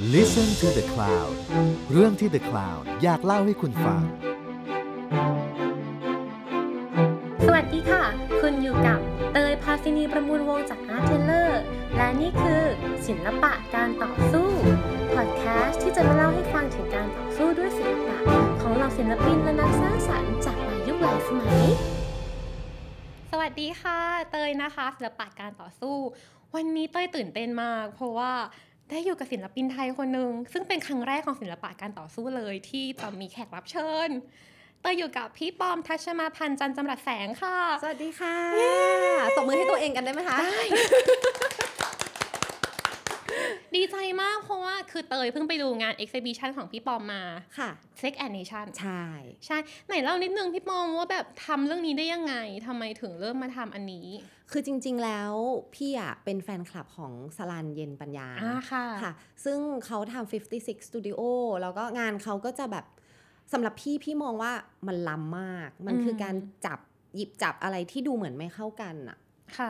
Listen to the Cloud เรื่องที่ The Cloud อยากเล่าให้คุณฟัง สวัสดีค่ะ คุณอยู่กับเตยพาซินีประมูลวงจากอาร์เทเลอร์ และนี่คือศิลปะการต่อสู้พอดแคสต์ที่จะมาเล่าให้ฟังถึงการต่อสู้ด้วยศิลปะ ของเหล่าศิลปินและนักสร้างสรรค์จากหลายยุคหลายสมัย สวัสดีค่ะ เตยนะคะศิลปะการต่อสู้ วันนี้เตยตื่นเต้นมาก เพราะว่า ได้อยู่กับศิลปินไทยคนหนึ่งซึ่งเป็นครั้งแรกของศิลปะการต่อสู้เลยที่จะมีแขกรับเชิญเตยอยู่กับพี่ปอมทัชมาพันธ์จันทร์จำรัดแสงค่ะ สวัสดีค่ะ ตบมือให้ตัวเองกันได้ไหมคะ ได้ ดีใจมากเพราะว่าคือเตยเพิ่งไปดูงาน exhibition ของพี่ปอมมาค่ะ Sex and Nation ใช่ใช่ ไหนเล่านิดนึงพี่ปอมว่าแบบทำเรื่องนี้ได้ยังไงทำไมถึงเริ่มมาทำอันนี้ คือจริง ๆแล้วพี่อะเป็นแฟนคลับของสลันเย็นปัญญาอ่าค่ะค่ะ ซึ่งเขาทำ56 Studio แล้วก็งานเขาก็จะแบบสำหรับพี่พี่มองว่ามันล้ำมาก มันคือการจับหยิบจับอะไรที่ดูเหมือนไม่เข้ากันอะค่ะ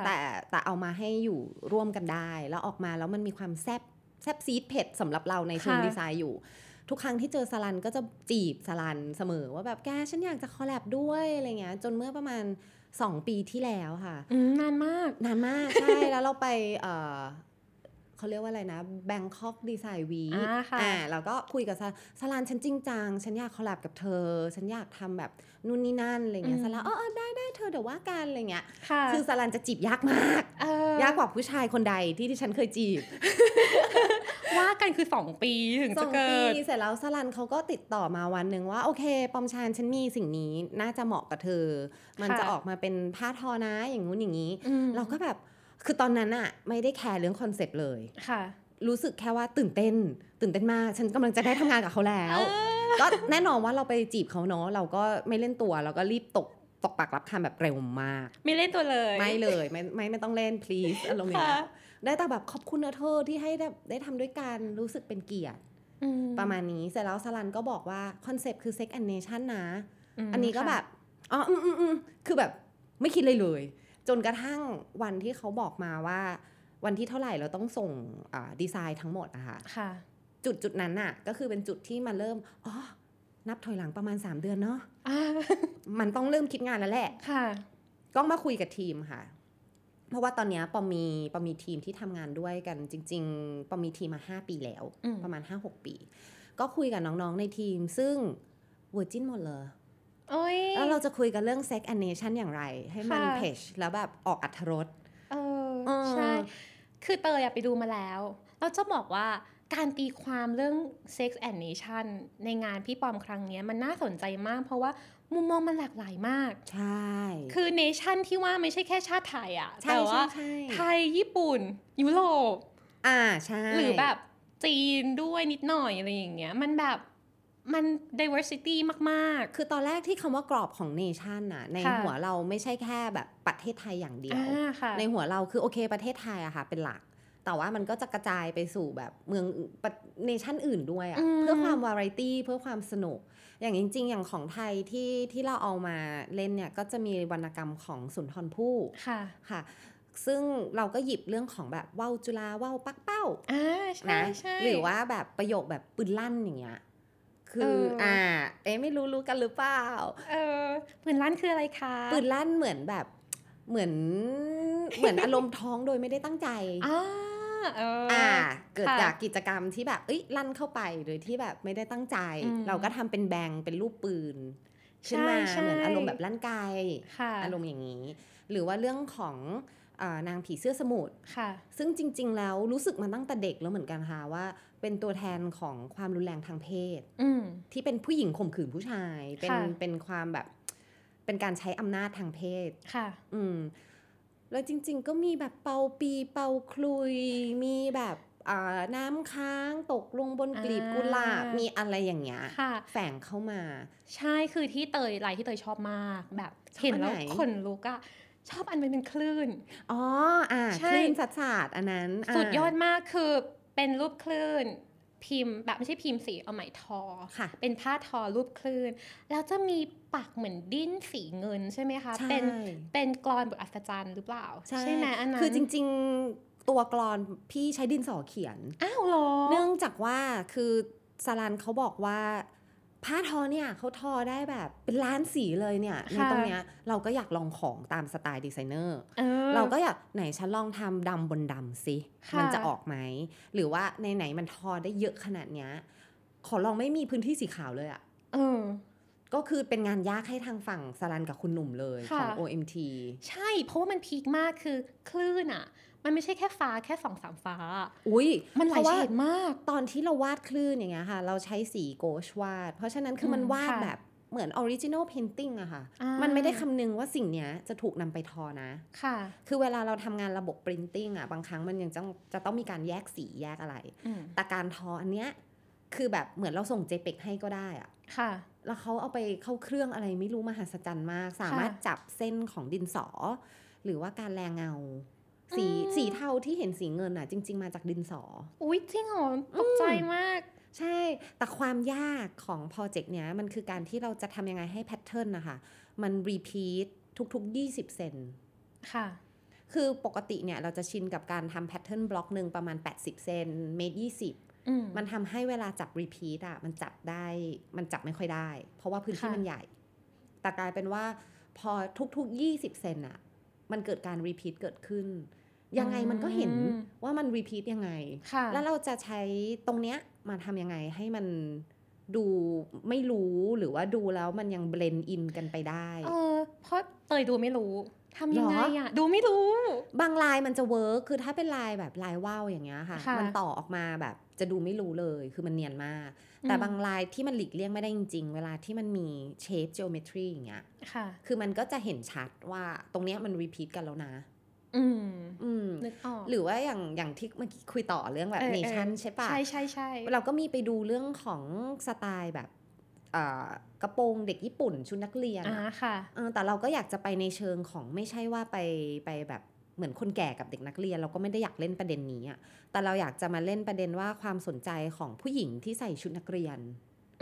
แต่แต่เอามาให้อยู่ร่วมกันได้ แล้วออกมาแล้วมันมีความแซบแซบซีดเผ็ดสำหรับเราในเชิงค่ะดีไซน์อยู่ ทุกครั้งที่เจอสลันก็จะจีบสลันเสมอว่าแบบแกฉันอยากจะ collab ด้วยอะไรเงี้ยจนเมื่อประมาณ2ปีที่แล้วค่ะอืมนานมากนานมาก ใช่ แล้วเราไป เอ่อเขาเรียกว่าอะไรนะ Bangkok Design Week อ่าค่ะอ่าแล้วก็คุยกับสลันสลันฉันจริงจัง ฉันอยาก collab กับเธอ ฉันอยากทำแบบนู่นนี่นั่นอะไรเงี้ยสลันเออเออได้ได้เธอเดี๋ยวว่ากันอะไรเงี้ยค่ะคือสลันจะจีบยากมากเออยากกว่าผู้ชายคนใดที่ที่ฉันเคยจีบ ว่ากันคือ 2 ปีถึงจะเกิด สองปี เสร็จแล้วสลันเขาก็ติดต่อมาวันหนึ่งว่า โอเค ปอมชานฉันมีสิ่งนี้น่าจะเหมาะกับเธอ มันค่ะจะออกมาเป็นผ้าทอนะอย่างงู้นอย่างนี้อืมเราก็แบบ คือตอนนั้นอะไม่ได้แคร์เรื่อง concept เลยค่ะ รู้สึกแค่ว่าตื่นเต้น ตื่นเต้นมาก ฉันกำลังจะได้ทำงานกับเขาแล้ว ก็แน่นอนว่าเราไปจีบเขาเนาะเราก็ไม่เล่นตัวเราก็รีบตกตกปากรับคำแบบเร็วมาก ไม่เล่นตัวเลย ไม่เลยไม่ไม่ไม่ต้องเล่น please อารมณ์อย่างเงี้ยค่ะได้แต่แบบขอบคุณนะเธอที่ให้ได้ได้ทำด้วยกันรู้สึกเป็นเกียรติอืมประมาณนี้เสร็จแล้วสลันก็บอกว่า concept คือ sex and nation นะมอันนี้ก็ค่ะแบบ อ๋ออืมอืมอืมคือแบบไม่คิดเลยเลย จนกระทั่งวันที่เขาบอกมาว่า วันที่เท่าไหร่เราต้องส่งอ่าดีไซน์ทั้งหมดอะค่ะค่ะจุดจุดนั้นน่ะ ก็คือเป็นจุดที่มาเริ่มอ๋อนับถอยหลังประมาณ 3 เดือนเนาะอ่ามันต้องเริ่มคิดงานแล้วแหละค่ะ ก็มาคุยกับทีมค่ะ เพราะว่าตอนเนี้ยปอมมีปอมมีทีมที่ทำงานด้วยกันจริง ๆปอมมีทีมมา 5 ปีแล้วอืมประมาณ 5-6 ปี ก็คุยกับน้องๆในทีม ซึ่งเวอร์จินหมดเลยโอ้ย แล้วเราจะคุยกันเรื่อง sex and nation อย่างไร ให้มันค่ะเพจแล้วแบบออกอัธรสเออเออใช่ คือเตยอะไปดูมาแล้วเราจะบอกว่าการตีความเรื่อง sex and nation ในงานพี่ปอมครั้งเนี้ยมันน่าสนใจมาก เพราะว่ามุมมองมันหลากหลายมาก ใช่ คือ nation ที่ว่าไม่ใช่แค่ชาติไทยอะใช่แต่ว่าใช่ไทยญี่ปุ่น ยุโรปอ่าใช่หรือแบบจีนด้วยนิดหน่อยอะไรอย่างเงี้ย มันแบบ มัน diversity มากคือตอนแรกที่คำว่ากรอบของ nation น่ะ ในค่ะหัวเราไม่ใช่แค่แบบประเทศไทยอย่างๆเดียวอ่าค่ะในหัวเราคือโอเคประเทศไทยอะค่ะเป็นหลัก แต่ว่ามันก็จะกระจายไปสู่แบบเมืองเนชั่นอื่นด้วยอะอืมเพื่อความวาไรตี้เพื่อความสนุก อย่างจริง ๆ อย่างของไทยที่ที่เราเอามาเล่นเนี่ยก็จะมีวรรณกรรมของสุนทรภู่ค่ะค่ะซึ่งเราก็หยิบเรื่องของแบบว่าวจุฬาว่าวปักเป้าอ่าใช่นะใช่หรือว่าแบบประโยคแบบปืนลั่นอย่างเงี้ย คือเอออ่อ่า เอ๊ะไม่รู้รู้กันหรือเปล่า เออปืนลั่นคืออะไรคะปืนลั่นเหมือนแบบเหมือนเหมือนอารมณ์ท้องโดยไม่ได้ตั้งใจอ่าเออออ่า เกิดค่ะจากกิจกรรมที่แบบเอ้ยลั่นเข้าไปโดยที่แบบไม่ได้ตั้งใจอืมเราก็ทำเป็นแบงเป็นรูปปืนขึ้นมาใช่ใช่เหมือนอารมณ์แบบลั่นไกค่ะอารมณ์อย่างนี้ หรือว่าเรื่องของอา นางผีเสื้อสมุทรค่ะซึ่งจริง ๆ แล้วรู้สึกมาตั้งแต่เด็กแล้วเหมือนกันค่ะว่า เป็นตัวแทนของความรุนแรงทางเพศอืมที่เป็นผู้หญิงข่มขืนผู้ชาย เป็นค่ะเป็นความแบบ เป็นการใช้อำนาจทางเพศค่ะ อืม แล้วจริง ๆ ก็มีแบบเป่าปีเป่าคลุย มีแบบอ่าน้ำค้างตกลงบนกลีบอ่ากุหลาบมีอะไรอย่างเงี้ยค่ะแฝงเข้ามา ใช่คือที่เตยลายที่เตยชอบมากแบบชอบเห็นแล้วอันไหนขนลุกอะ ชอบอันมันเป็นคลื่น อ๋ออ่าใช่คลื่นสัดสาดอันนั้นสุดยอดามากคือเป็นรูปคลื่นพิมพ์แบบไม่ใช่พิมพ์สีเอาไหมทอค่ะ เป็นผ้าทอรูปคลื่น แล้วจะมีปักเหมือนดิ้นสีเงินใช่ไหมคะใช่เป็นเป็นกลอนบทอัศจรรย์หรือเปล่า ใช่ไหมอันนั้นคือจริง ๆตัวกลอนพี่ใช้ดินสอเขียน อ้าวเหรอ เนื่องจากว่าคือสลันเขาบอกว่า ผ้าทอเนี่ยเขาทอได้แบบเป็นล้านสีเลยเนี่ยในตรงเนี้ยเราก็อยากลองของตามสไตล์ดีไซเนอร์ออเราก็อยากไหนฉันลองทำดำบนดำสิค่ะมันจะออกไหมหรือว่าในไหนๆมันทอได้เยอะขนาดเนี้ยขอลองไม่มีพื้นที่สีขาวเลยอะ่ะเออก็คือเป็นงานยากให้ทางฝั่งสลันกับคุณหนุ่มเลยของค่ะ OMT ใช่เพราะว่ามัน peak มากคือคลื่นอะ มันไม่ใช่แค่ฟ้าแค่สองสามฟ้า อุ้ยมันหลายพระว่เฉดมาก ตอนที่เราวาดคลื่นอย่างเงี้ยค่ะ เราใช้สี gouache วาด เพราะฉะนั้นคือมันอืมวาดค่ะแบบเหมือน original painting อะค่ะอ่ามัมันไม่ได้คำนึงว่าสิ่งเนี้ยจะถูกนำไปทอนะ ค่ะ คือเวลาเราทำงานระบบ printing อะบางครั้งมันยังต้องจะต้องมีการแยกสีแยกอะไรอืมแต่การทออันเนี้ยคือแบบเหมือนเราส่ง JPEG ให้ก็ได้อะค่ะ แล้วเขาเอาไปเข้าเครื่องอะไรไม่รู้มหัศจรรย์มาก สามารถจับเส้นของดินสอ หรือว่าการแรงเงา สีอืมสีเทาที่เห็นสีเงินอะจริง ๆ มาจากดินสอ อุ๊ยจริงเหรอตกใจมาก ใช่ แต่ความยากของ project เนี้ย มันคือการที่เราจะทำยังไงให้ pattern นะคะ มัน repeat ทุก ๆ 20 เซนค่ะ คือปกติเนี่ยเราจะชินกับการทำ pattern block หนึ่งประมาณ 80 เซนเมตรยี่สิบอืมมันทำให้เวลาจับ repeat อะมันจับได้มันจับไม่ค่อยได้ เพราะว่าพื้นที่ค่ะมันใหญ่ แต่กลายเป็นว่าพอทุกๆ 20 เซนอะ มันเกิดการ repeat เกิดขึ้น ยังไงมันก็เห็นว่ามัน repeat ยังไงค่ะแล้วเราจะใช้ตรงเนี้ยมาทำยังไงให้มันดูไม่รู้หรือว่าดูแล้วมันยัง blend in กันไปได้ เออ เพราะเตยดูไม่รู้ทำยังไงเหรออะดูไม่รู้ บางลายมันจะ work คือถ้าเป็นลายแบบลายว่าวอย่างเงี้ยค่ะค่ะ มันต่อออกมาแบบจะดูไม่รู้เลยคือมันเนียนมาก แต่บางลายที่มันหลีกเลี่ยงไม่ได้จริง ๆ เวลาที่มันมีเชฟ geometry อย่างเงี้ยค่ะ คือมันก็จะเห็นชัดว่าตรงเนี้ยมัน repeat กันแล้วนะ อืมอืมนึกออกหรือว่าอย่างอย่างที่เมื่อกี้คุยต่อเรื่องแบบเออเนเออชั่นใช่ปะใช่ใช่ใช่เราก็มีไปดูเรื่องของสไตล์แบบเอ่อกระโปรงเด็กญี่ปุ่นชุดนักเรียนอ่าอะค่ะเออแต่เราก็อยากจะไปในเชิงของไม่ใช่ว่าไปไปแบบเหมือนคนแก่กับเด็กนักเรียน เราก็ไม่ได้อยากเล่นประเด็นนี้อะแต่เราอยากจะมาเล่นประเด็นว่าความสนใจของผู้หญิงที่ใส่ชุดนักเรียน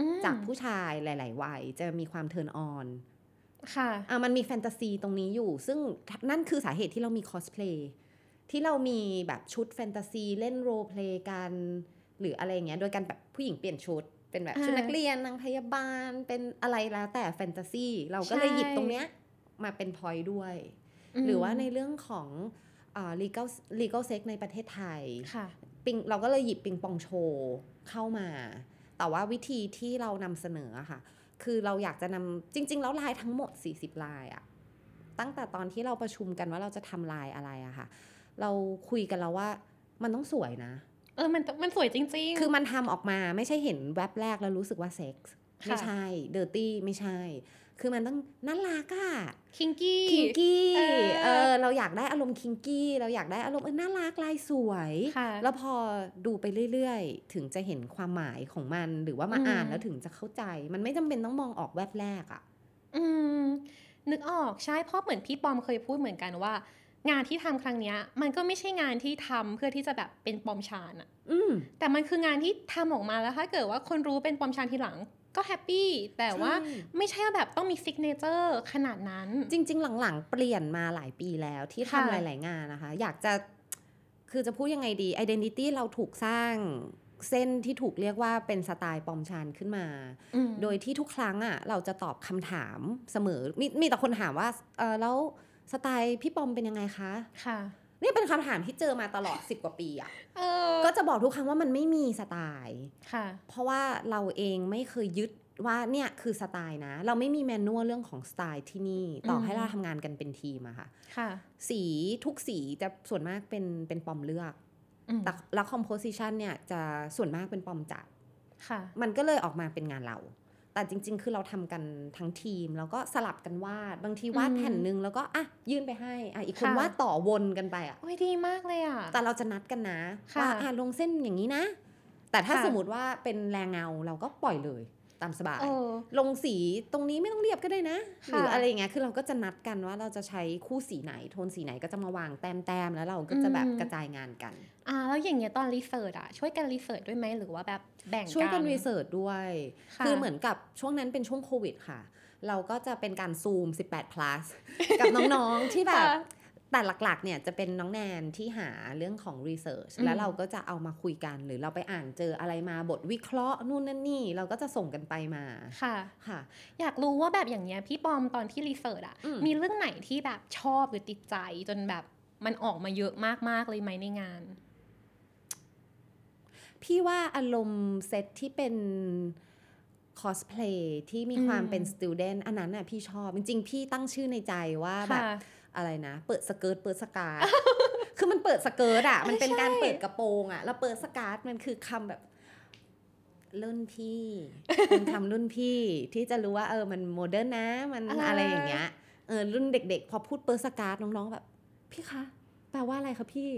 อืมจากผู้ชายหลาย ๆ วัยจะมีความ turn on ค่ะอะมันมีแฟนตาซีตรงนี้อยู่ ซึ่งนั่นคือสาเหตุที่เรามีคอสเพลย์ที่เรามีแบบชุดแฟนตาซีเล่น role play กัน หรืออะไรอย่างเงี้ยโดยการแบบผู้หญิงเปลี่ยนชุด เป็นแบบอ่าชุดนักเรียนนางพยาบาลเป็นอะไรแล้วแต่แฟนตาซีเราก็เลยใช่หยิบตรงเนี้ยมาเป็นพอยด้วยมหรือว่าในเรื่องของอ่า legal legal sex ในประเทศไทยค่ะปิงเราก็เลยหยิบปิงปองโชว์เข้ามา แต่ว่าวิธีที่เรานำเสนออะค่ะ คือเราอยากจะนำจริง ๆ แล้วลายทั้งหมด 40 ลายอะตั้งแต่ตอนที่เราประชุมกันว่าเราจะทำลายอะไรอะค่ะ เราคุยกันแล้วว่ามันต้องสวยนะ เออมันมันสวยจริง ๆ คือมันทำออกมาไม่ใช่เห็นแว็บแรกแล้วรู้สึกว่าเซ็กส์ค่ะ ไม่ใช่ dirty ไม่ใช่ คือมันต้องน่ารักอะ kinky kinky เออเออเราอยากได้อารมณ์ kinky เราอยากได้อารมณ์เออน่ารักลายสวยค่ะแล้วพอดูไปเรื่อยๆ ถึงจะเห็นความหมายของมันหรือว่ามาอืมอ่านแล้วถึงจะเข้าใจ มันไม่จำเป็นต้องมองออกแวบแรกอะอืมนึกออกใช่เพราะเหมือนพี่ปอมเคยพูดเหมือนกันว่า งานที่ทำครั้งเนี้ย มันก็ไม่ใช่งานที่ทำเพื่อที่จะแบบเป็นปอมชานอะอืมแต่มันคืองานที่ทำออกมาแล้วถ้าเกิดว่าคนรู้เป็นปอมชานทีหลัง ก็ happy แต่ว่าใช่ไม่ใช่ว่าแบบต้องมี signature ขนาดนั้น จริง ๆ หลังๆ เปลี่ยนมาหลายปีแล้วที่ค่ะทำหลาย ๆ งานนะคะ อยากจะคือจะพูดยังไงดี identity เราถูกสร้างเส้นที่ถูกเรียกว่าเป็นสไตล์ปอมชานขึ้นมาอืมโดยที่ทุกครั้งอะเราจะตอบคำถามเสมอ มีมีแต่คนถามว่าเออแล้วสไตล์พี่ปอมเป็นยังไงคะ ค่ะ นี่เป็นคำถามที่เจอมาตลอด10กว่าปีอะเออก็จะบอกทุกครั้งว่ามันไม่มีสไตล์ค่ะ เพราะว่าเราเองไม่เคยยึดว่าเนี่ยคือสไตล์นะ เราไม่มีแมนนวลเรื่องของสไตล์ที่นี่ ต่อให้อืมเราทำงานกันเป็นทีมอะค่ะ ค่ะ สีทุกสีจะส่วนมากเป็นเป็นปอมเลือกอืมแต่แล้วคอมโพสิชันเนี่ยจะส่วนมากเป็นปอมจัดค่ะ มันก็เลยออกมาเป็นงานเรา แต่จริง ๆ คือเราทำกันทั้งทีม แล้วก็สลับกันวาด บางทีวาดอืมแผ่นหนึ่งแล้วก็อะยื่นไปให้อะอีกคนค่ะวาดต่อวนกันไปอะโอ้ยดีมากเลยอะ แต่เราจะนัดกันนะค่ะว่าอะลงเส้นอย่างนี้นะ แต่ถ้าค่ะสมมติว่าเป็นแรงเงาเราก็ปล่อยเลย ตามสบายเออลงสีตรงนี้ไม่ต้องเรียบก็ได้นะหค่ะรืออะไรอย่างเงี้ยคือเราก็จะนัดกันว่าเราจะใช้คู่สีไหนโทนสีไหนก็จะมาวางแต้มๆแล้วเราก็จะแบบอืมกระจายงานกันอ่าแล้วอย่างเงี้ยตอน research อะช่วยกัน research ด้วยไหมหรือว่าแบบแบ่งช่วยกันรีเสิร์ชด้วยค่ะคือเหมือนกับช่วงนั้นเป็นช่วงโควิดค่ะ เราก็จะเป็นการซูม 18 plus กับน้องๆที่แบบค่ะ แต่หลักๆเนี่ยจะเป็นน้องแนนที่หาเรื่องของ research อืมแล้วเราก็จะเอามาคุยกัน หรือเราไปอ่านเจออะไรมาบทวิเคราะห์นู่นนั่นนี่ เราก็จะส่งกันไปมาค่ะค่ะ อยากรู้ว่าแบบอย่างเงี้ยพี่ปอมตอนที่ research อะอืมมีเรื่องไหนที่แบบชอบหรือติดใจจนแบบมันออกมาเยอะมากๆเลยไหมในงาน พี่ว่าอารมณ์เซตที่เป็นคอสเพลย์ที่มีความอืมเป็น student อันนั้นน่ะพี่ชอบ จริงๆ พี่ตั้งชื่อในใจว่าแบบค่ะ อะไรนะ เปิด skirt เปิดสการ์ตคือมันเปิด skirt อะ มันเป็นการใช่เปิดกระโปรงอะ แล้วเปิดสการ์ตมันคือคำแบบรุ่นพี่เป็นคำรุ่นพี่ที่จะรู้ว่าเออมัน modern นะมันอะไรอย่างเงี้ยเออรุ่นเด็ก ๆ พอพูดเปิ๊ดสะก๊าดน้องๆแบบ พี่คะแปลว่าอะไรคะพี่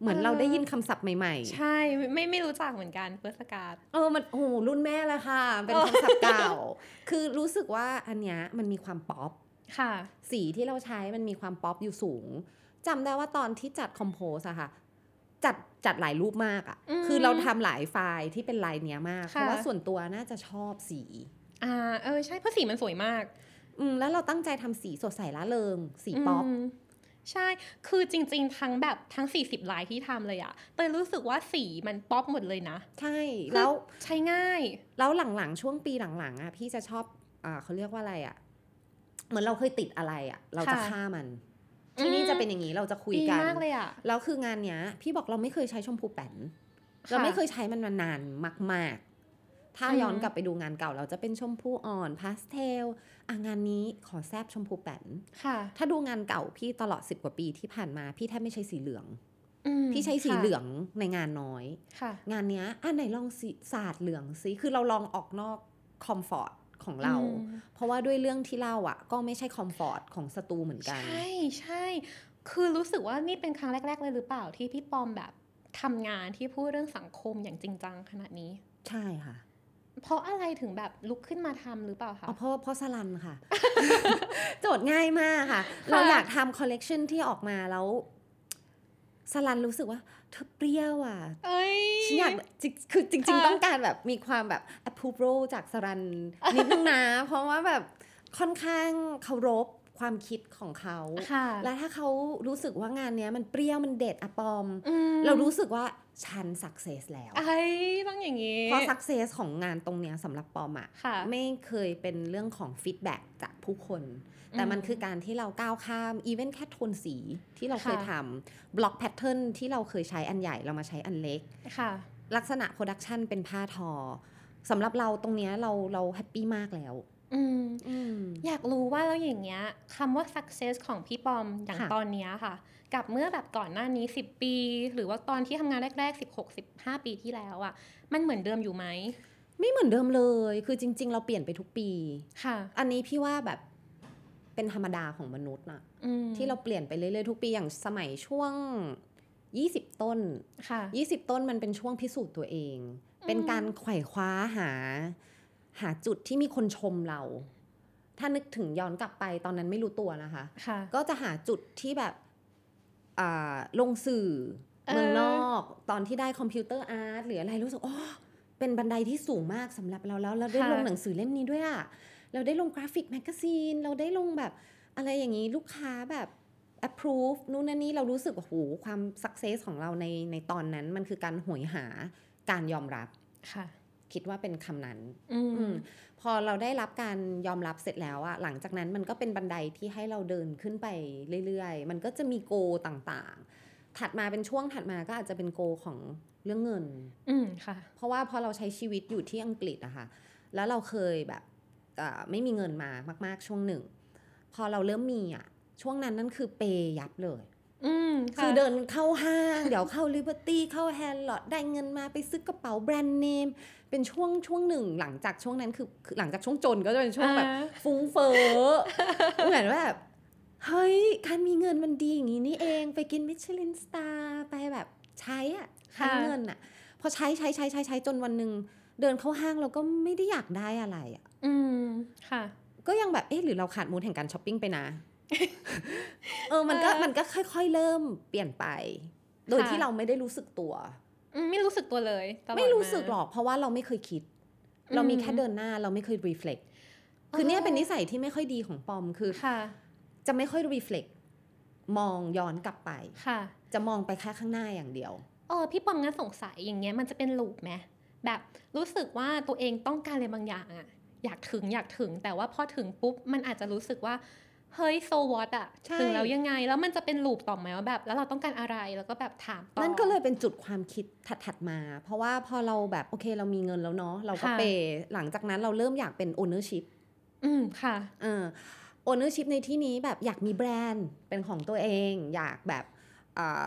เหมือนเราได้ยินคำศัพท์ใหม่ๆ ใช่ไม่ไม่ไม่รู้จักเหมือนกันเปิ๊ดสะก๊าดเออมันโอ้โหรุ่นแม่เลยค่ะ เป็นคำศัพท์เก่า คือรู้สึกว่าอันเนี้ยมันมีความป๊อป ค่ะ สีที่เราใช้มันมีความป๊อปอยู่สูงจำได้ว่าตอนที่จัด compose อะค่ะ จัดจัดหลายรูปมากอะอืมคือเราทำหลายไฟล์ที่เป็นลายเนี้ยมากค่ะเพราะว่าส่วนตัวน่าจะชอบสี อ่า เออใช่เพราะสีมันสวยมาก อืมแล้วเราตั้งใจทำสีสดใสละเริง สีป๊อปมใช่ คือจริง ๆ ทั้งแบบทั้ง 40 ลายที่ทำเลยอะเตยรู้สึกว่าสีมันป๊อปหมดเลยนะ ใช่ แล้วคือใช้ง่าย แล้วหลังๆ ช่วงปีหลังๆอะพี่จะชอบอ่าเขาเรียกว่าอะไรอะ เหมือนเราเคยติดอะไรอะเราจะค่ะฆ่ามันที่นี่อืมจะเป็นอย่างนี้เราจะคุยดีกันมากเลยอะแล้วคืองานเนี้ย พี่บอกเราไม่เคยใช้ชมพูแป้นค่ะเราไม่เคยใช้มันมานานมาก ๆ ถ้าอืมย้อนกลับไปดูงานเก่า เราจะเป็นชมพูอ่อนพาสเทลอะงานนี้ขอแซบชมพูแป้นค่ะ ถ้าดูงานเก่าพี่ตลอด10กว่าปีที่ผ่านมา พี่แทบไม่ใช้สีเหลืองอืมพี่ใช้สีค่ะเหลืองในงานน้อยค่ะงานเนี้ยอะไหนลองสีศาสตร์เหลืองสิคือเราลองออกนอก comfort ของเราอืมเพราะว่าด้วยเรื่องที่เล่าอะ ก็ไม่ใช่ comfort ของสตูเหมือนกัน ใช่ใช่คือรู้สึกว่านี่เป็นครั้งแรก ๆ เลยหรือเปล่าที่พี่ปอมแบบทำงานที่พูดเรื่องสังคมอย่างจริงจังขนาดนี้ ใช่ค่ะเพราะอะไรถึงแบบลุกขึ้นมาทำหรือเปล่าคะอ๋อเพราะเพราะสลันค่ะ โจทย์ง่ายมากค่ะ เราอยากทำคอลเลกชันที่ออกมาแล้วสลันรู้สึกว่า เธอเปรี้ยวอะเอ้ยฉันอยากจริงคือจริงค่ะๆต้องการแบบมีความแบบ approval จากสรันนิดนึงนะ เพราะว่าแบบค่อนข้างเคารพความคิดของเขาค่ะแล้วถ้าเขารู้สึกว่างานเนี้ยมันเปรี้ยวมันเด็ดอะปอมอืมเรารู้สึกว่าฉัน success แล้วไอ้ต้องอย่างนี้ เพราะ success ของงานตรงเนี้ยสำหรับปอมอะค่ะไม่เคยเป็นเรื่องของ feedback จากผู้คน แต่มันคือการที่เราก้าวข้าม even แค่โทนสีที่เราเคยค่ะทำ block pattern ที่เราเคยใช้อันใหญ่เรามาใช้อันเล็กค่ะลักษณะ production เป็นผ้าทอสำหรับเราตรงเนี้ยเราเราแฮปปี้มากแล้วอืมอืมอยากรู้ว่าแล้วอย่างเงี้ยคำว่า success ของพี่ปอมอย่างค่ะตอนเนี้ยค่ะ กับเมื่อแบบก่อนหน้านี้ 10 ปี หรือว่าตอนที่ทำงานแรก ๆ 16 15 ปีที่แล้วอะมันเหมือนเดิมอยู่ไหม ไม่เหมือนเดิมเลย คือจริง ๆ เราเปลี่ยนไปทุกปี ค่ะ อันนี้พี่ว่าแบบ เป็นธรรมดาของมนุษย์น่ะอืมที่เราเปลี่ยนไปเรื่อยๆทุกปีอย่างสมัยช่วง 20 ต้นค่ะ20 ต้นมันเป็นช่วงพิสูจน์ตัวเอง เป็นการไขว่คว้าหา หาจุดที่มีคนชมเรา ถ้านึกถึงย้อนกลับไปตอนนั้นไม่รู้ตัวนะคะค่ะก็จะหาจุดที่แบบอ่าลงสื่อเออเมืองนอกตอนที่ได้ Computer Arts หรืออะไรรู้สึกอ๋อเป็นบันไดที่สูงมากสำหรับเราแล้วเราได้ลงหนังสือเล่มนี้ด้วยอะ เราได้ลง graphic magazine เราได้ลงแบบอะไรอย่างนี้ลูกค้าแบบ approve นู่นนั่นนี่เรารู้สึกว่าโหความ success ของเราในในตอนนั้นมันคือการหวยหาการยอมรับค่ะคิดว่าเป็นคำนั้นอือืมมพอเราได้รับการยอมรับเสร็จแล้วอะหลังจากนั้นมันก็เป็นบันไดที่ให้เราเดินขึ้นไปเรื่อยๆ มันก็จะมีโกต่างๆ ถัดมาเป็นช่วงถัดมาก็อาจจะเป็นโกของเรื่องเงิน อืมค่ะ เพราะว่าพอเราใช้ชีวิตอยู่ที่อังกฤษอะค่ะ แล้วเราเคยแบบเอ่อ ไม่มีเงินมามาก ๆ ช่วงหนึ่ง พอเราเริ่มมีอะช่วงนั้นนั่นคือ pay ยับเลยอืมคือเดินเข้าห้าง เดี๋ยวเข้า Liberty เข้าแฮนด์ลอดได้เงินมาไปซื้อกระเป๋า brand name เป็นช่วงช่วงหนึ่งหลังจากช่วงนั้นคือคือหลังจากช่วงจนก็จะเป็นช่วงแบบอ่าฟุ้งเฟ้อเหมือนว่าแบบเฮ้ยการมีเงินมันดีอย่างนี้นี่เองไปกิน Michelin star ไปแบบใช้อะใช้ค่ะเงินอะพอใช้ใช้ใช้ใช้ใช้จนวันหนึ่งเดินเข้าห้างเราก็ไม่ได้อยากได้อะไรอะ อืมค่ะ ก็ยังแบบเอ๊ะหรือเราขาดมูดแห่งการช้อปปิ้งไปนะ เออมันก็เออมันก็ค่อย ๆ เริ่มเปลี่ยนไป โดยค่ะที่เราไม่ได้รู้สึกตัวอืมไม่รู้สึกตัวเลยตลอดไม่รู้สึกาหรอกเพราะว่าเราไม่เคยคิดอืมเรามีแค่เดินหน้าเราไม่เคย reflect คือเนี่ยเป็นนิสัยที่ไม่ค่อยดีของปอมคือค่ะจะไม่ค่อย reflect มองย้อนกลับไปค่ะ จะมองไปแค่ข้างหน้าอย่างเดียวเออพี่ปอมงั้นสงสัยอย่างเงี้ยมันจะเป็นลูปไหมแบบรู้สึกว่าตัวเองต้องการอะไรบางอย่างอะ อยากถึงอยากถึง แต่ว่าพอถึงปุ๊บมันอาจจะรู้สึกว่าเฮ้ยโซวอตอะใช่ถึงแล้วยังไง แล้วมันจะเป็นลูปต่อไหมว่าแบบ แล้วเราต้องการอะไรแล้วก็แบบถามต่อนั่นก็เลยเป็นจุดความคิดถัดๆมา เพราะว่าพอเราแบบโอเคเรามีเงินแล้วเนาะเราก็ค่ะเปย์หลังจากนั้นเราเริ่มอยากเป็น ownership อืมค่ะเออ ownership ในที่นี้แบบอยากมีแบรนด์เป็นของตัวเอง อยากแบบอ่า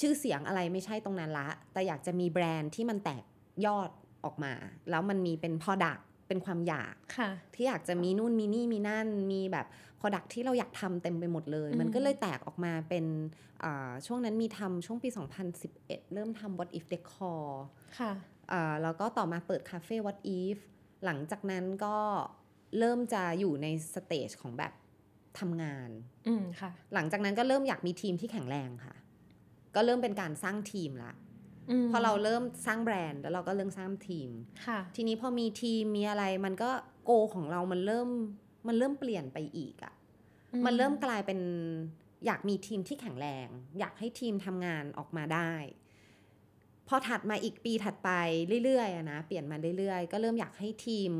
ชื่อเสียงอะไรไม่ใช่ตรงนั้นละ แต่อยากจะมีแบรนด์ที่มันแตกยอดออกมา แล้วมันมีเป็น product เป็นความอยากค่ะที่อยากจะมีนู่นมีนี่มีนั่นมีแบบ product ที่เราอยากทำเต็มไปหมดเลยอืมมันก็เลยแตกออกมาเป็นอ่าช่วงนั้นมีทำช่วงปี 2011 เริ่มทำ what if decor ค่ะอ่าแล้วก็ต่อมาเปิดคาเฟ่ what if หลังจากนั้นก็เริ่มจะอยู่ในสเตจของแบบทำงาน อืมค่ะ หลังจากนั้นก็เริ่มอยากมีทีมที่แข็งแรงค่ะ ก็เริ่มเป็นการสร้างทีมละม พอเราเริ่มสร้างแบรนด์แล้วเราก็เริ่มสร้างทีมค่ะทีนี้พอมีทีมมีอะไรมันก็โกของเรามันเริ่มมันเริ่มเปลี่ยนไปอีกอะ่ะมันเริ่มกลายเป็นอยากมีทีมที่แข็งแรง อยากให้ทีมทำงานออกมาได้พอถัดมาอีกปีถัดไปเรื่อยๆอะนะเปลี่ยนมาเรื่อยๆ ก็เริ่มอยากให้ทีม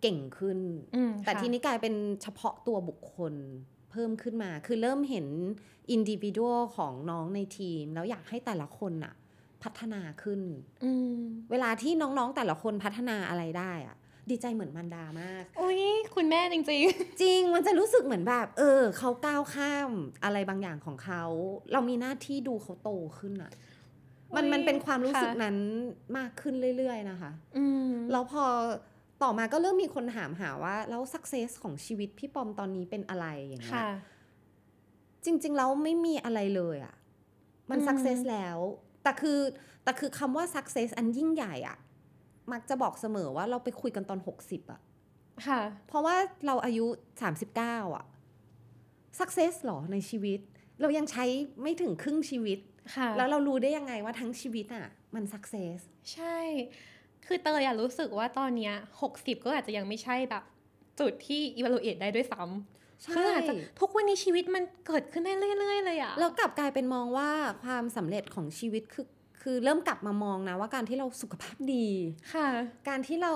เก่งขึ้นอืมแต่ค่ะทีนี้กลายเป็นเฉพาะตัวบุคคล เพิ่มขึ้นมา คือเริ่มเห็นอินดิวิ a l ของน้องในทีม แล้วอยากให้แต่ละคนน่ะพัฒนาขึ้นอืมเวลาที่น้องๆแต่ละคนพัฒนาอะไรได้อะดีใจเหมือนมันดามาก อุ้ยคุณแม่จริงจริงมันจะรู้สึกเหมือนแบบ เออ เขาก้าวข้ามอะไรบางอย่างของเขา เรามีหน้าที่ดูเขาโตขึ้นอะมันอุ๊ยมันเป็นความรู้สึกค่ะนั้นมากขึ้นเรื่อย ๆ นะคะๆอืมแล้วพอ ต่อมาก็เริ่มมีคนถามหาว่า แล้วสักเซสของชีวิตพี่ปอมตอนนี้เป็นอะไรอย่างเงี้ยค่ะจริงๆแล้วไม่มีอะไรเลยอะมันอืมสักเซสแล้ว แต่คือแต่คือคำว่าสักเซสอันยิ่งใหญ่อะมักจะบอกเสมอว่าเราไปคุยกันตอน60อะค่ะเพราะว่าเราอายุ39อะสักเซสหรอในชีวิต เรายังใช้ไม่ถึงครึ่งชีวิตค่ะแล้วเรารู้ได้ยังไงว่าทั้งชีวิตอะมันสักเซสใช่ คือเตยอะรู้สึกว่าตอนเนี้ยหกสิบก็อาจจะยังไม่ใช่แบบ จุดที่ evaluate ได้ด้วยซ้ำคืออาจจะทุกวันนี้ชีวิตมันเกิดขึ้นได้เรื่อย ๆ เลยอะแล้วกลับกลายเป็นมองว่าความสำเร็จของชีวิตคือคือเริ่มกลับมามองนะว่าการที่เราสุขภาพดีค่ะ การที่เรา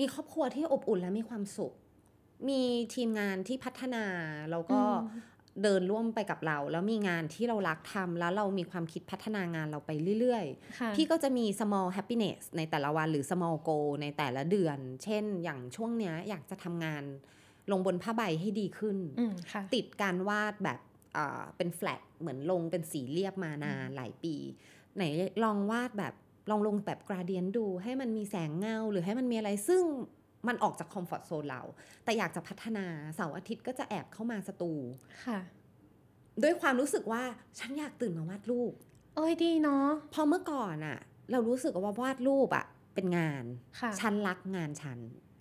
มีครอบครัวที่อบอุ่นและมีความสุข มีทีมงานที่พัฒนาแล้วก็อืม เดินร่วมไปกับเรา แล้วมีงานที่เรารักทำแล้วเรามีความคิดพัฒนางานเราไปเรื่อยค่ะๆพี่ก็จะมี small happiness ในแต่ละวันหรือ small goal ในแต่ละเดือน เช่น อย่างช่วงเนี้ยอยากจะทำงานลงบนผ้าใบให้ดีขึ้นอืมค่ะติดการวาดแบบอ่าเป็นแฟลตเหมือนลงเป็นสีเรียบมานานหลายปี ไหนลองวาดแบบลองลงแบบกราเดียนดู ให้มันมีแสงเงา หรือให้มันมีอะไรซึ่ง มันออกจากคอมฟอร์ทโซนเรา แต่อยากจะพัฒนาเสาร์อาทิตย์ก็จะแอบเข้ามาสตูค่ะ ด้วยความรู้สึกว่าฉันอยากตื่นมาวาดรูปเอ้ยดีเนาะเพอเมื่อก่อนอะเรารู้สึกว่าวาดรูปอะเป็นงานค่ะฉันรักงานฉัน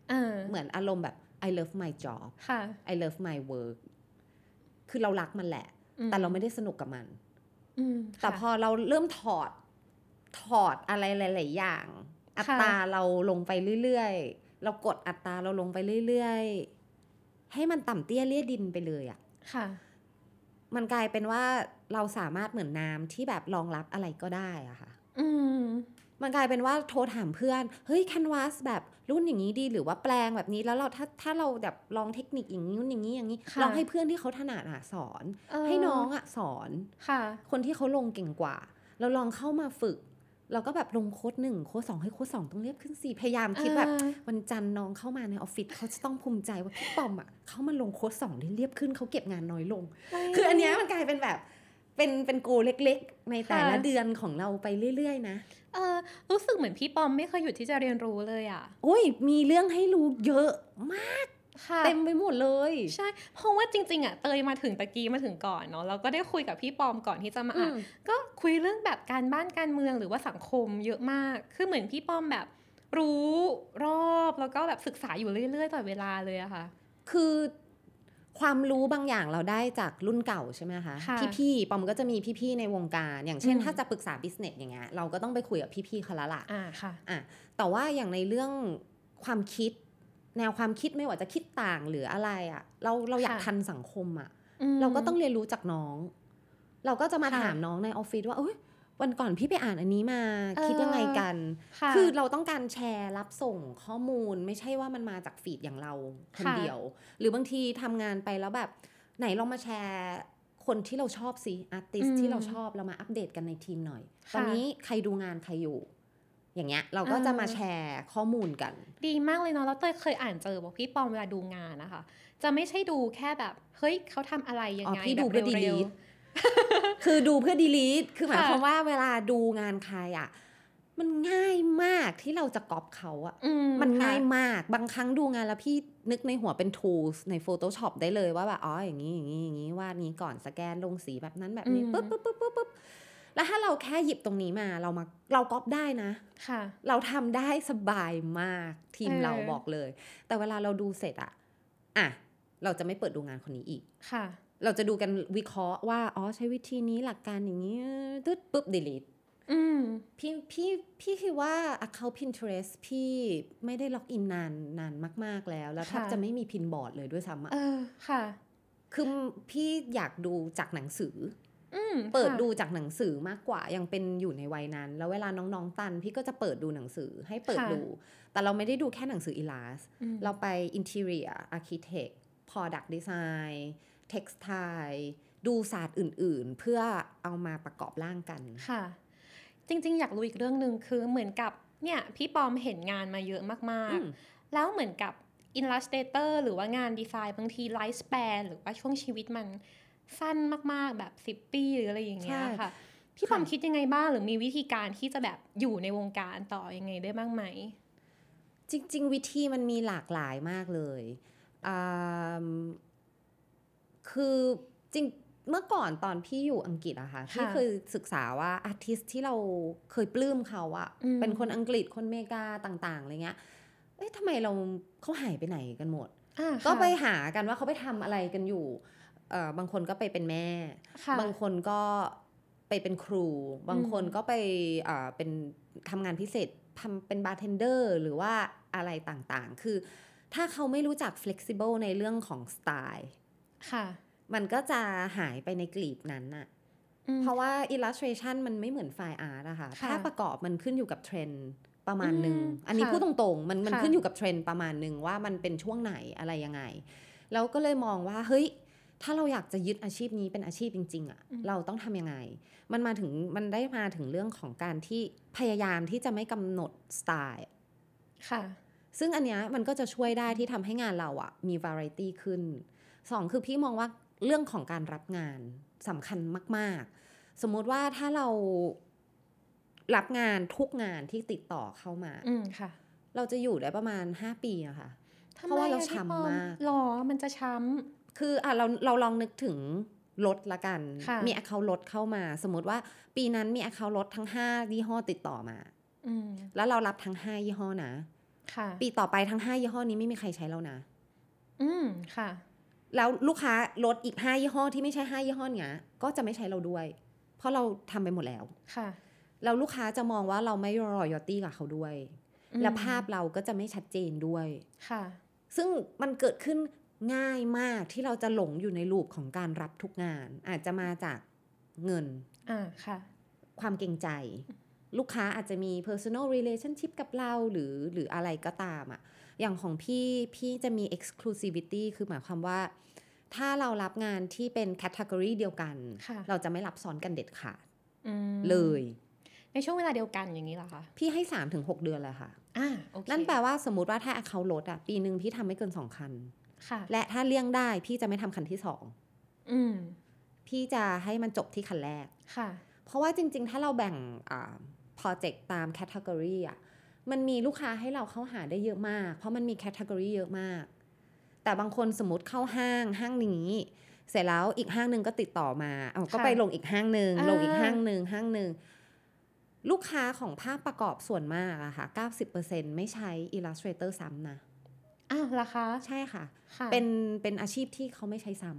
เออเหมือนอารมณ์แบบ I love my job ค่ะ I love my work คือเรารักมันแหละอืแต่เราไม่ได้สนุกกับมันอืมแต่ค่ะพอเราเริ่มถอดถอดอะไรหลาย ๆ อย่าง อัตราเราลงไปเรื่อยๆ เรากดอัตราเราลงไปเรื่อยๆ ให้มันต่ำเตี้ยเลี่ยดินไปเลยอะ่ะค่ะ มันกลายเป็นว่าเราสามารถเหมือนน้ำที่แบบรองรับอะไรก็ได้อะค่ะ อืมมันกลายเป็นว่าโทรถามเพื่อน เฮ้ยแคนวาสแบบรุ่นอย่างนี้ดีหรือว่าแปลงแบบนี้แล้วเราถ้าถ้าเราแบบลองเทคนิคอย่างนี้นู่นอย่างนี้อย่างนี้ค่ะลองให้เพื่อนที่เขาถนัดอะสอนเออให้น้องอะสอนค่ะ คนที่เขาลงเก่งกว่า เราลองเข้ามาฝึก เราก็แบบลงโค้ดหนึ่งโค้ดสองให้โค้ดสองต้องเรียบขึ้นสี่พยายามคิดแบบเออวันจันทร์น้องเข้ามาในออฟฟิศเขาจะต้องภูมิใจว่าพี่ปอมอะเขามาลงโค้ดสองได้เรียบขึ้นเขาเก็บงานน้อยลง คืออันเนี้ยมันกลายเป็นแบบเป็นเป็นโกเล็กๆ ในแต่ละค่ะเดือนของเราไปเรื่อยๆ นะ เออรู้สึกเหมือนพี่ปอมไม่เคยหยุดที่จะเรียนรู้เลยอะโอ้ยมีเรื่องให้รู้เยอะมากค่ะ เต็มไปหมดเลย ใช่ เพราะว่าจริง ๆอะเตยมาถึงตะกี้มาถึงก่อนเนาะเราก็ได้คุยกับพี่ปอมก่อนที่จะมาอ่านอืมก็คุยเรื่องแบบการบ้านการเมืองหรือว่าสังคมเยอะมาก คือเหมือนพี่ป้อมแบบรู้รอบแล้วก็แบบศึกษาอยู่เรื่อยๆตลอดเวลาเลยอะค่ะ คือความรู้บางอย่างเราได้จากรุ่นเก่าใช่ไหมคะค่ะพี่ๆปอมก็จะมีพี่ๆในวงการ อย่างเช่นอืมถ้าจะปรึกษาบิสเนสอย่างเงี้ยเราก็ต้องไปคุยกับพี่ๆเขาละล่ะอ่าค่ะอะแต่ว่าอย่างในเรื่องความคิด แนวความคิดไม่ว่าจะคิดต่างหรืออะไรอะ่ะ เราเราอยากค่ะทันสังคมอะ่ะอืมเราก็ต้องเรียนรู้จากน้อง เราก็จะมาค่ะถามน้องในออฟฟิศว่าเอ้ยวันก่อนพี่ไปอ่านอันนี้มาเออคิดยังไงกันค่ะคือเราต้องการแชร์รับส่งข้อมูลไม่ใช่ว่ามันมาจากฟีดอย่างเราคนค่ะเดียว หรือบางทีทำงานไปแล้วแบบ ไหนลองมาแชร์คนที่เราชอบสิอาร์ติสอืมที่เราชอบเรามาอัปเดตกันในทีมหน่อยค่ะตอนนี้ใครดูงานใครอยู่ อย่างเงี้ยเราก็เออจะมาแชร์ข้อมูลกัน ดีมากเลยเนาะแล้วเตยเคยอ่านเจอบอกพี่ปอมเวลาดูงานนะคะ จะไม่ใช่ดูแค่แบบเฮ้ยเขาทำอะไรยังอ๋อไงพี่แบดูบเพื่อเร็ว delete คือดูเพื่อดีลีทคือหมายค่ะความว่าเวลาดูงานใครอะมันง่ายมากที่เราจะก๊อปเขาอะๆอืมมันค่ะง่ายมากบางครั้งดูงานแล้วพี่นึกในหัวเป็น tools ใน Photoshop ได้เลยว่าแบบอ๋ออย่างนี้อย่างนี้อย่างนี้วาดนี้ก่อนสแกนลงสีแบบนั้นแบบนี้อืมปุ๊บปุ๊บปุ๊บปุ๊บปุ๊บ แล้วถ้าเราแค่หยิบตรงนี้มาเรามาเราก๊อปได้นะค่ะ เราทำได้สบายมากทีมเออเราบอกเลย แต่เวลาเราดูเสร็จอะอะเราจะไม่เปิดดูงานคนนี้อีกค่ะ เราจะดูกันวิเคราะห์ว่าอ๋อใช้วิธีนี้หลักการอย่างนี้ตึ๊ดปุ๊บ delete อืมพี่พี่พี่คิดว่า account Pinterest พี่ไม่ได้ล็อกอินนานนานมาก ๆแล้ว แล้วแทบค่ะจะไม่มีพินบอร์ดเลยด้วยซ้ำอะเออค่ะ คือพี่อยากดูจากหนังสืออืม เปิดค่ะดูจากหนังสือมากกว่ายังเป็นอยู่ในวัยนั้น แล้วเวลาน้องๆตัน พี่ก็จะเปิดดูหนังสือให้เปิดค่ะดู แต่เราไม่ได้ดูแค่หนังสืออีลาสอืมเราไป interior architect product design textile ดูศาสตร์อื่นๆ เพื่อเอามาประกอบร่างกันค่ะ จริง ๆ อยากรู้อีกเรื่องหนึ่งคือเหมือนกับเนี่ยพี่ปอมเห็นงานมาเยอะมากอืมๆแล้วเหมือนกับ Illustrator หรือว่างานดีไซน์บางที lifespan หรือว่าช่วงชีวิตมัน สั้นมากๆแบบ 10 ปีหรืออะไรอย่างเงี้ยใช่ค่ะ พี่ปอมค่ะคิดยังไงบ้างหรือมีวิธีการที่จะแบบอยู่ในวงการต่อยังไงได้บ้างไหม จริง ๆ วิธีมันมีหลากหลายมากเลยอ่าคือจริงเมื่อก่อนตอนพี่อยู่อังกฤษอะค่ะพี่เคยศึกษาว่า artist ที่เราเคยปลื้มเขาอะอืมเป็นคนอังกฤษคนเมกาต่างๆอะไรเงี้ย เอ๊ะทำไมเราเขาหายไปไหนกันหมดอ่าก็ค่ะไปหากันว่าเขาไปทำอะไรกันอยู่เอ่อ บางคนก็ไปเป็นแม่ค่ะบางคนก็ไปเป็นครู บางคนอืมก็ไปเอ่อเป็นทำงานพิเศษทำเป็น bartender หรือว่าอะไรต่างๆ คือถ้าเขาไม่รู้จัก flexible ในเรื่องของสไตล์ค่ะ มันก็จะหายไปในกลีบนั้นน่ะอืมเพราะว่า illustration มันไม่เหมือน fine art อะค่ะค่ะภาพประกอบมันขึ้นอยู่กับเทรนด์ประมาณหนึ่งอืมอันนี้ค่ะพูดตรงๆ มันมันค่ะขึ้นอยู่กับเทรนด์ประมาณหนึ่งว่ามันเป็นช่วงไหนอะไรยังไงแล้วก็เลยมองว่าเฮ้ย ถ้าเราอยากจะยึดอาชีพนี้เป็นอาชีพจริง ๆอะเราต้องทำยังไง มันมาถึงมันได้มาถึงเรื่องของการที่พยายามที่จะไม่กำหนดสไตล์ค่ะซึ่งอันเนี้ยมันก็จะช่วยได้ที่ทำให้งานเราอะมี variety ขึ้นสองคือพี่มองว่าเรื่องของการรับงานสำคัญมาก ๆ สมมุติว่าถ้าเรารับงานทุกงานที่ติดต่อเข้ามาอืมค่ะ เราจะอยู่ได้ประมาณ5ปีอะค่ะทำเพราะว่าไมเราอะพี่ช้ำปอมากหรอมันจะช้ คืออะเราเราลองนึกถึงรถละกันค่ะมี account รถเข้ามา สมมติว่าปีนั้นมี account รถทั้ง5ยี่ห้อติดต่อมาำอืมแล้วเรารับทั้ง5ยี่ห้อนะค่ะปีต่อไปทั้ง5ยี่ห้อนี้ไม่มีใครใช้แล้วนะ อืมค่ะ แล้วลูกค้ารถอีก5ยี่ห้อที่ไม่ใช่5ยี่ห้อเนี้ย ก็จะไม่ใช้เราด้วย เพราะเราทำไปหมดแล้ว ค่ะ แล้วลูกค้าจะมองว่าเราไม่รอยตี้กับเขาด้วยอืมและภาพเราก็จะไม่ชัดเจนด้วย ค่ะ ซึ่งมันเกิดขึ้น ง่ายมากที่เราจะหลงอยู่ในลูปของการรับทุกงาน อาจจะมาจากเงินอ่าค่ะ ความเกรงใจ ลูกค้าอาจจะมี personal relationship กับเราหรือหรืออะไรก็ตามอะ่ะ อย่างของพี่พี่จะมี exclusivity คือหมายความว่า ถ้าเรารับงานที่เป็น category เดียวกันค่ะเราจะไม่รับซ้อนกันเด็ดขาดอืมเลย ในช่วงเวลาเดียวกันอย่างนี้เหรอคะพี่ให้3-6ถึงเดือนเลยค่ะอ่าโอเคนั่นแปลว่าสมมติว่าถ้า account ลดอะปีหนึ่งพี่ทำไม่เกิน2คันค่ะ และถ้าเลี่ยงได้พี่จะไม่ทำคันที่อืม2พี่จะให้มันจบที่คันแรกค่ะ เพราะว่าจริง ๆ ถ้าเราแบ่งโปรเจกต์ตามแคตตากรีอะมันมีลูกค้าให้เราเข้าหาได้เยอะมาก เพราะมันมีแคตตากรีเยอะมาก แต่บางคนสมมติเข้าห้างห้างนี้เสร็จแล้วอีกห้างหนึ่งก็ติดต่อมาเอาก็ค่ะไปลงอีกห้างหนึ่งอ่าลงอีกห้างหนึ่งห้างหนึ่งลูกค้าของภาพประกอบส่วนมากอะค่ะ 90%ไม่ใช้ Illustrator ซ้ำนะ อ้าวเหรอคะใช่ค่ะค่ะเป็นเป็นอาชีพที่เขาไม่ใช้ซ้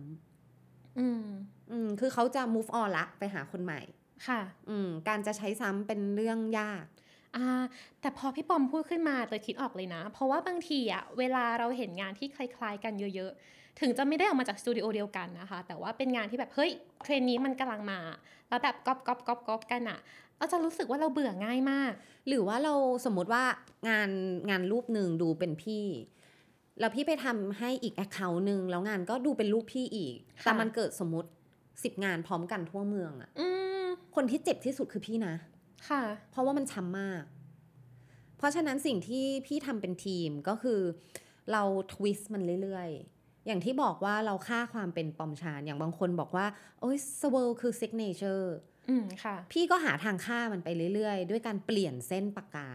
ำอืมอืมคือเขาจะ move on ละไปหาคนใหม่ ค่ะ อืมการจะใช้ซ้ำเป็นเรื่องยากอ่าแต่พอพี่ปอมพูดขึ้นมาเตยคิดออกเลยนะ เพราะว่าบางทีอะเวลาเราเห็นงานที่คล้ายๆ กันเยอะๆ ถึงจะไม่ได้ออกมาจากสตูดิโอเดียวกันนะคะ แต่ว่าเป็นงานที่แบบ เฮ้ยเทรนนี้มันกำลังมา แล้วแบบก๊อปก๊อปก๊อปก๊อปกันอะเราจะรู้สึกว่าเราเบื่อง่ายมาก หรือว่าเราสมมติว่างานงานรูปหนึ่งดูเป็นพี่ แล้วพี่ไปทำให้อีก account หนึ่งแล้วงานก็ดูเป็นรูปพี่อีกค่ะแต่มันเกิดสมมติสิบงานพร้อมกันทั่วเมืองอะอืมคนที่เจ็บที่สุดคือพี่นะ ค่ะ เพราะว่ามันช้ำมาก เพราะฉะนั้นสิ่งที่พี่ทำเป็นทีมก็คือ เรา twist มันเรื่อยๆ อย่างที่บอกว่าเราฆ่าความเป็น Pomme Chan อย่างบางคนบอกว่า โอ้ย swirl คือ signature อืมค่ะ พี่ก็หาทางฆ่ามันไปเรื่อยๆ ด้วยการเปลี่ยนเส้นปากกา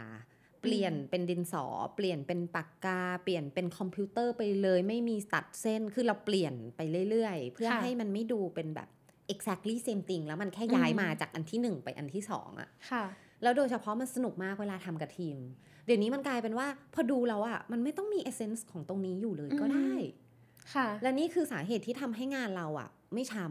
เปลี่ยนเป็นดินสอ เปลี่ยนเป็นปากกา เปลี่ยนเป็นคอมพิวเตอร์ไปเลย ไม่มีตัดเส้นคือเราเปลี่ยนไปเรื่อยๆ เพื่อค่ะให้มันไม่ดูเป็นแบบ exactly same thing แล้วมันแค่ย้ายอืมมาจากอันที่หนึ่งไปอันที่สองอะค่ะ แล้วโดยเฉพาะมันสนุกมากเวลาทำกับทีม เดี๋ยวนี้มันกลายเป็นว่าพอดูแล้วอะมันไม่ต้องมีเอเซนส์ของตรงนี้อยู่เลยก็ได้ ค่ะ และนี่คือสาเหตุที่ทำให้งานเราอะไม่ช้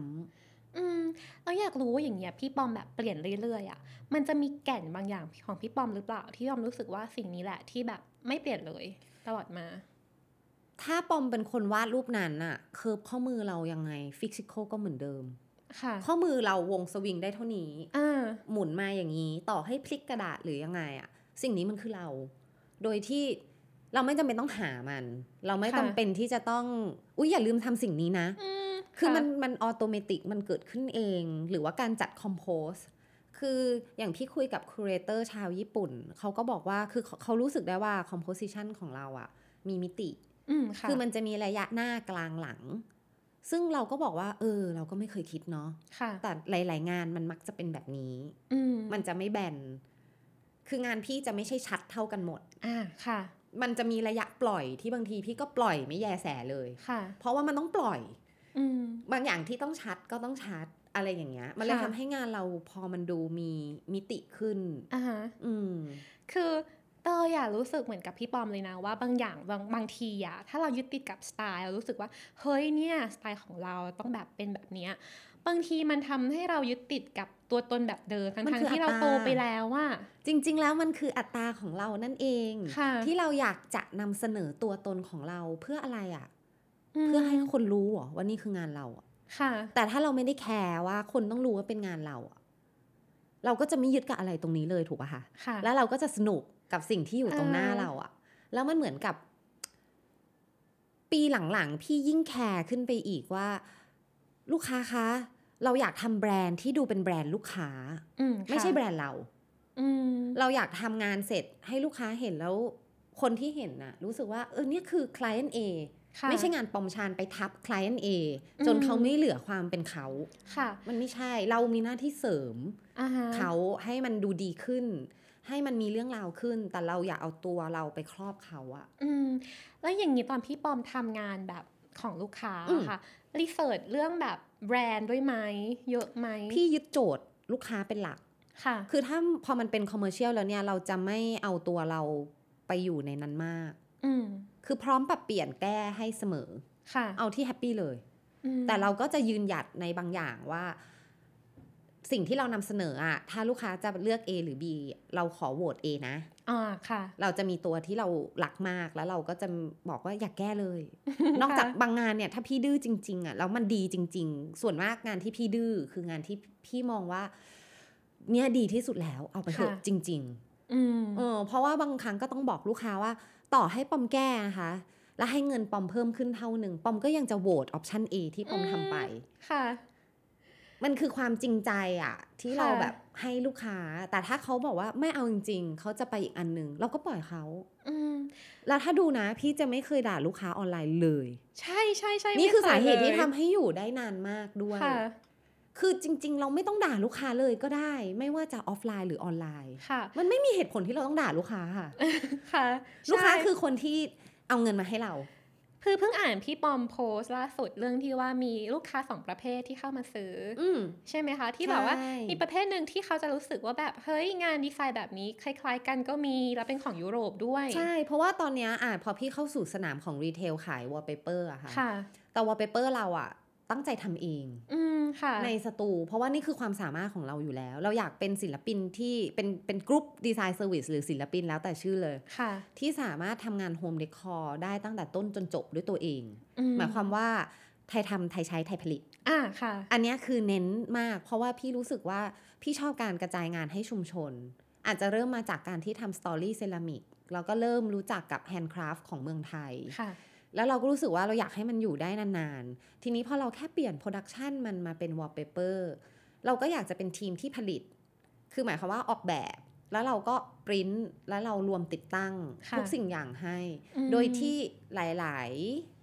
อืมเราอยากรู้ว่าอย่างเงี้ยพี่ปอมแบบเปลี่ยนเรื่อยๆอะ่ะ มันจะมีแก่นบางอย่างของพี่ปอมหรือเปล่า ที่ปอมรู้สึกว่าสิ่งนี้แหละที่แบบไม่เปลี่ยนเลยตลอดมาถ้าปอมเป็นคนวาดรูปนั้นอะ curve ข้อมือเรายังไง physical ก็เหมือนเดิมค่ะ ข้อมือเราวงสวิงได้เท่านี้อ่าหมุนมาอย่างนี้ต่อให้พลิกกระดาษหรือยังไงอะสิ่งนี้มันคือเรา โดยที่เราไม่จำเป็นต้องหามัน เราไม่จำเป็นที่จะต้อง อุ้ยอย่าลืมทำสิ่งนี้นะอืม คือมันมัน automatic มันเกิดขึ้นเอง หรือว่าการจัด compose คืออย่างพี่คุยกับ curator ชาวญี่ปุ่น เขาก็บอกว่าคือเขาเขารู้สึกได้ว่า composition ของเราอะมีมิติอืมค่ะคือมันจะมีระยะหน้ากลางหลัง ซึ่งเราก็บอกว่า เออ เราก็ไม่เคยคิดเนาะค่ะแต่หลาย ๆ งานมันมักจะเป็นแบบนี้อืมมันจะไม่แบน คืองานพี่จะไม่ใช่ชัดเท่ากันหมด อ่าค่ะ มันจะมีระยะปล่อยที่บางทีพี่ก็ปล่อยไม่แยแสเลยค่ะ เพราะว่ามันต้องปล่อยอืม บางอย่างที่ต้องชัดก็ต้องชัดอะไรอย่างเงี้ย มันเลยค่ะทำให้งานเราพอมันดูมีมิติขึ้นอ่าฮะอืมคือเตยอะรู้สึกเหมือนกับพี่ปอมเลยนะว่าบางอย่างบางบางทีอะถ้าเรายึดติดกับสไตล์เรารู้สึกว่าเฮ้ยเนี่ยสไตล์ของเราต้องแบบเป็นแบบเนี้ยบางทีมันทำให้เรายึดติดกับตัวตนแบบเดิมทั้งมันทั้งคือที่เราอัตราโตไปแล้วว่า จริง ๆ แล้วมันคืออัตราของเรานั่นเองค่ะที่เราอยากจะนำเสนอตัวตนของเราเพื่ออะไรอะ่ะ เพื่อให้คนรู้เหรอว่านี่คืองานเราอะค่ะ แต่ถ้าเราไม่ได้แคร์ว่าคนต้องรู้ว่าเป็นงานเราอะเราก็จะไม่ยึดกับอะไรตรงนี้เลยถูกป่ะคะค่ะ แล้วเราก็จะสนุกกับสิ่งที่อยู่ตรงหน้าเออเราอะแล้วมันเหมือนกับ ปีหลังๆ พี่ยิ่งแคร์ขึ้นไปอีกว่า ลูกค้าคะ เราอยากทำแบรนด์ที่ดูเป็นแบรนด์ลูกค้าอืมไม่ใช่ค่ะแบรนด์เราอืมเราอยากทำงานเสร็จให้ลูกค้าเห็นแล้ว คนที่เห็นน่ะ รู้สึกว่าเออเนี่ยคือ client A ค่ะ ไม่ใช่งานปอมชานไปทับ client A อืมจนเขาไม่เหลือความเป็นเขาค่ะ มันไม่ใช่เรามีหน้าที่เสริมอ่าฮะเขาให้มันดูดีขึ้น ให้มันมีเรื่องราวขึ้น แต่เราอย่าเอาตัวเราไปครอบเขาอะอืมแล้วอย่างนี้ตอนพี่ปอมทำงานแบบของลูกค้าอืมค่ะรีเสิร์ชเรื่องแบบแบรนด์ด้วยไหมเยอะไหมพี่ยึดโจทย์ลูกค้าเป็นหลักค่ะ คือถ้าพอมันเป็น commercial แล้วเนี่ย เราจะไม่เอาตัวเราไปอยู่ในนั้นมากอืม คือพร้อมปรับเปลี่ยนแก้ให้เสมอค่ะเอาที่ happy เลยอืมแต่เราก็จะยืนหยัดในบางอย่างว่า สิ่งที่เรานำเสนออะถ้าลูกค้าจะเลือก A หรือ B เราขอโหวต A นะอ่าค่ะ เราจะมีตัวที่เรารักมากแล้วเราก็จะบอกว่าอย่าแก้เลย นอกจากบางงานเนี่ย ถ้าพี่ดื้อจริง ๆอะแล้วมันดีจริง ๆ ส่วนมากงานที่พี่ดื้อคืองานที่พี่มองว่า เนี่ยดีที่สุดแล้วเอาไปเถอะค่ะจริงอืมๆเออเพราะว่าบางครั้งก็ต้องบอกลูกค้าว่า ต่อให้ปอมแก้นะคะแล้วให้เงินปอมเพิ่มขึ้นเท่าหนึ่งปอมก็ยังจะโหวตออปชัน A ที่ปอมทำไปค่ะ มันคือความจริงใจอะที่ค่ะเราแบบให้ลูกค้า แต่ถ้าเขาบอกว่าไม่เอาจริง ๆ เขาจะไปอีกอันหนึ่งเราก็ปล่อยเขาอืมแล้วถ้าดูนะ พี่จะไม่เคยด่าลูกค้าออนไลน์เลย ใช่ใช่ใช่นี่ไม่คือสาเหตุยที่ลยทำให้อยู่ได้นานมากด้วย ค่ะคือจริง ๆ เราไม่ต้องด่าลูกค้าเลยก็ได้ ไม่ว่าจะออฟไลน์หรือออนไลน์ค่ะ มันไม่มีเหตุผลที่เราต้องด่าลูกค้าค่ะค่ะ ลูกค้าใช่คือคนที่เอาเงินมาให้เราคือเพิ่งอ่านพี่ปอมโพสต์ล่าสุดเรื่องที่ว่ามีลูกค้าสองประเภทที่เข้ามาซื้อออืมใช่ไหมคะ ที่แบบว่าใช่มีประเภทหนึ่งที่เขาจะรู้สึกว่าแบบเฮ้ยงานดีไซน์แบบนี้คล้ายๆ กันก็มีแล้วเป็นของยุโรปด้วย ใช่ เพราะว่าตอนเนี้ยอะพอพี่เข้าสู่สนามของ retail ขายวอลเปเปอร์อะค่ะค่ะแต่วอลเปเปอร์เราอะ ตั้งใจทำเอง อืมค่ะ ในสตู เพราะว่านี่คือความสามารถของเราอยู่แล้ว เราอยากเป็นศิลปินที่เป็นเป็น group design service หรือศิลปินแล้วแต่ชื่อเลยค่ะ ที่สามารถทำงาน home decor ได้ตั้งแต่ต้นจนจบด้วยตัวเองอืหมายความว่าไทยทำไทยใช้ไทยผลิต อ่าค่ะ อันเนี้ยคือเน้นมาก เพราะว่าพี่รู้สึกว่าพี่ชอบการกระจายงานให้ชุมชน อาจจะเริ่มมาจากการที่ทำ story เซรามิกแล้วก็เริ่มรู้จักกับ handcraft ของเมืองไทยค่ะ แล้วเราก็รู้สึกว่าเราอยากให้มันอยู่ได้นานๆ ทีนี้พอเราแค่เปลี่ยน production มันมาเป็นวอลเปเปอร์เราก็อยากจะเป็นทีมที่ผลิต คือหมายความว่าออกแบบ แล้วเราก็ปริ้นแล้วเรารวมติดตั้งค่ะทุกสิ่งอย่างให้อืมโดยที่หลาย ๆ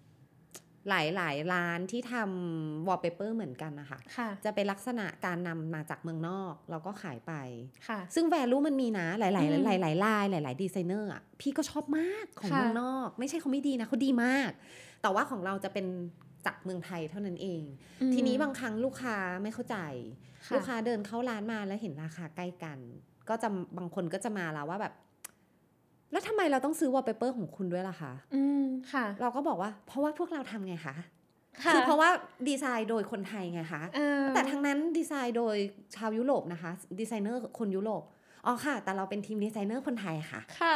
หลายๆร้านที่ทำวอลเปเปอร์เหมือนกันนะคะค่ะจะเป็นลักษณะการนำมาจากเมืองนอก แล้วก็ขายไปค่ะซึ่ง value มันมีนะ หลายอืมๆหลายๆลายหลายๆดีไซเนอร์อะพี่ก็ชอบมากของค่ะเมืองนอก ไม่ใช่เขาไม่ดีนะเขาดีมาก แต่ว่าของเราจะเป็นจากเมืองไทยเท่านั้นเองอืมทีนี้บางครั้งลูกค้าไม่เข้าใจค่ะลูกค้าเดินเข้าร้านมาแล้วเห็นราคาใกล้กัน ก็จะบางคนก็จะมาแล้วว่าแบบ แล้วทำไมเราต้องซื้อวอลเปเปอร์ของคุณด้วยล่ะคะอืมค่ะ เราก็บอกว่า เพราะว่าพวกเราทำไงคะค่ะคือเพราะว่าดีไซน์โดยคนไทยไงคะเออแต่ทั้งนั้นดีไซน์โดยชาวยุโรปนะคะ ดีไซเนอร์คนยุโรป อ๋อค่ะ แต่เราเป็นทีมดีไซเนอร์คนไทยค่ะ ค่ะ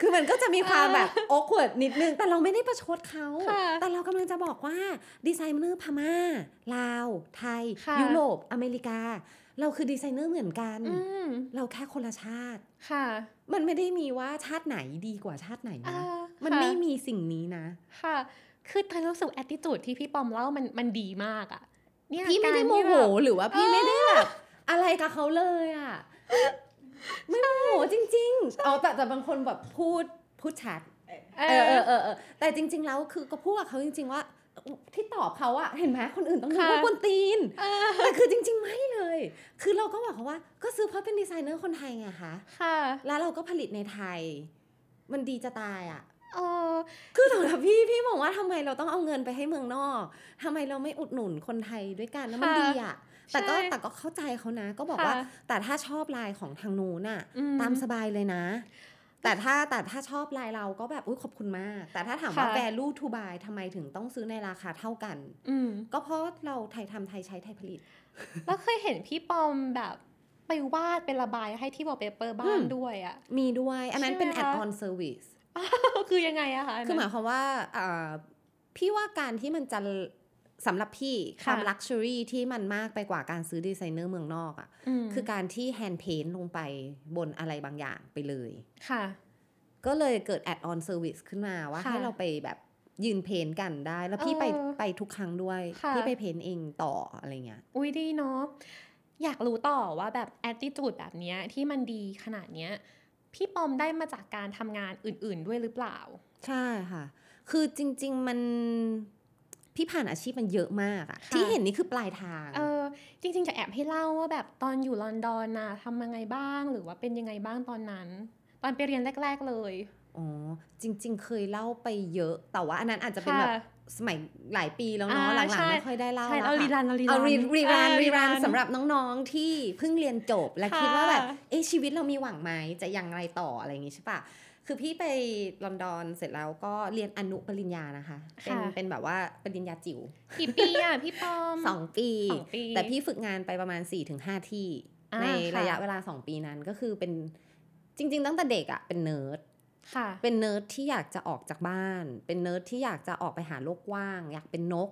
คือมันก็จะมีความเออแบบ awkward นิดนึง แต่เราไม่ได้ประชดเขาค่ะแต่เรากำลังจะบอกว่าดีไซเนอร์พม่า ลาว ไทยค่ะยุโรป อเมริกา เราคือดีไซเนอร์เหมือนกันอืมเราแค่คนละชาติ ค่ะ มันไม่ได้มีว่าชาติไหนดีกว่าชาติไหนอ่านะมัมันไม่มีสิ่งนี้นะ ค่ะ คือเธอรู้สึกแอ t ติจูดที่พี่ปอมเล่ามันมันดีมากอะเนี่ยพี่ไม่ได้การโมที่โหแบบหรือว่าพี่ไม่ได้แบบอะไรกับเขาเลยอะไม่โมโหจริงๆอ๋อแต่แต่บางคนแบบพูดพูดชัดเอเออเอออเออเออแต่จริง ๆ แล้วคือก็พูดกับเขาจริง ๆ ว่า ที่ตอบเขาอะเห็นไหมคนอื่นต้องรู้ค่ะว่าคนตีนเออแต่คือจริง ๆ ไม่เลย คือเราก็บอกเขาว่า ก็ซื้อเพราะเป็นดีไซเนอร์คนไทยไงคะค่ะ แล้วเราก็ผลิตในไทย มันดีจะตายอะเออคือสำหรับพี่พี่บอกว่าทำไมเราต้องเอาเงินไปให้เมืองนอกทำไมเราไม่อุดหนุนคนไทยด้วยกันแล้วมันค่ะดีอะแต่ก็ใช่แต่ก็เข้าใจเขานะ ก็บอกค่ะว่า แต่ถ้าชอบลายของทางนู้นน่ะอืมตามสบายเลยนะ แต่ถ้าแต่ถ้าชอบลายเราก็แบบอุ้ยขอบคุณมาก แต่ถ้าถามว่าค่ะ value to buy ทำไมถึงต้องซื้อในราคาเท่ากันอืมก็เพราะเราไทยทำไทยใช้ไทยผลิต แล้วเคยเห็นพี่ปอมแบบไปวาดเป็นระบายให้ที่วอลเปเปอร์บ้าอืนมด้วยอะมีด้วย อันนั้นเป็นใช่ไหมคะ add on service คือยังไงอะคะนนั้นคือหมายความว่าอ่าพี่ว่าการที่มันจะ สำหรับพี่ความค่ะ luxury ที่มันมากไปกว่าการซื้อดีไซเนอร์เมืองนอกอะ่ะมคือการที่ hand paint ลงไปบนอะไรบางอย่างไปเลยค่ะ ก็เลยเกิด add on service ขึ้นมาว่าค่ะให้เราไปแบบยืน paint กันได้ แล้วพี่ไปเออไปทุกครั้งด้วยค่ะพี่ไป paint เองต่ออะไรเงี้ยอุ้ยดีเนาะอยากรู้ต่อว่าแบบแอ t ติจูดแบบเนี้ยที่มันดีขนาดเนี้ยพี่ปอมได้มาจากการทำงานอื่น ๆด้วยหรือเปล่า ใช่ค่ะ คือจริง ๆ มัน พี่ผ่านอาชีพมันเยอะมากอะค่ะที่เห็นนี่คือปลายทาง เออ จริง ๆ จะแอบให้เล่าว่าแบบตอนอยู่ลอนดอนนะทำยังไงบ้าง หรือว่าเป็นยังไงบ้างตอนนั้น ตอนไปเรียนแรก ๆ เลยอ๋อจริง ๆ เคยเล่าไปเยอะ แต่ว่าอันนั้นอาจจะเป็นแบบค่ะสมัยหลายปีแล้วเนาะอ่าหลังใช่ๆไม่ค่อยได้เล่าใช่แล้วเอารีค่ะรันเอารีรันเอารีรีรันเออรีรันรีรันสำหรับน้องๆที่เพิ่งเรียนจบ และค่ะคิดว่าแบบเอะชีวิตเรามีหวังไหมจะยังไงต่ออะไรอย่างงี้ใช่ปะ คือพี่ไปลอนดอนเสร็จแล้วก็เรียนอนุปริญญานะคะ เป็นค่ะเป็นแบบว่าปริญญาจิ๋วกี่ปีอะพี่ปอมสองปีสองปีแต่พี่ฝึกงานไปประมาณ4ี่ถึงห้าที่อ่าในค่ะระยะเวลา2ปีนั้นก็คือเป็นจริง ๆ ตั้งแต่เด็กอะเป็นเนิร์ดค่ะเป็นเนิร์ดที่อยากจะออกจากบ้าน เป็นเนิร์ดที่อยากจะออกไปหาโลกกว้าง อยากเป็นนก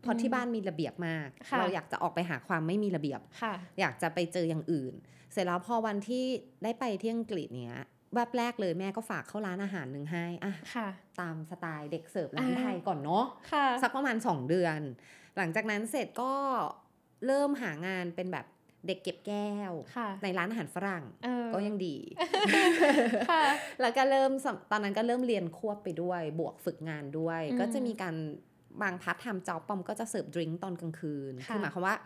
เพราะที่บ้านมีระเบียบมากค่ะเราอยากจะออกไปหาความไม่มีระเบียบค่ะอยากจะไปเจออย่างอื่น เสร็จแล้วพอวันที่ได้ไปที่อังกฤษเนี้ย แวบแรกเลยแม่ก็ฝากเข้าร้านอาหารหนึ่งให้อะค่ะ ตามสไตล์เด็กเสิร์ฟร้านอ่าไทยก่อนเนาะค่ะสักประมาณ 2 เดือน หลังจากนั้นเสร็จก็เริ่มหางานเป็นแบบเด็กเก็บแก้วค่ะในร้านอาหารฝรั่งเออก็ยังดีค่ะแล้วก็เริ่มสำตอนนั้นก็เริ่มเรียนควบไปด้วย บวกฝึกงานด้วยอืมก็จะมีการบาง part ทำ job ปอมก็จะเสิร์ฟ drink ตอนกลางคืนค่ะคือหมายความว่า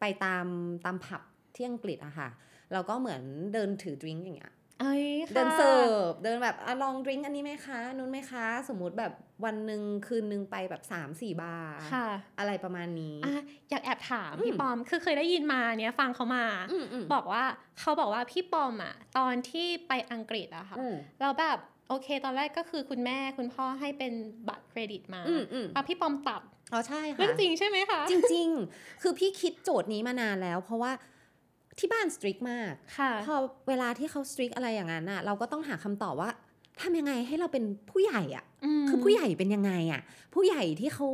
ไปตามตามผับที่อังกฤษอะค่ะ เราก็เหมือนเดินถือ drink อย่างเงี้ย เอ้ยค่ะเดินเสิร์ฟเดินแบบอะลอง drink อันนี้ไหมคะนู้นไหมคะ สมมุติแบบวันหนึ่งคืนหนึ่งไปแบบ3ามสี่บาร์ค่ะอะไรประมาณนี้อะอยากแอบถามอืมพี่ปอมคือเคยได้ยินมาเนี้ยฟังเขามาอืมอืมบอกว่าเขาบอกว่าพี่ปอมอะตอนที่ไปอังกฤษอะค่ะอืมแล้วแบบโอเค ตอนแรกก็คือคุณแม่คุณพ่อให้เป็นบัตรเครดิตมาอืมอืมอะพี่ปอมตัดอ๋อใช่ค่ะเรื่องจริงใช่ไหมคะจริง ๆ คือพี่คิดโจทย์นี้มานานแล้ว เพราะว่า ที่บ้านสตริกมากค่ะพอเวลาที่เขาสตริกอะไรอย่างนั้นน่ะเราก็ต้องหาคำตอบว่าทำยังไงให้เราเป็นผู้ใหญ่อะมคือผู้ใหญ่เป็นยังไงอะ ผู้ใหญ่ที่เขา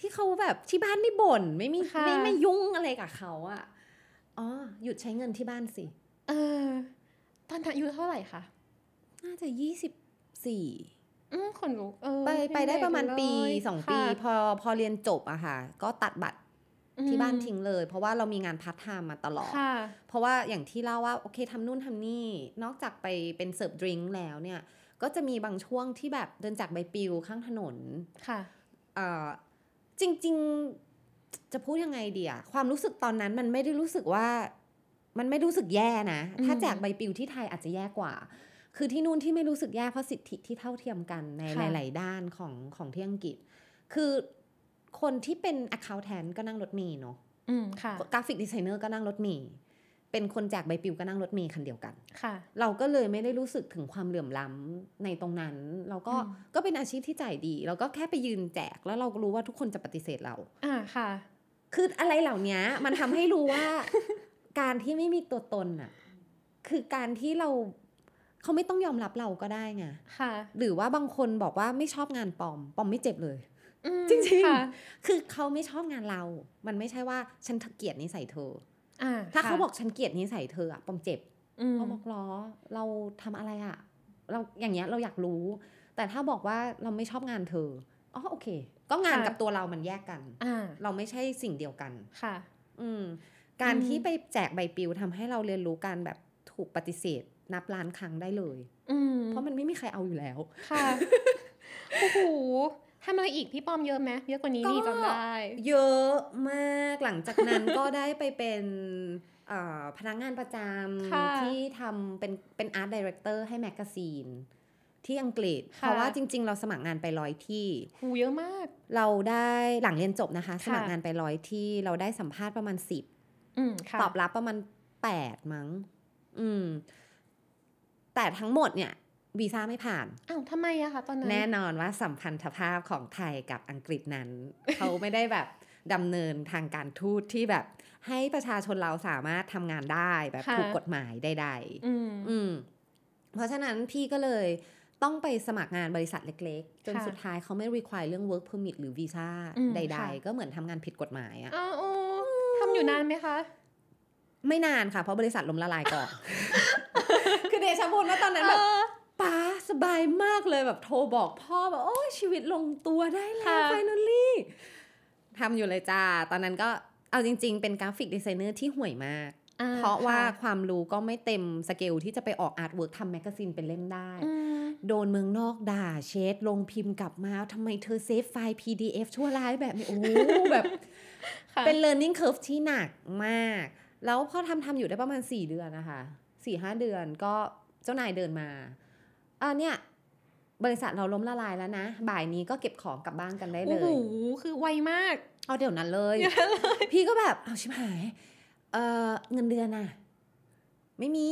ที่เขาแบบที่บ้านไม่บ่นไม่มีค่ะไม่ไม่ยุ่งอะไรกับเขาอะ อ๋อ หยุดใช้เงินที่บ้านสิ เออ ตอนนั้นอายุเท่าไหร่คะ น่าจะยี่สิบสี่อืมคนลุกเออไปไปได้ประมาณปียังเด็กยู่เลยสองปีค่ะพอพอเรียนจบอะค่ะ ก็ตัดบัตร ที่บ้านทิ้งเลย เพราะว่าเรามีงานพาร์ทไทม์มาตลอดค่ะเพราะว่าอย่างที่เล่าว่าโอเคทำนู่นทำนี่ นอกจากไปเป็นเสิร์ฟ drink แล้วเนี่ย ก็จะมีบางช่วงที่แบบเดินจากใบปลิวข้างถนนค่ะเอ่อจริง ๆ จะพูดยังไงดีอะความรู้สึกตอนนั้นมันไม่ได้รู้สึกว่า มันไม่รู้สึกแย่นะอืมถ้าแจกใบปลิวที่ไทยอาจจะแย่กว่า คือที่นู่นที่ไม่รู้สึกแย่เพราะสิทธิที่เท่าเทียมกันในหลาย ๆ ด้านของของที่อังกฤษ คือ คนที่เป็น accountant ก็นั่งรถเมล์เนาะอืมค่ะกราฟิกดีไซเนอร์ก็นั่งรถเมล์เป็นคนแจกใบปลิวก็นั่งรถเมล์คันเดียวกันค่ะ เราก็เลยไม่ได้รู้สึกถึงความเหลื่อมล้ำในตรงนั้น เราก็อืมก็เป็นอาชีพที่จ่ายดี เราก็แค่ไปยืนแจกแล้วเราก็รู้ว่าทุกคนจะปฏิเสธเรา อ่าค่ะ คืออะไรเหล่านี้มันทำให้รู้ว่า การที่ไม่มีตัวตนน่ะคือการที่เราเขาไม่ต้องยอมรับเราก็ได้ไงค่ะ หรือว่าบางคนบอกว่าไม่ชอบงานปลอมปลอมไม่เจ็บเลยอืม จริงๆค่ะคือเขาไม่ชอบงานเรา มันไม่ใช่ว่าฉันเกลียดนิสัยเธออ่าถ้าเขาค่ะบอกฉันเกลียดนิสัยเธออะปอมเจ็บอืมปอมบอกล้อเราทำอะไรอะเราอย่างเงี้ยเราอยากรู้ แต่ถ้าบอกว่าเราไม่ชอบงานเธออ๋อโอเค ก็งานกับตัวเรามันแยกกันอ่าเราไม่ใช่สิ่งเดียวกันค่ะ อืม การอืมที่ไปแจกใบปลิวทำให้เราเรียนรู้การแบบถูกปฏิเสธ นับล้านครั้งได้เลย อืมเพราะมันไม่มีใครเอาอยู่แล้ว ค่ะโอ้โห ทำอะไรอีกพี่ปอมเยอะไหมเยอะกว่านี้ก็นี่จำได้ เยอะมากหลังจากนั้นก็ได้ไปเป็นเอ่อพนักงานประจค่ะำที่ทำเป็นเป็น art director ให้ magazine ที่อังกฤษค่ะเพราะว่าจริง ๆ เราสมัครงานไปร้อยที่หูเยอะมาก เราได้หลังเรียนจบนะคะค่ะสมัครงานไปร้อยที่เราได้สัมภาษณ์ประมาณสิบอืมค่ะตอบรับประมาณแปดมั้ง อืม แต่ทั้งหมดเนี่ย วีซ่าไม่ผ่าน อ้าวทำไมอะคะตอนนั้น แน่นอนว่าสัมพันธภาพของไทยกับอังกฤษนั้น เขาไม่ได้แบบดำเนินทางการทูตที่แบบให้ประชาชนเราสามารถทำงานได้แบบค่ะถูกกฎหมายใดอืมๆอืมเพราะฉะนั้นพี่ก็เลยต้องไปสมัครงานบริษัทเล็กๆ จนค่ะสุดท้ายเขาไม่ require เรื่อง work permit หรือวีซ่าอืมใดค่ะๆก็เหมือนทำงานผิดกฎหมายอะอ้าวโอ้ทำอยู่นานไหมคะ ไม่นานค่ะ เพราะบริษัทล้มละลายก่อน คือเดชะบุญว่าตอนนั้นแบบเออ ป้าสบายมากเลยแบบโทรบอกพ่อแบบโอ้ยชีวิตลงตัวได้แล้วค่ะ finally ทำอยู่เลยจ้า ตอนนั้นก็เอาจริง ๆ เป็น graphic designer ที่ห่วยมากอ่เพราะว่าค่ความรู้ก็ไม่เต็มสเกลที่จะไปออก artwork ทำ magazine เป็นเล่มได้อืมโดนเมืองนอกด่าเชดโรงพิมพ์กลับมาทำไมเธอเซฟไฟล์ PDF ชั่วร้ายแบบนี้ โอ้โหแบบค่ะเป็น learning curve ที่หนักมาก แล้วพอทำทำอยู่ได้ประมาณ 4 เดือนนะคะสี่ห้าเดือนก็เจ้านายเดินมา อ่าเนี่ยบริษัทเราล้มละลายแล้วนะ บ่ายนี้ก็เก็บของกลับบ้านกันได้เลโอ้โหยคือไวมาก เอาเดี๋ยวนั้นเลย พี่ก็แบบเอาชิบหายเออเงินเดือนน่ะไม่มี